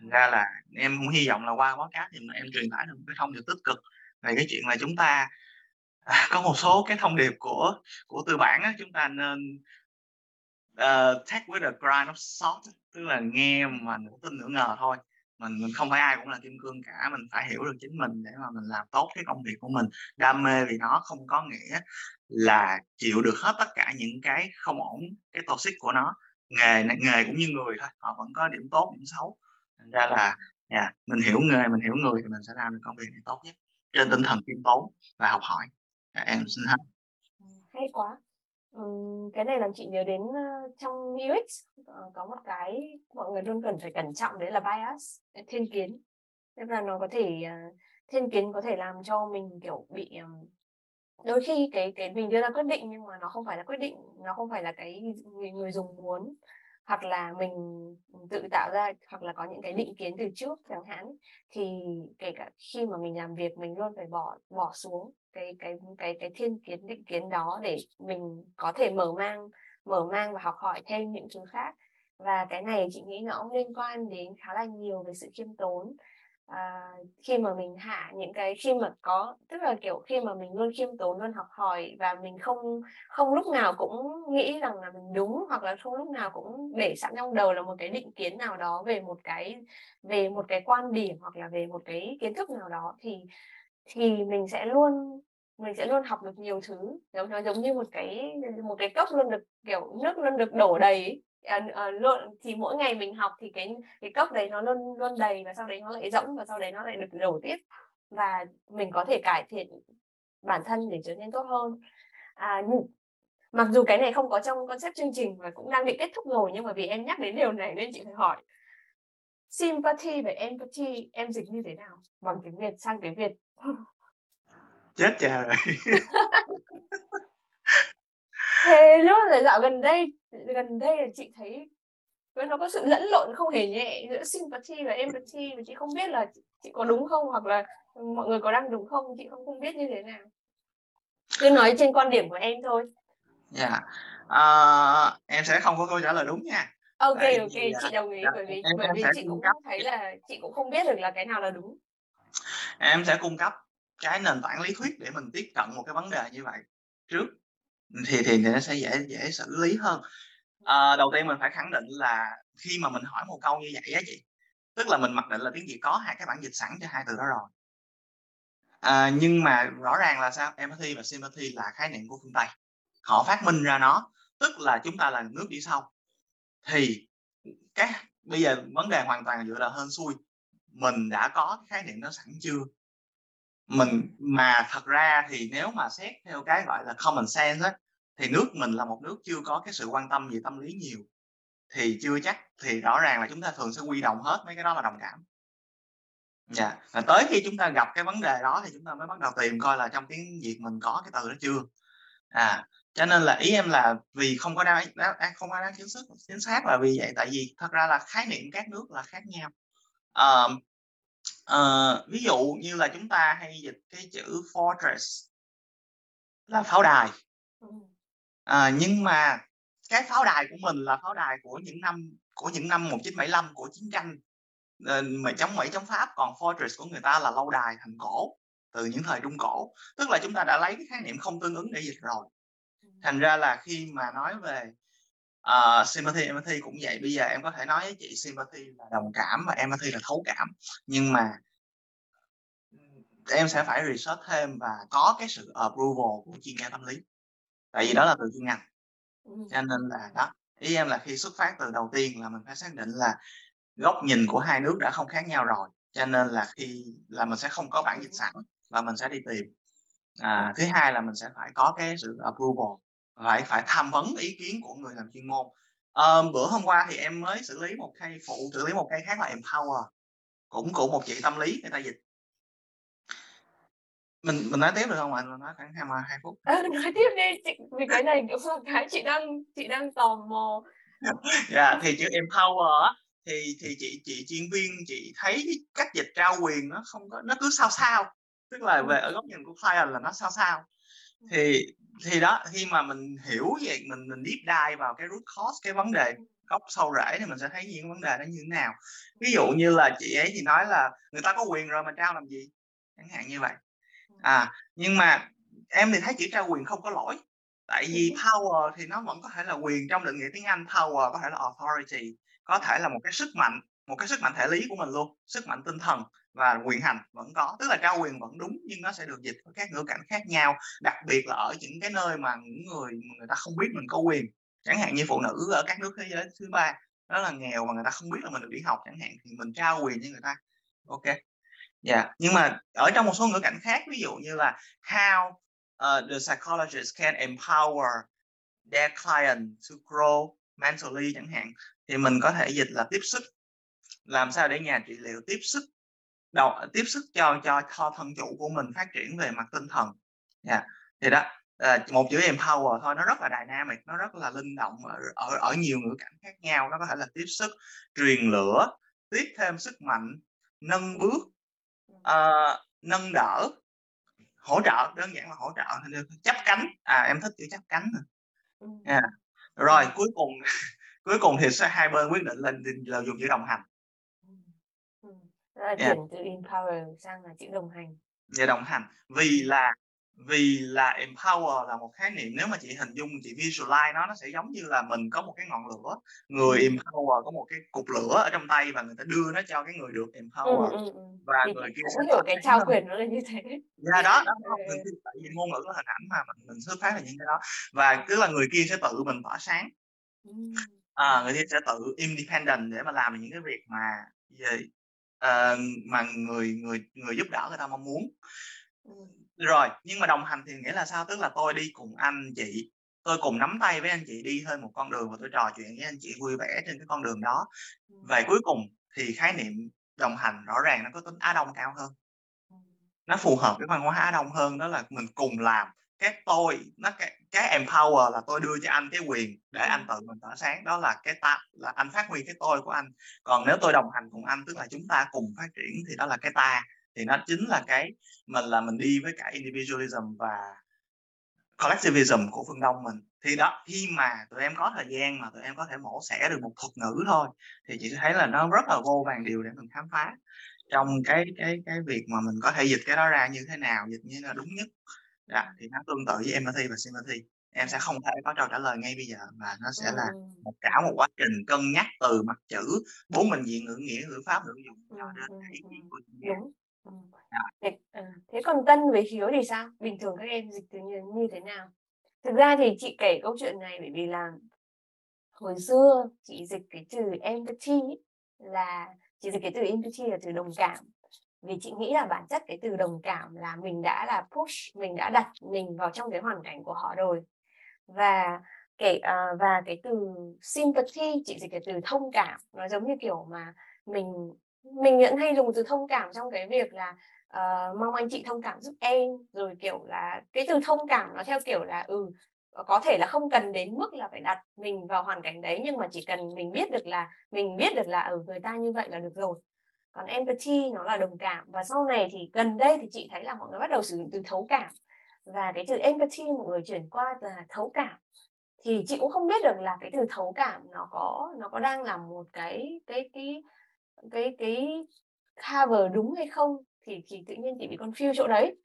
Thành ra là em cũng hy vọng là qua podcast thì em truyền tải được một cái thông điệp tích cực về cái chuyện là chúng ta à, có một số cái thông điệp của của tư bản á, chúng ta nên uh, take with a grain of salt tức là nghe mà nửa tin nửa ngờ thôi mình mình không phải ai cũng là kim cương cả mình phải hiểu được chính mình để mà mình làm tốt cái công việc của mình. Đam mê vì nó không có nghĩa là chịu được hết tất cả những cái không ổn cái toxic của nó. Nghề nghề cũng như người thôi họ vẫn có điểm tốt điểm xấu. Thành ra là yeah, mình hiểu nghề mình hiểu người thì mình sẽ làm được công việc này tốt nhất. Trên tinh thần khiêm tốn và học hỏi. Dạ, em xin hết. Ừ, hay quá cái này làm chị nhớ đến ờ, trong UX ờ, có một cái mọi người luôn cần phải cẩn trọng đấy là bias ờ, thiên kiến. Tức là nó có thể thiên kiến có thể làm cho mình kiểu bị đôi khi cái cái mình đưa ra quyết định nhưng mà nó không phải là quyết định nó không phải là cái người, người dùng muốn. Hoặc là mình tự tạo ra hoặc là có những cái định kiến từ trước chẳng hạn thì kể cả khi mà mình làm việc mình luôn phải bỏ bỏ xuống cái cái cái cái thiên kiến định kiến đó để mình có thể mở mang mở mang và học hỏi thêm những thứ khác. Và cái này chị nghĩ nó cũng liên quan đến khá là nhiều về sự khiêm tốn. À, khi mà mình hạ những cái khi mà có tức là kiểu khi mà mình luôn khiêm tốn luôn học hỏi và mình không không lúc nào cũng nghĩ rằng là mình đúng hoặc là không lúc nào cũng để sẵn trong đầu là một cái định kiến nào đó về một cái về một cái quan điểm hoặc là về một cái kiến thức nào đó thì thì mình sẽ luôn mình sẽ luôn học được nhiều thứ. Giống nó giống như một cái một cái cốc luôn được kiểu nước luôn được đổ đầy ấy. À, luôn thì mỗi ngày mình học thì cái cái cốc đấy nó luôn luôn đầy và sau đấy nó lại rỗng và sau đấy nó lại được đổ tiếp. Và mình có thể cải thiện bản thân để trở nên tốt hơn. À, mặc dù cái này không có trong concept chương trình và cũng đang bị kết thúc rồi nhưng mà vì em nhắc đến điều này nên chị phải hỏi. Sympathy và empathy em dịch như thế nào? Bằng tiếng việt sang tiếng việt chết trời [LAUGHS] thế luôn là dạo gần đây gần đây là chị thấy nó có sự lẫn lộn không hề nhẹ giữa sympathy và empathy và chị không biết là chị có đúng không hoặc là mọi người có đang đúng không chị không không biết như thế nào cứ nói trên quan điểm của em thôi dạ yeah. uh, em sẽ không có câu trả lời đúng nha ok Tại ok chị đồng ý dạ, bởi vì em, bởi vì chị cũng cấp. thấy là chị cũng không biết được là cái nào là đúng em sẽ cung cấp cái nền tảng lý thuyết để mình tiếp cận một cái vấn đề như vậy trước. Thì thì nó sẽ dễ dễ xử lý hơn. À, đầu tiên mình phải khẳng định là khi mà mình hỏi một câu như vậy á chị tức là mình mặc định là tiếng việt có hai cái bản dịch sẵn cho hai từ đó rồi. À, nhưng mà rõ ràng là sao? Empathy và sympathy là khái niệm của phương tây. Họ phát minh ra nó tức là chúng ta là nước đi sau. Thì cái bây giờ vấn đề hoàn toàn dựa là hơn xui mình đã có cái khái niệm đó sẵn chưa? Mình mà thật ra thì nếu mà xét theo cái gọi là common sense á thì nước mình là một nước chưa có cái sự quan tâm về tâm lý nhiều. Thì chưa chắc thì rõ ràng là chúng ta thường sẽ quy đồng hết mấy cái đó là đồng cảm. Dạ yeah. tới khi chúng ta gặp cái vấn đề đó thì chúng ta mới bắt đầu tìm coi là trong tiếng việt mình có cái từ đó chưa. À cho nên là ý em là vì không có đa, đa, không có đáng chính xác chính xác là vì vậy. Tại vì thật ra là khái niệm các nước là khác nhau uh, uh, ví dụ như là chúng ta hay dịch cái chữ fortress là pháo đài. À, nhưng mà cái pháo đài của mình là pháo đài của những năm của những năm 1975 của chiến tranh. Mà chống Mỹ chống Pháp còn fortress của người ta là lâu đài thành cổ từ những thời trung cổ. Tức là chúng ta đã lấy cái khái niệm không tương ứng để dịch rồi. Thành ra là khi mà nói về uh, sympathy empathy cũng vậy. Bây giờ em có thể nói với chị sympathy là đồng cảm và empathy là thấu cảm. Nhưng mà em sẽ phải research thêm và có cái sự approval của chuyên gia tâm lý. Tại vì đó là từ chuyên ngành. Cho nên là đó ý em là khi xuất phát từ đầu tiên là mình phải xác định là góc nhìn của hai nước đã không khác nhau rồi. Cho nên là khi là mình sẽ không có bản dịch sẵn và mình sẽ đi tìm. À, thứ hai là mình sẽ phải có cái sự approval phải phải tham vấn ý kiến của người làm chuyên môn. À, bữa hôm qua thì em mới xử lý một cây phụ xử lý một cây khác là empower. Cũng của một chị tâm lý người ta dịch. Mình mình nói tiếp được không ạ? Mình nói khoảng hai hai phút. À, nói tiếp đi. Chị, vì cái này cũng là cái chị đang chị đang tò mò. Dạ yeah, thì chữ empower thì thì chị chị chuyên viên chị thấy cách dịch trao quyền nó không có nó cứ sao sao. Tức là về ở góc nhìn của client là nó sao sao. Thì thì đó khi mà mình hiểu vậy mình mình deep dive vào cái root cause cái vấn đề gốc sâu rễ thì mình sẽ thấy những vấn đề đó như thế nào. Ví dụ như là chị ấy thì nói là người ta có quyền rồi mà trao làm gì? Chẳng hạn như vậy. À nhưng mà em thì thấy chữ trao quyền không có lỗi. Tại vì power thì nó vẫn có thể là quyền trong định nghĩa tiếng Anh power có thể là authority có thể là một cái sức mạnh một cái sức mạnh thể lý của mình luôn sức mạnh tinh thần và quyền hành vẫn có tức là trao quyền vẫn đúng nhưng nó sẽ được dịch với các ngữ cảnh khác nhau đặc biệt là ở những cái nơi mà những người người ta không biết mình có quyền. Chẳng hạn như phụ nữ ở các nước thế giới thứ ba đó là nghèo và người ta không biết là mình được đi học chẳng hạn thì mình trao quyền cho người ta. Ok. Dạ yeah. nhưng mà ở trong một số ngữ cảnh khác ví dụ như là how uh, the psychologist can empower their client to grow mentally chẳng hạn thì mình có thể dịch là tiếp sức. Làm sao để nhà trị liệu tiếp sức? Đầu tiếp sức cho cho cho thân chủ của mình phát triển về mặt tinh thần. Yeah. thì đó à, một chữ empower thôi nó rất là dynamic nó rất là linh động ở, ở ở nhiều ngữ cảnh khác nhau. Nó có thể là tiếp sức truyền lửa tiếp thêm sức mạnh nâng bước uh, nâng đỡ hỗ trợ đơn giản là hỗ trợ chấp cánh. À em thích chữ chấp cánh yeah. rồi cuối cùng [LAUGHS] cuối cùng thì sẽ hai bên quyết định lên là dùng chữ đồng hành là chuyển từ empower sang là chữ đồng hành. Dạ đồng hành. Vì là vì là empower là một khái niệm nếu mà chị hình dung chị visualize nó nó sẽ giống như là mình có một cái ngọn lửa người empower có một cái cục lửa ở trong tay và người ta đưa nó cho cái người được empower. ừ, ừ, ừ. và thì người kia sẽ hiểu cái trao quyền nó là như thế. Dạ đó, đó [LAUGHS] tại vì ngôn ngữ là hình ảnh mà mình, mình xuất phát là những cái đó. Và tức là người kia sẽ tự mình tỏa sáng. Ừ. à, người kia sẽ tự independent để mà làm những cái việc mà về uh, mà người người người giúp đỡ người ta mong muốn. Rồi nhưng mà đồng hành thì nghĩa là sao? Tức là tôi đi cùng anh chị tôi cùng nắm tay với anh chị đi hơi một con đường và tôi trò chuyện với anh chị vui vẻ trên cái con đường đó. Và cuối cùng thì khái niệm đồng hành rõ ràng nó có tính á đông cao hơn. Nó phù hợp với văn hóa á đông hơn đó là mình cùng làm. Cái tôi nó cái, cái empower là tôi đưa cho anh cái quyền để anh tự mình tỏa sáng. Đó là cái ta là anh phát huy cái tôi của anh. Còn nếu tôi đồng hành cùng anh tức là chúng ta cùng phát triển thì đó là cái ta. Thì nó chính là cái mình là mình đi với cả individualism và collectivism của phương đông mình. Thì đó khi mà tụi em có thời gian mà tụi em có thể mổ xẻ được một thuật ngữ thôi thì chị thấy là nó rất là vô vàng điều để mình khám phá trong cái cái cái việc mà mình có thể dịch cái đó ra như thế nào dịch như là đúng nhất dạ, thì nó tương tự với empathy và sympathy em sẽ không thể có câu trả lời ngay bây giờ mà nó sẽ là một cả một quá trình cân nhắc từ mặt chữ bốn mình diện ngữ nghĩa ngữ pháp ngữ dụng cho đến cái ý kiến của chị đúng Ừ. Thế, à, thế còn Tân với Hiếu thì sao? Bình thường các em dịch từ như, như thế nào? Thực ra thì chị kể câu chuyện này bởi vì là hồi xưa chị dịch cái từ empathy là chị dịch cái từ empathy là từ đồng cảm vì chị nghĩ là bản chất cái từ đồng cảm là mình đã là push mình đã đặt mình vào trong cái hoàn cảnh của họ rồi. Và kể uh, và cái từ sympathy chị dịch cái từ thông cảm nó giống như kiểu mà mình mình vẫn hay dùng từ thông cảm trong cái việc là uh, mong anh chị thông cảm giúp em rồi kiểu là cái từ thông cảm nó theo kiểu là ừ có thể là không cần đến mức là phải đặt mình vào hoàn cảnh đấy nhưng mà chỉ cần mình biết được là mình biết được là ở người ta như vậy là được rồi còn empathy nó là đồng cảm. Và sau này thì gần đây thì chị thấy là mọi người bắt đầu sử dụng từ thấu cảm. Và cái từ empathy mọi người chuyển qua là thấu cảm. Thì chị cũng không biết được là cái từ thấu cảm nó có nó có đang là một cái cái cái cái cái cover đúng hay không? Thì thì tự nhiên chị bị confuse chỗ đấy.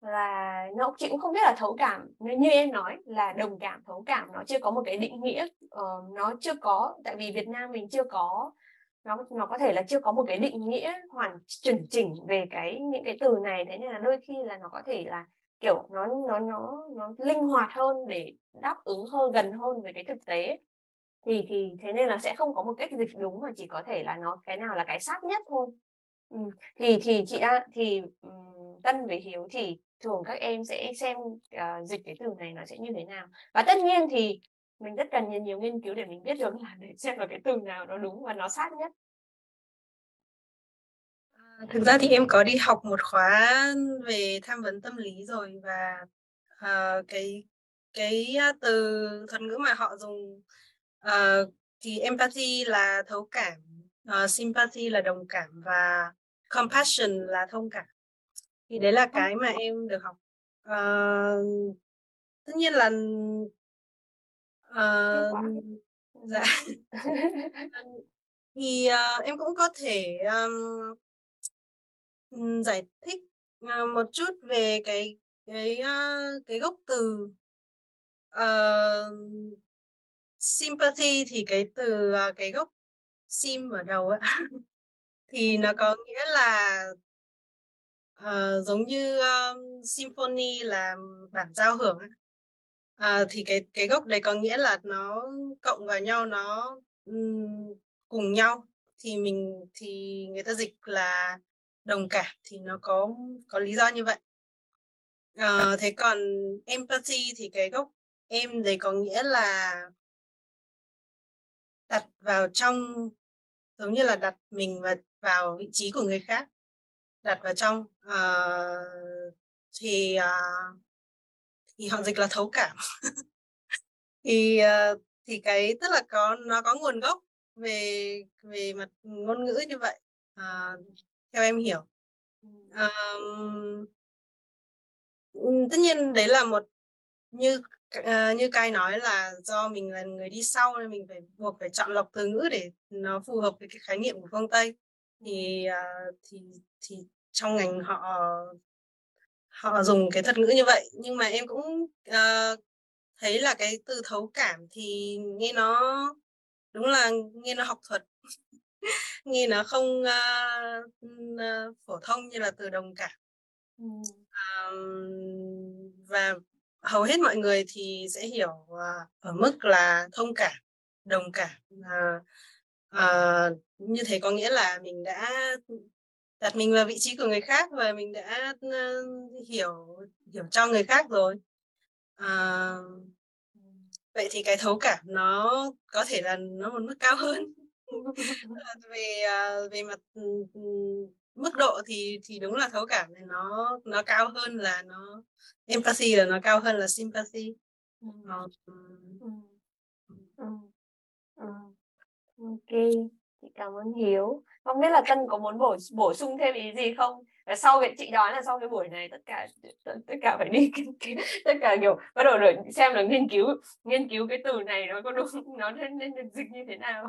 Là nó chị cũng không biết là thấu cảm như em nói là đồng cảm thấu cảm nó chưa có một cái định nghĩa. Uh, nó chưa có tại vì Việt Nam mình chưa có nó nó có thể là chưa có một cái định nghĩa hoàn chuẩn chỉnh về cái những cái từ này thế nên là đôi khi là nó có thể là kiểu nó nó nó nó linh hoạt hơn để đáp ứng hơn gần hơn với cái thực tế thì thì thế nên là sẽ không có một cách dịch đúng mà chỉ có thể là nó cái nào là cái sát nhất thôi ừ. thì thì chị đã thì um, tân với hiếu thì thường các em sẽ xem uh, dịch cái từ này nó sẽ như thế nào và tất nhiên thì mình rất cần nhiều, nhiều nghiên cứu để mình biết được là để xem là cái từ nào nó đúng và nó sát nhất. À, thực ra thì em có đi học một khóa về tham vấn tâm lý rồi và uh, cái cái từ thuật ngữ mà họ dùng uh, thì empathy là thấu cảm uh, sympathy là đồng cảm và compassion là thông cảm. Thì đấy là cái mà em được học. Uh, tất nhiên là uh, dạ. [LAUGHS] Thì uh, em cũng có thể um, giải thích uh, một chút về cái cái uh, cái gốc từ uh, sympathy thì cái từ à, cái gốc sim ở đầu ấy [LAUGHS] thì nó có nghĩa là uh, giống như um, symphony là bản giao hưởng ấy. À, thì cái cái gốc đấy có nghĩa là nó cộng vào nhau nó um, cùng nhau. Thì mình thì người ta dịch là đồng cảm thì nó có có lý do như vậy. À, thế còn empathy thì cái gốc em đấy có nghĩa là đặt vào trong giống như là đặt mình vào vào vị trí của người khác đặt vào trong. Uh, thì uh, thì họ dịch là thấu cảm. Thì uh, thì cái tức là có nó có nguồn gốc về về mặt ngôn ngữ như vậy. À, theo em hiểu. À, tất nhiên đấy là một như à, như cai nói là do mình là người đi sau nên mình phải buộc phải chọn lọc từ ngữ để nó phù hợp với cái khái niệm của phương tây. Thì à, thì thì trong ngành họ họ dùng cái thuật ngữ như vậy. Nhưng mà em cũng uh, thấy là cái từ thấu cảm thì nghe nó đúng là nghe nó học thuật. [LAUGHS] Nghe nó không uh, uh, phổ thông như là từ đồng cảm. Ừ. um, và hầu hết mọi người thì sẽ hiểu uh, ở mức là thông cảm đồng cảm. Uh, uh, như thế có nghĩa là mình đã đặt mình vào vị trí của người khác và mình đã hiểu hiểu cho người khác rồi uh, vậy thì cái thấu cảm nó có thể là nó một mức cao hơn [LAUGHS] về uh, về mặt uh, mức độ thì thì đúng là thấu cảm thì nó nó cao hơn là nó empathy là nó cao hơn là sympathy ừ. Ừ. Ừ. Ừ. ok chị cảm ơn hiếu không biết là tân có muốn bổ bổ sung thêm ý gì không và sau cái chị nói là sau cái buổi này tất cả tất, tất cả phải đi [LAUGHS] tất cả kiểu bắt đầu rồi xem là nghiên cứu nghiên cứu cái từ này nó có đúng nó nên nên được dịch như thế nào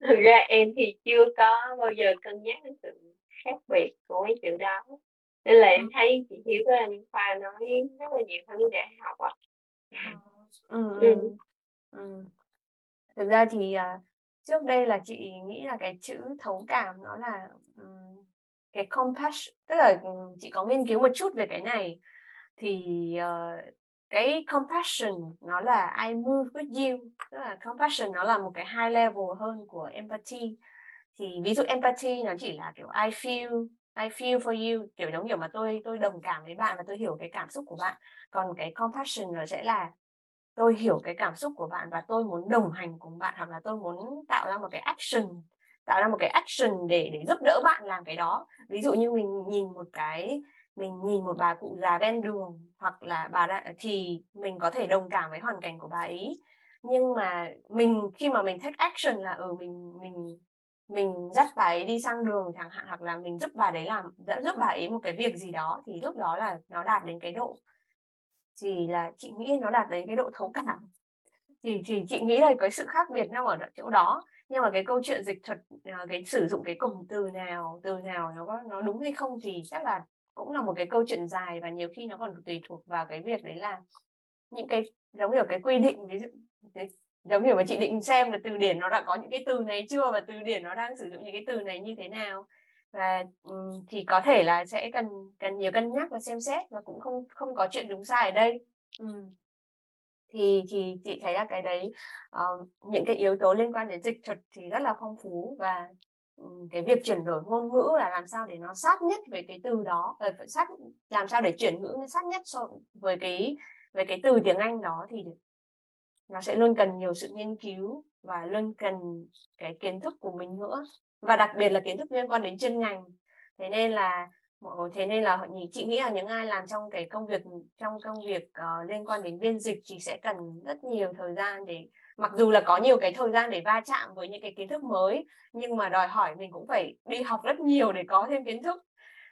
thực ra em thì chưa có bao giờ cân nhắc cái sự khác biệt của mấy chữ đó nên là em ừ. thấy chị hiểu với anh khoa nói rất là nhiều thứ để học ạ à. [LAUGHS] ừ. ừ. Ừ thực ra thì uh, trước đây là chị nghĩ là cái chữ thấu cảm nó là um, cái compassion tức là chị có nghiên cứu một chút về cái này. Thì uh, cái compassion nó là I move with you tức là compassion nó là một cái high level hơn của empathy. Thì ví dụ empathy nó chỉ là kiểu I feel I feel for you kiểu giống kiểu mà tôi tôi đồng cảm với bạn và tôi hiểu cái cảm xúc của bạn. Còn cái compassion nó sẽ là tôi hiểu cái cảm xúc của bạn và tôi muốn đồng hành cùng bạn hoặc là tôi muốn tạo ra một cái action tạo ra một cái action để để giúp đỡ bạn làm cái đó. Ví dụ như mình nhìn một cái mình nhìn một bà cụ già ven đường hoặc là bà đã, thì mình có thể đồng cảm với hoàn cảnh của bà ấy. Nhưng mà mình khi mà mình take action là ở ừ, mình mình mình dắt bà ấy đi sang đường chẳng hạn hoặc là mình giúp bà đấy làm giúp bà ấy một cái việc gì đó thì lúc đó là nó đạt đến cái độ thì là chị nghĩ nó đạt đến cái độ thấu cảm. Thì thì chị nghĩ là cái sự khác biệt nó ở chỗ đó. Nhưng mà cái câu chuyện dịch thuật ờ, cái sử dụng cái cụm từ nào từ nào nó có nó đúng hay không thì chắc là cũng là một cái câu chuyện dài và nhiều khi nó còn tùy thuộc vào cái việc đấy là những cái giống như cái quy định ví dụ cái, giống như mà chị định xem là từ điển nó đã có những cái từ này chưa và từ điển nó đang sử dụng những cái từ này như thế nào và thì có thể là sẽ cần cần nhiều cân nhắc và xem xét và cũng không không có chuyện đúng sai ở đây ừ. thì thì chị thấy là cái đấy uh, những cái yếu tố liên quan đến dịch thuật thì rất là phong phú và cái việc chuyển đổi ngôn ngữ là làm sao để nó sát nhất với cái từ đó ờ, phải sát làm sao để chuyển ngữ nó sát nhất so với cái với cái từ tiếng Anh đó thì nó sẽ luôn cần nhiều sự nghiên cứu và luôn cần cái kiến thức của mình nữa và đặc biệt là kiến thức liên quan đến chuyên ngành. Thế nên là thế nên là chị nghĩ là những ai làm trong cái công việc trong công việc uh, liên quan đến biên dịch thì sẽ cần rất nhiều thời gian để mặc dù là có nhiều cái thời gian để va chạm với những cái kiến thức mới nhưng mà đòi hỏi mình cũng phải đi học rất nhiều để có thêm kiến thức.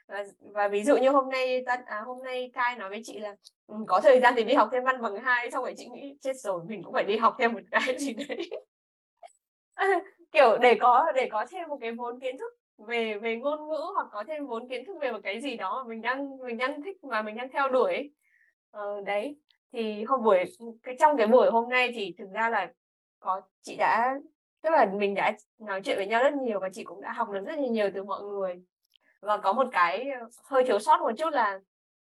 Và, và ví dụ như hôm nay à, hôm nay cai nói với chị là um, có thời gian thì đi học thêm văn bằng hai xong rồi chị nghĩ chết rồi mình cũng phải đi học thêm một cái gì đấy. [LAUGHS] kiểu để có để có thêm một cái vốn kiến thức về về ngôn ngữ hoặc có thêm vốn kiến thức về một cái gì đó mà mình đang mình đang thích và mình đang theo đuổi. Ờ, đấy thì hôm buổi cái trong cái buổi hôm nay thì thực ra là có chị đã tức là mình đã nói chuyện với nhau rất nhiều và chị cũng đã học được rất là nhiều từ mọi người. Và có một cái ờ, hơi thiếu sót một chút là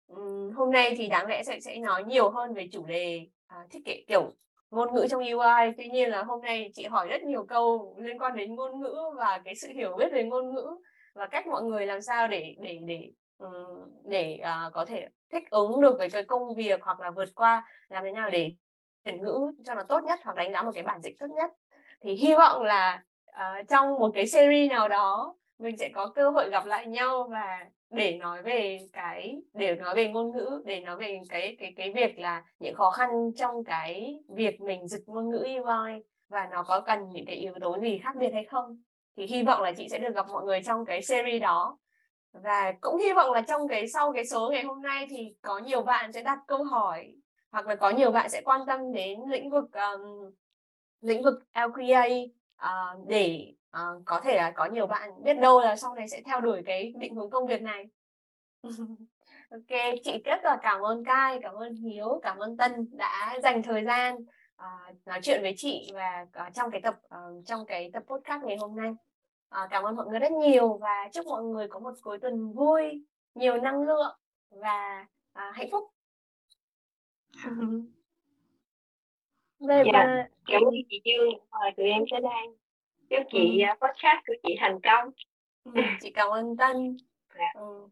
um, hôm nay thì đáng lẽ sẽ sẽ nói nhiều hơn về chủ đề à, thiết kế kiểu ngôn ngữ trong UI tuy nhiên là hôm nay chị hỏi rất nhiều câu liên quan đến ngôn ngữ và cái sự hiểu biết về ngôn ngữ và cách mọi người làm sao để để để ừ, để uh, có thể thích ứng được với cái công việc hoặc là vượt qua làm thế nào để chuyển ngữ cho nó tốt nhất hoặc đánh giá một cái bản dịch tốt nhất. Thì hy vọng là uh, trong một cái series nào đó mình sẽ có cơ hội gặp lại nhau và để nói về cái để nói về ngôn ngữ để nói về cái cái cái việc là những khó khăn trong cái việc mình dịch ngôn ngữ UI và nó có cần những cái yếu tố gì khác biệt hay không? Thì hy vọng là chị sẽ được gặp mọi người trong cái series đó. Và cũng hy vọng là trong cái sau cái số ngày hôm nay thì có nhiều bạn sẽ đặt câu hỏi hoặc là có nhiều bạn sẽ quan tâm đến lĩnh vực um, lĩnh vực LQA uh, ờ, để uh, có thể là có nhiều bạn biết đâu là sau này sẽ theo đuổi cái định hướng công việc này [LAUGHS] ok chị rất là cảm ơn cai cảm ơn hiếu cảm ơn tân đã dành thời gian uh, nói chuyện với chị và uh, trong cái tập uh, trong cái tập podcast ngày hôm nay uh, cảm ơn mọi người rất nhiều và chúc mọi người có một cuối tuần vui nhiều năng lượng và uh, hạnh phúc [LAUGHS] Bye dạ. Cảm ơn chị Dương mời tụi em tới đây. Chúc chị ừ. podcast của chị thành công. Ừ, chị cảm ơn Tân. Dạ. Ừ.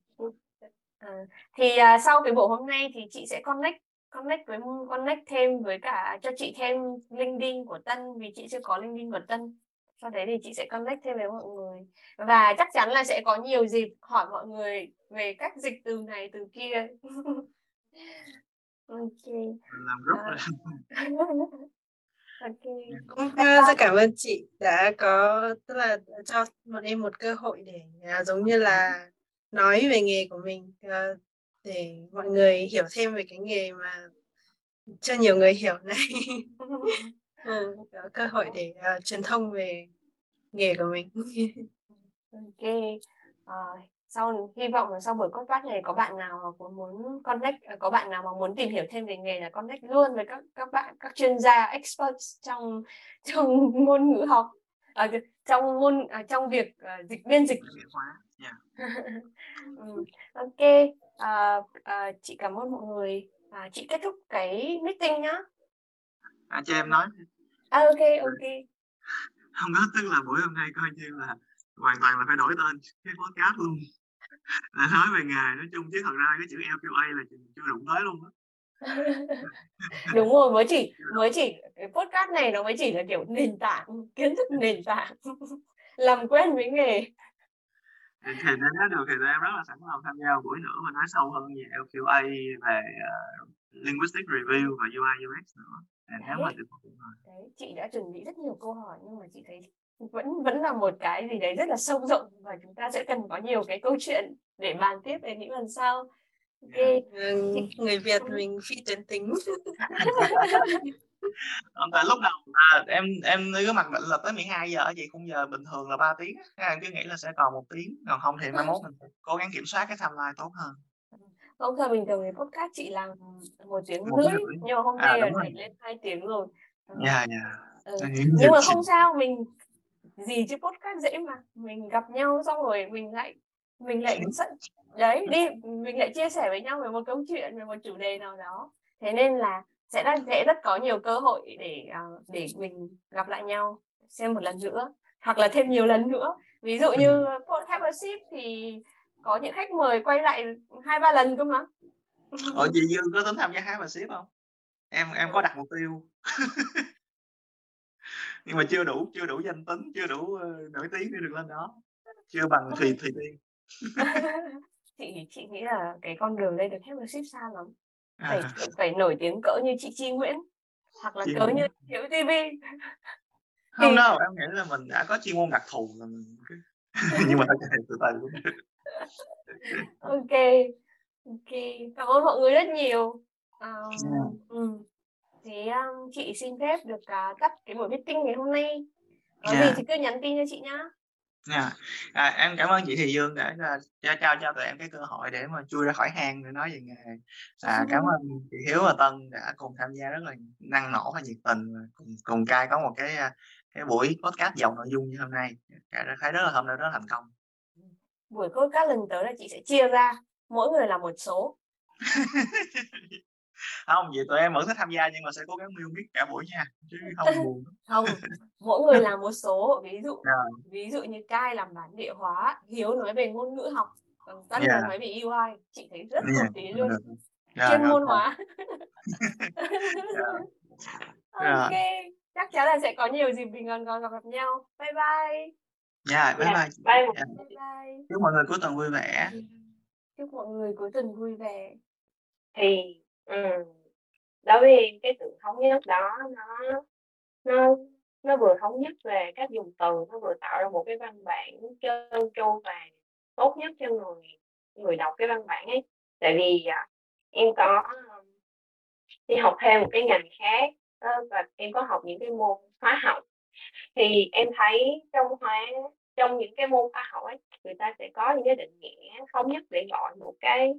À, thì uh, sau cái buổi hôm nay thì chị sẽ connect connect với connect thêm với cả cho chị thêm LinkedIn của Tân vì chị chưa có LinkedIn của Tân sau đấy thì chị sẽ connect thêm với mọi người và chắc chắn là sẽ có nhiều dịp hỏi mọi người về cách dịch từ này từ kia [LAUGHS] ok làm rất là [LAUGHS] okay. cũng rất cảm ơn chị đã có tức là cho bọn em một cơ hội để uh, giống như là nói về nghề của mình uh, để mọi người hiểu thêm về cái nghề mà cho nhiều người hiểu này. [LAUGHS] Ừ, có cơ hội để uh, truyền thông về nghề của mình. [LAUGHS] Ok. Uh, sau hy vọng là sau buổi podcast này có bạn nào mà muốn connect à, có bạn nào mà muốn tìm hiểu thêm về nghề là connect luôn với các các bạn các chuyên gia experts trong [LAUGHS] trong ngôn ngữ học. À, trong ngôn à, trong việc uh, dịch biên dịch. Yeah. [LAUGHS] ừ. ok. À, à, chị cảm ơn mọi người. À, chị kết thúc cái meeting nhá. À, cho em nói. À, ok ok. Không có tức là buổi hôm nay coi như là hoàn toàn là phải đổi tên cái podcast luôn là nói về nghề nói chung chứ thật ra cái chữ LQA là chưa đụng tới luôn đó [LAUGHS] đúng rồi mới chỉ mới chỉ cái podcast này nó mới chỉ là kiểu nền tảng kiến thức nền tảng [LAUGHS] làm quen với nghề. Thì, nên nói được thì em rất là sẵn lòng tham gia buổi nữa và nói sâu hơn về LQA về uh, linguistic review và UI UX nữa. Nếu mà được đấy chị đã chuẩn bị rất nhiều câu hỏi nhưng mà chị thấy vẫn vẫn là một cái gì đấy rất là sâu rộng và chúng ta sẽ cần có nhiều cái câu chuyện để bàn tiếp về những lần sau. Ok. Ừ, người Việt mình phi tuyến tính. Tại lúc đầu là em em cứ mặc định là tới 12 giờ chị khung giờ bình thường là 3 tiếng em cứ nghĩ là sẽ còn một tiếng còn không thì mai mốt mình cố gắng kiểm soát cái timeline tốt hơn. Không giờ bình thường thì podcast chị làm một tiếng rưỡi nhưng mà hôm à, nay à, là lên hai tiếng rồi. Dạ dạ. Ừ. nhưng mà không sao mình gì chứ podcast dễ mà. Mình gặp nhau xong rồi mình lại mình lại [LAUGHS] đấy đi mình lại chia sẻ với nhau về một câu chuyện về một chủ đề nào đó. Thế nên là sẽ rất sẽ rất có nhiều cơ hội để à, để mình gặp lại nhau xem một lần nữa hoặc là thêm nhiều lần nữa. Ví dụ như podcast a ship thì có những khách mời quay lại hai ba lần cơ mà. Ủa chị Dương có tính tham gia hát và ship không? Em em có đặt mục tiêu [LAUGHS] nhưng mà chưa đủ chưa đủ danh tính chưa đủ uh, nổi tiếng để được lên đó. Chưa bằng thùy thùy tiên [LAUGHS] chị chị nghĩ là cái con đường lên được ship xa lắm. Phải à. phải nổi tiếng cỡ như chị Chi Nguyễn hoặc là chị cỡ như Hiếu TV không đâu em nghĩ là mình đã có chuyên môn đặc thù là mình [LAUGHS] nhưng mà thôi từ từ. [LAUGHS] Ok ok. Cảm ơn mọi người rất nhiều. Um, yeah. um, thế um, chị xin phép được uh, tắt cái buổi meeting ngày hôm nay có yeah. gì thì cứ nhắn tin cho chị nhá Yeah. À, em cảm ơn chị Thị Dương đã cho trao cho tụi em cái cơ hội để mà chui ra khỏi hang để nói về nghề. À, cảm ơn chị Hiếu và Tân đã cùng tham gia rất là năng nổ và nhiệt tình cùng, cùng cai có một cái cái buổi podcast giàu nội dung như hôm nay. Cả thấy rất là hôm nay rất là thành công. Buổi podcast lần tới là chị sẽ chia ra mỗi người là một số [LAUGHS] không vậy tụi em vẫn thích tham gia nhưng mà sẽ cố gắng miêu biết cả buổi nha chứ không buồn [LAUGHS] không mỗi người làm một số ví dụ yeah. Dạ. ví dụ như cai làm bản địa hóa hiếu nói về ngôn ngữ học còn tân yeah. Dạ. nói về UI chị thấy rất hợp lý luôn yeah. Dạ, chuyên môn hóa [LAUGHS] ok chắc chắn là sẽ có nhiều dịp mình còn còn gặp nhau bye bye dạ yeah, bye bye bye, yeah. bye, bye. chúc mọi người cuối tuần vui vẻ chúc mọi người cuối tuần vui vẻ thì đối với em cái sự thống nhất đó nó nó nó vừa thống nhất về cách dùng từ nó vừa tạo ra một cái văn bản trơn tru và tốt nhất cho người người đọc cái văn bản ấy. Tại vì à, em có đi học thêm một cái ngành khác đó, và em có học những cái môn hóa học. Thì em thấy trong hóa trong những cái môn khoa học ấy người ta sẽ có những cái định nghĩa thống nhất để gọi một cái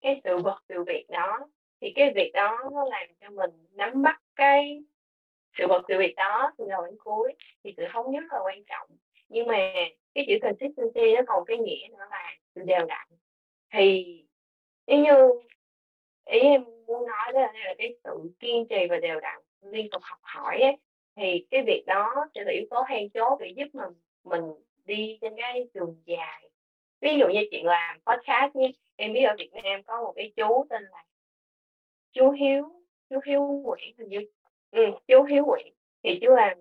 cái sự vật sự việc đó thì cái việc đó nó làm cho mình nắm bắt cái sự vật sự việc đó từ đầu đến cuối thì sự thống nhất là quan trọng. Nhưng mà cái chữ consistency nó còn cái nghĩa nữa là sự đều đặn. Thì nếu như ý em muốn nói đó là cái sự kiên trì và đều đặn liên tục học hỏi ấy, thì cái việc đó sẽ là yếu tố then chốt để giúp mình mình đi trên cái đường dài. Ví dụ như chuyện làm podcast nhé em biết ở Việt Nam có một cái chú tên là chú Hiếu chú Hiếu Nguyễn hình như ừ, chú Hiếu Nguyễn thì chú làm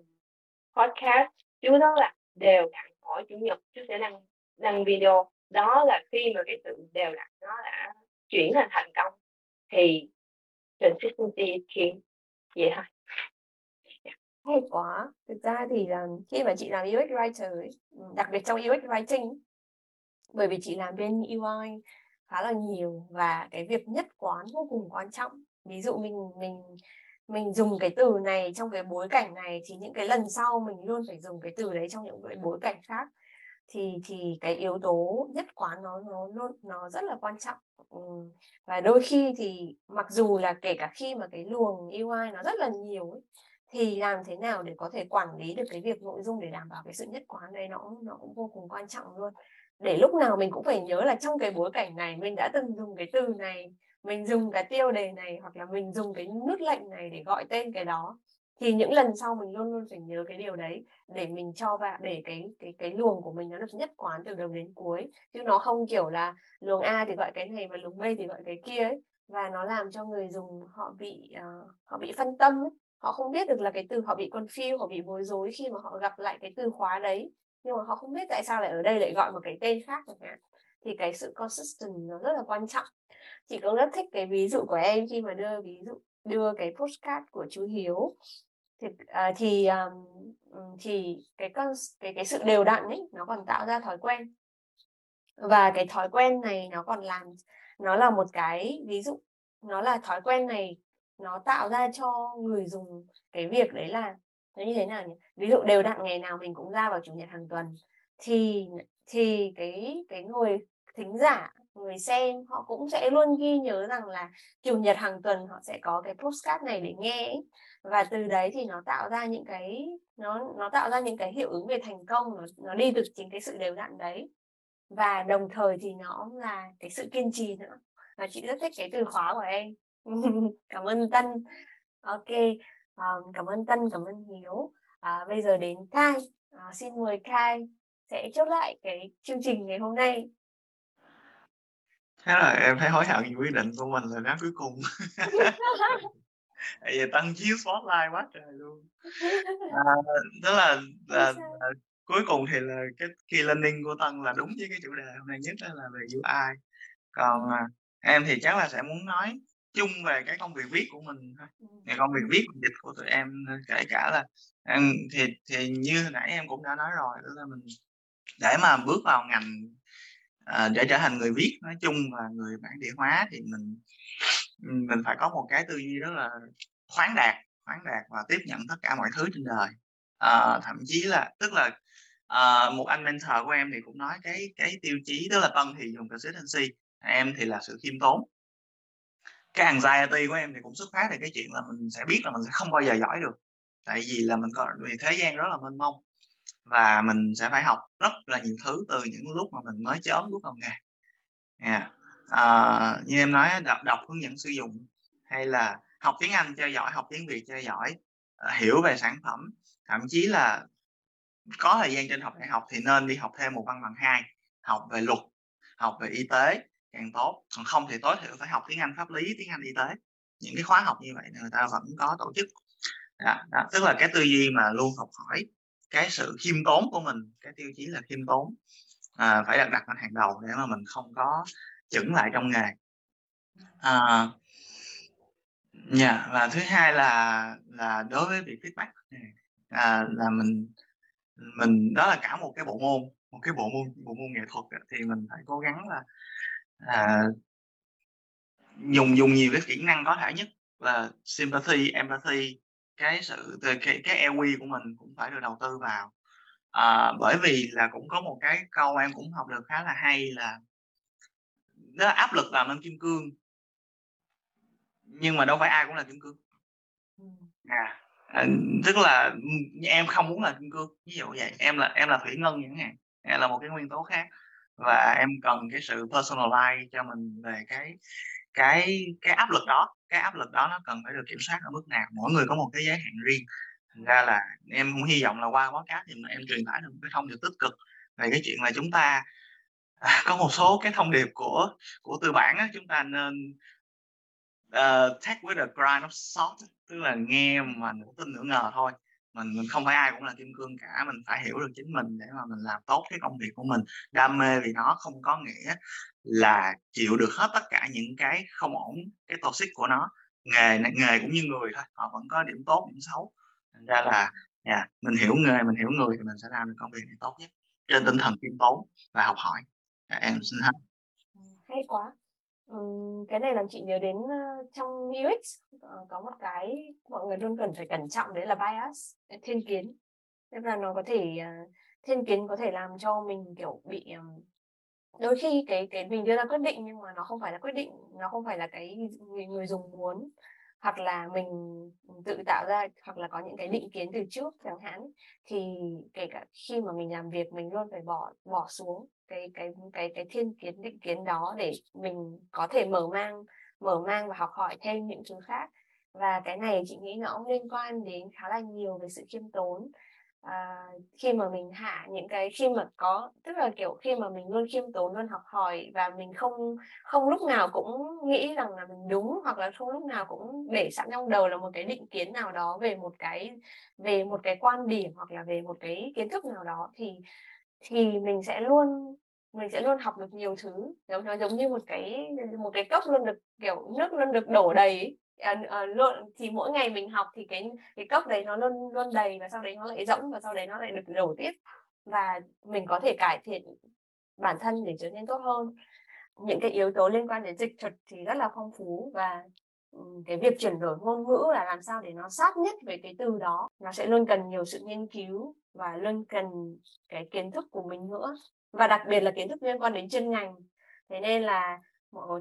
podcast chú đó là đều đặn mỗi chủ nhật chú sẽ đăng đăng video. Đó là khi mà cái sự đều đặn nó đã chuyển thành thành công thì consistency is key vậy thôi. Dạ. Hay quá. Thực ra thì là khi mà chị làm UX writer đặc biệt trong UX writing bởi vì chị làm bên UI khá là nhiều và cái việc nhất quán vô cùng quan trọng. Ví dụ mình mình mình dùng cái từ này trong cái bối cảnh này thì những cái lần sau mình luôn phải dùng cái từ đấy trong những cái bối cảnh khác. Thì thì cái yếu tố nhất quán nó nó nó nó rất là quan trọng. Ừ, và đôi khi thì mặc dù là kể cả khi mà cái luồng UI nó rất là nhiều ấy, thì làm thế nào để có thể quản lý được cái việc nội dung để đảm bảo cái sự nhất quán đấy nó nó cũng vô cùng quan trọng luôn để lúc nào mình cũng phải nhớ là trong cái bối cảnh này mình đã từng dùng cái từ này mình dùng cái tiêu đề này hoặc là mình dùng cái nút lệnh này để gọi tên cái đó. Thì những lần sau mình luôn luôn phải nhớ cái điều đấy để mình cho vào để cái cái cái luồng của mình nó được nhất quán từ đầu đến cuối. Chứ nó không kiểu là luồng A thì gọi cái này và luồng B thì gọi cái kia ấy. Và nó làm cho người dùng họ bị uh, họ bị phân tâm ấy. họ không biết được là cái từ họ bị confused họ bị bối rối khi mà họ gặp lại cái từ khóa đấy nhưng mà họ không biết tại sao lại ở đây lại gọi một cái tên khác chẳng hạn. Thì cái sự consistent nó rất là quan trọng. Chị cũng rất thích cái ví dụ của em khi mà đưa ví dụ đưa cái postcard của chú Hiếu. Thì uh, thì um, thì cái con cái cái sự đều đặn ấy nó còn tạo ra thói quen. Và cái thói quen này nó còn làm nó là một cái ví dụ. Nó là thói quen này nó tạo ra cho người dùng cái việc đấy là nó như thế nào nhỉ? Ví dụ đều đặn ngày nào mình cũng ra vào chủ nhật hàng tuần thì thì cái cái người thính giả người xem họ cũng sẽ luôn ghi nhớ rằng là chủ nhật hàng tuần họ sẽ có cái postcard này để nghe ấy. và từ đấy thì nó tạo ra những cái nó nó tạo ra những cái hiệu ứng về thành công nó, nó đi từ chính cái sự đều đặn đấy. Và đồng thời thì nó là cái sự kiên trì nữa. Và chị rất thích cái từ khóa của em. [LAUGHS] Cảm ơn tân. Ok um, cảm ơn tân cảm ơn hiếu. À, bây giờ đến khai. À, xin mời khai sẽ chốt lại cái chương trình ngày hôm nay. Thế là em thấy hối hận vì quyết định của mình là nói cuối cùng. [LAUGHS] Tại vì tăng chiếu spotlight quá trời luôn. [LAUGHS] À, đó là, là, là cuối cùng thì là cái key learning của tân là đúng với cái chủ đề hôm nay nhất là về UI. Còn à, em thì chắc là sẽ muốn nói chung về cái công việc viết của mình thôi. Về công việc viết dịch của tụi em kể cả là em thì thì như nãy em cũng đã nói rồi là mình để mà bước vào ngành à, để trở thành người viết nói chung và người bản địa hóa thì mình mình phải có một cái tư duy rất là khoáng đạt khoáng đạt và tiếp nhận tất cả mọi thứ trên đời. À, thậm chí là tức là à, một anh mentor của em thì cũng nói cái cái tiêu chí đó là tân thì dùng consistency em thì là sự khiêm tốn cái anxiety của em thì cũng xuất phát từ cái chuyện là mình sẽ biết là mình sẽ không bao giờ giỏi được. Tại vì là mình có vì thế gian rất là mênh mông và mình sẽ phải học rất là nhiều thứ từ những lúc mà mình mới chớm bước vào nghề. Yeah. à, như em nói đọc, đọc hướng dẫn sử dụng hay là học tiếng Anh cho giỏi học tiếng Việt cho giỏi à, hiểu về sản phẩm thậm chí là có thời gian trên học đại học thì nên đi học thêm một văn bằng hai học về luật học về y tế càng tốt còn không thì tối thiểu phải học tiếng Anh pháp lý tiếng Anh y tế những cái khóa học như vậy người ta vẫn có tổ chức đó, đó. tức là cái tư duy mà luôn học hỏi cái sự khiêm tốn của mình cái tiêu chí là khiêm tốn à, phải đặt đặt lên hàng đầu để mà mình không có chững lại trong nghề à, yeah. Và thứ hai là là đối với việc feedback à, là mình mình đó là cả một cái bộ môn một cái bộ môn bộ môn nghệ thuật thì mình phải cố gắng là à, dùng dùng nhiều cái kỹ năng có thể nhất là sympathy empathy cái sự cái cái EQ của mình cũng phải được đầu tư vào. À, bởi vì là cũng có một cái câu em cũng học được khá là hay là là áp lực làm nên kim cương. Nhưng mà đâu phải ai cũng là kim cương. À, à, tức là em không muốn là kim cương ví dụ vậy. Em là em là thủy ngân chẳng hạn là một cái nguyên tố khác và em cần cái sự personalize cho mình về cái cái cái áp lực đó. Cái áp lực đó nó cần phải được kiểm soát ở mức nào. Mỗi người có một cái giới hạn riêng. Thành ra là em cũng hy vọng là qua podcast thì em truyền tải được một cái thông điệp tích cực về cái chuyện là chúng ta à, có một số cái thông điệp của của tư bản á, chúng ta nên uh, take with a grain of salt tức là nghe mà nửa tin nửa ngờ thôi mình mình không phải ai cũng là kim cương cả mình phải hiểu được chính mình để mà mình làm tốt cái công việc của mình. Đam mê vì nó không có nghĩa là chịu được hết tất cả những cái không ổn cái toxic của nó. Nghề nghề cũng như người thôi họ vẫn có điểm tốt điểm xấu. Thành ra là yeah, mình hiểu nghề mình hiểu người thì mình sẽ làm được công việc này tốt nhất. Trên tinh thần khiêm tốn và học hỏi. Dạ, em xin hết. Ừ, hay quá cái này làm chị nhớ đến ờ, trong UX ờ, có một cái mọi người luôn cần phải cẩn trọng đấy là bias thiên kiến. Tức là nó có thể ờ, thiên kiến có thể làm cho mình kiểu bị đôi khi cái cái mình đưa ra quyết định nhưng mà nó không phải là quyết định nó không phải là cái người, người dùng muốn. Hoặc là mình tự tạo ra hoặc là có những cái định kiến từ trước chẳng hạn thì kể cả khi mà mình làm việc mình luôn phải bỏ bỏ xuống cái cái cái cái thiên kiến định kiến đó để mình có thể mở mang mở mang và học hỏi thêm những thứ khác. Và cái này chị nghĩ nó cũng liên quan đến khá là nhiều về sự khiêm tốn. À, khi mà mình hạ những cái khi mà có tức là kiểu khi mà mình luôn khiêm tốn luôn học hỏi và mình không không lúc nào cũng nghĩ rằng là mình đúng hoặc là không lúc nào cũng để sẵn trong đầu là một cái định kiến nào đó về một cái về một cái quan điểm hoặc là về một cái kiến thức nào đó thì thì mình sẽ luôn mình sẽ luôn học được nhiều thứ. Nó giống như một cái một cái cốc luôn được kiểu nước luôn được đổ đầy à, à, luôn thì mỗi ngày mình học thì cái cái cốc đấy nó luôn luôn đầy và sau đấy nó lại rỗng và sau đấy nó lại được đổ tiếp. Và mình có thể cải thiện bản thân để trở nên tốt hơn. Những cái yếu tố liên quan đến dịch thuật thì rất là phong phú và cái việc chuyển đổi ngôn ngữ là làm sao để nó sát nhất về cái từ đó nó sẽ luôn cần nhiều sự nghiên cứu và luôn cần cái kiến thức của mình nữa. Và đặc biệt là kiến thức liên quan đến chuyên ngành. Thế nên là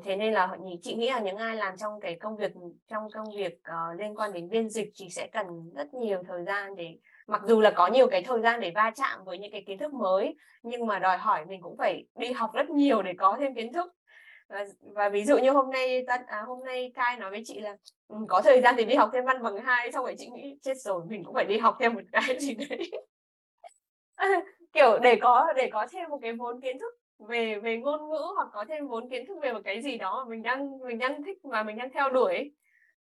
thế nên là chị nghĩ là những ai làm trong cái công việc trong công việc uh, liên quan đến biên dịch thì sẽ cần rất nhiều thời gian để mặc dù là có nhiều cái thời gian để va chạm với những cái kiến thức mới nhưng mà đòi hỏi mình cũng phải đi học rất nhiều để có thêm kiến thức. Và, và ví dụ như hôm nay à, hôm nay Kai nói với chị là ừ, có thời gian thì đi học thêm văn bằng hai xong rồi chị nghĩ chết rồi mình cũng phải đi học thêm một cái gì đấy. [LAUGHS] kiểu để có để có thêm một cái vốn kiến thức về về ngôn ngữ hoặc có thêm vốn kiến thức về một cái gì đó mà mình đang mình đang thích và mình đang theo đuổi.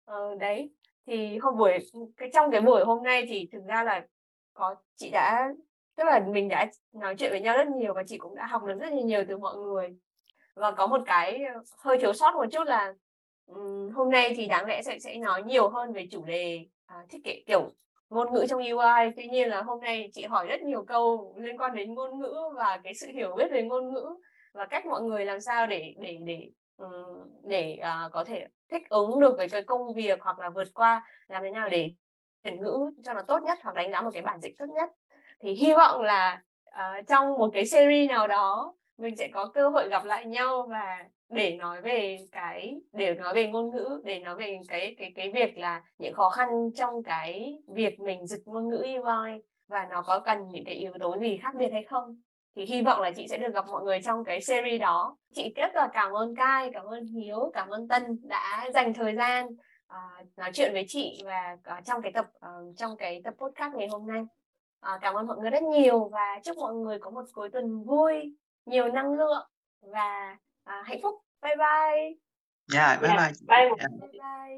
Ờ, đấy thì hôm buổi cái trong cái buổi hôm nay thì thực ra là có chị đã tức là mình đã nói chuyện với nhau rất nhiều và chị cũng đã học được rất nhiều từ mọi người. Và có một cái hơi thiếu sót một chút là um, hôm nay thì đáng lẽ sẽ sẽ nói nhiều hơn về chủ đề à, thiết kế kiểu ngôn ngữ trong UI tuy nhiên là hôm nay chị hỏi rất nhiều câu liên quan đến ngôn ngữ và cái sự hiểu biết về ngôn ngữ và cách mọi người làm sao để để để để uh, có thể thích ứng được với cái công việc hoặc là vượt qua làm thế nào để chuyển ngữ cho nó tốt nhất hoặc đánh giá một cái bản dịch tốt nhất. Thì hy vọng là uh, trong một cái series nào đó mình sẽ có cơ hội gặp lại nhau và để nói về cái để nói về ngôn ngữ để nói về cái cái cái việc là những khó khăn trong cái việc mình dịch ngôn ngữ EY và nó có cần những cái yếu tố gì khác biệt hay không? Thì hy vọng là chị sẽ được gặp mọi người trong cái series đó. Chị rất là cảm ơn Cai cảm ơn Hiếu cảm ơn Tân đã dành thời gian uh, nói chuyện với chị và uh, trong cái tập uh, trong cái tập podcast ngày hôm nay. Uh, cảm ơn mọi người rất nhiều và chúc mọi người có một cuối tuần vui nhiều năng lượng và à, hạnh phúc bye bye yeah bye dạ, yeah, dạ. bye bye, bye. bye. bye.